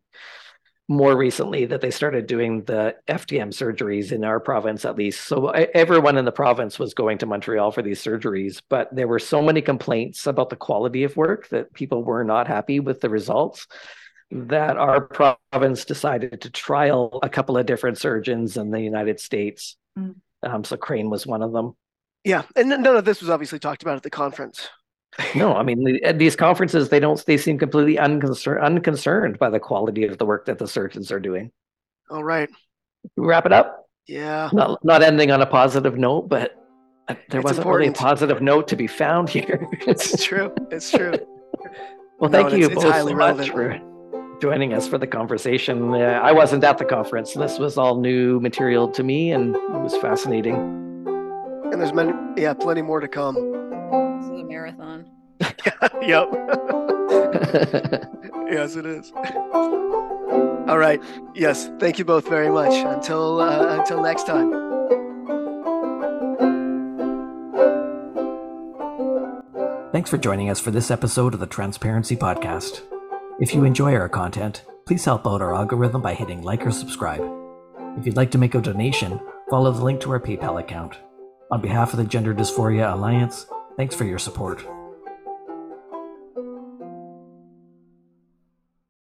[SPEAKER 4] more recently that they started doing the FTM surgeries in our province, at least. So everyone in the province was going to Montreal for these surgeries, but there were so many complaints about the quality of work that people were not happy with the results that our province decided to trial a couple of different surgeons in the United States. Mm. Um, so Crane was one of them.
[SPEAKER 1] Yeah, and none of this was obviously talked about at the conference.
[SPEAKER 4] no, I mean at these conferences, they don't. They seem completely unconcerned, unconcerned by the quality of the work that the surgeons are doing.
[SPEAKER 1] All right,
[SPEAKER 4] wrap it up.
[SPEAKER 1] Yeah,
[SPEAKER 4] not not ending on a positive note, but there it's wasn't important. really a positive note to be found here.
[SPEAKER 1] it's true. It's true.
[SPEAKER 4] well, no, thank you it's, both it's so relevant. much for joining us for the conversation. Uh, I wasn't at the conference. This was all new material to me, and it was fascinating.
[SPEAKER 1] And there's many, yeah, plenty more to come.
[SPEAKER 3] This is a marathon.
[SPEAKER 1] yep. yes, it is. All right. Yes. Thank you both very much. Until uh, until next time.
[SPEAKER 4] Thanks for joining us for this episode of the Transparency Podcast. If you enjoy our content, please help out our algorithm by hitting like or subscribe. If you'd like to make a donation, follow the link to our PayPal account. On behalf of the Gender Dysphoria Alliance, thanks for your support.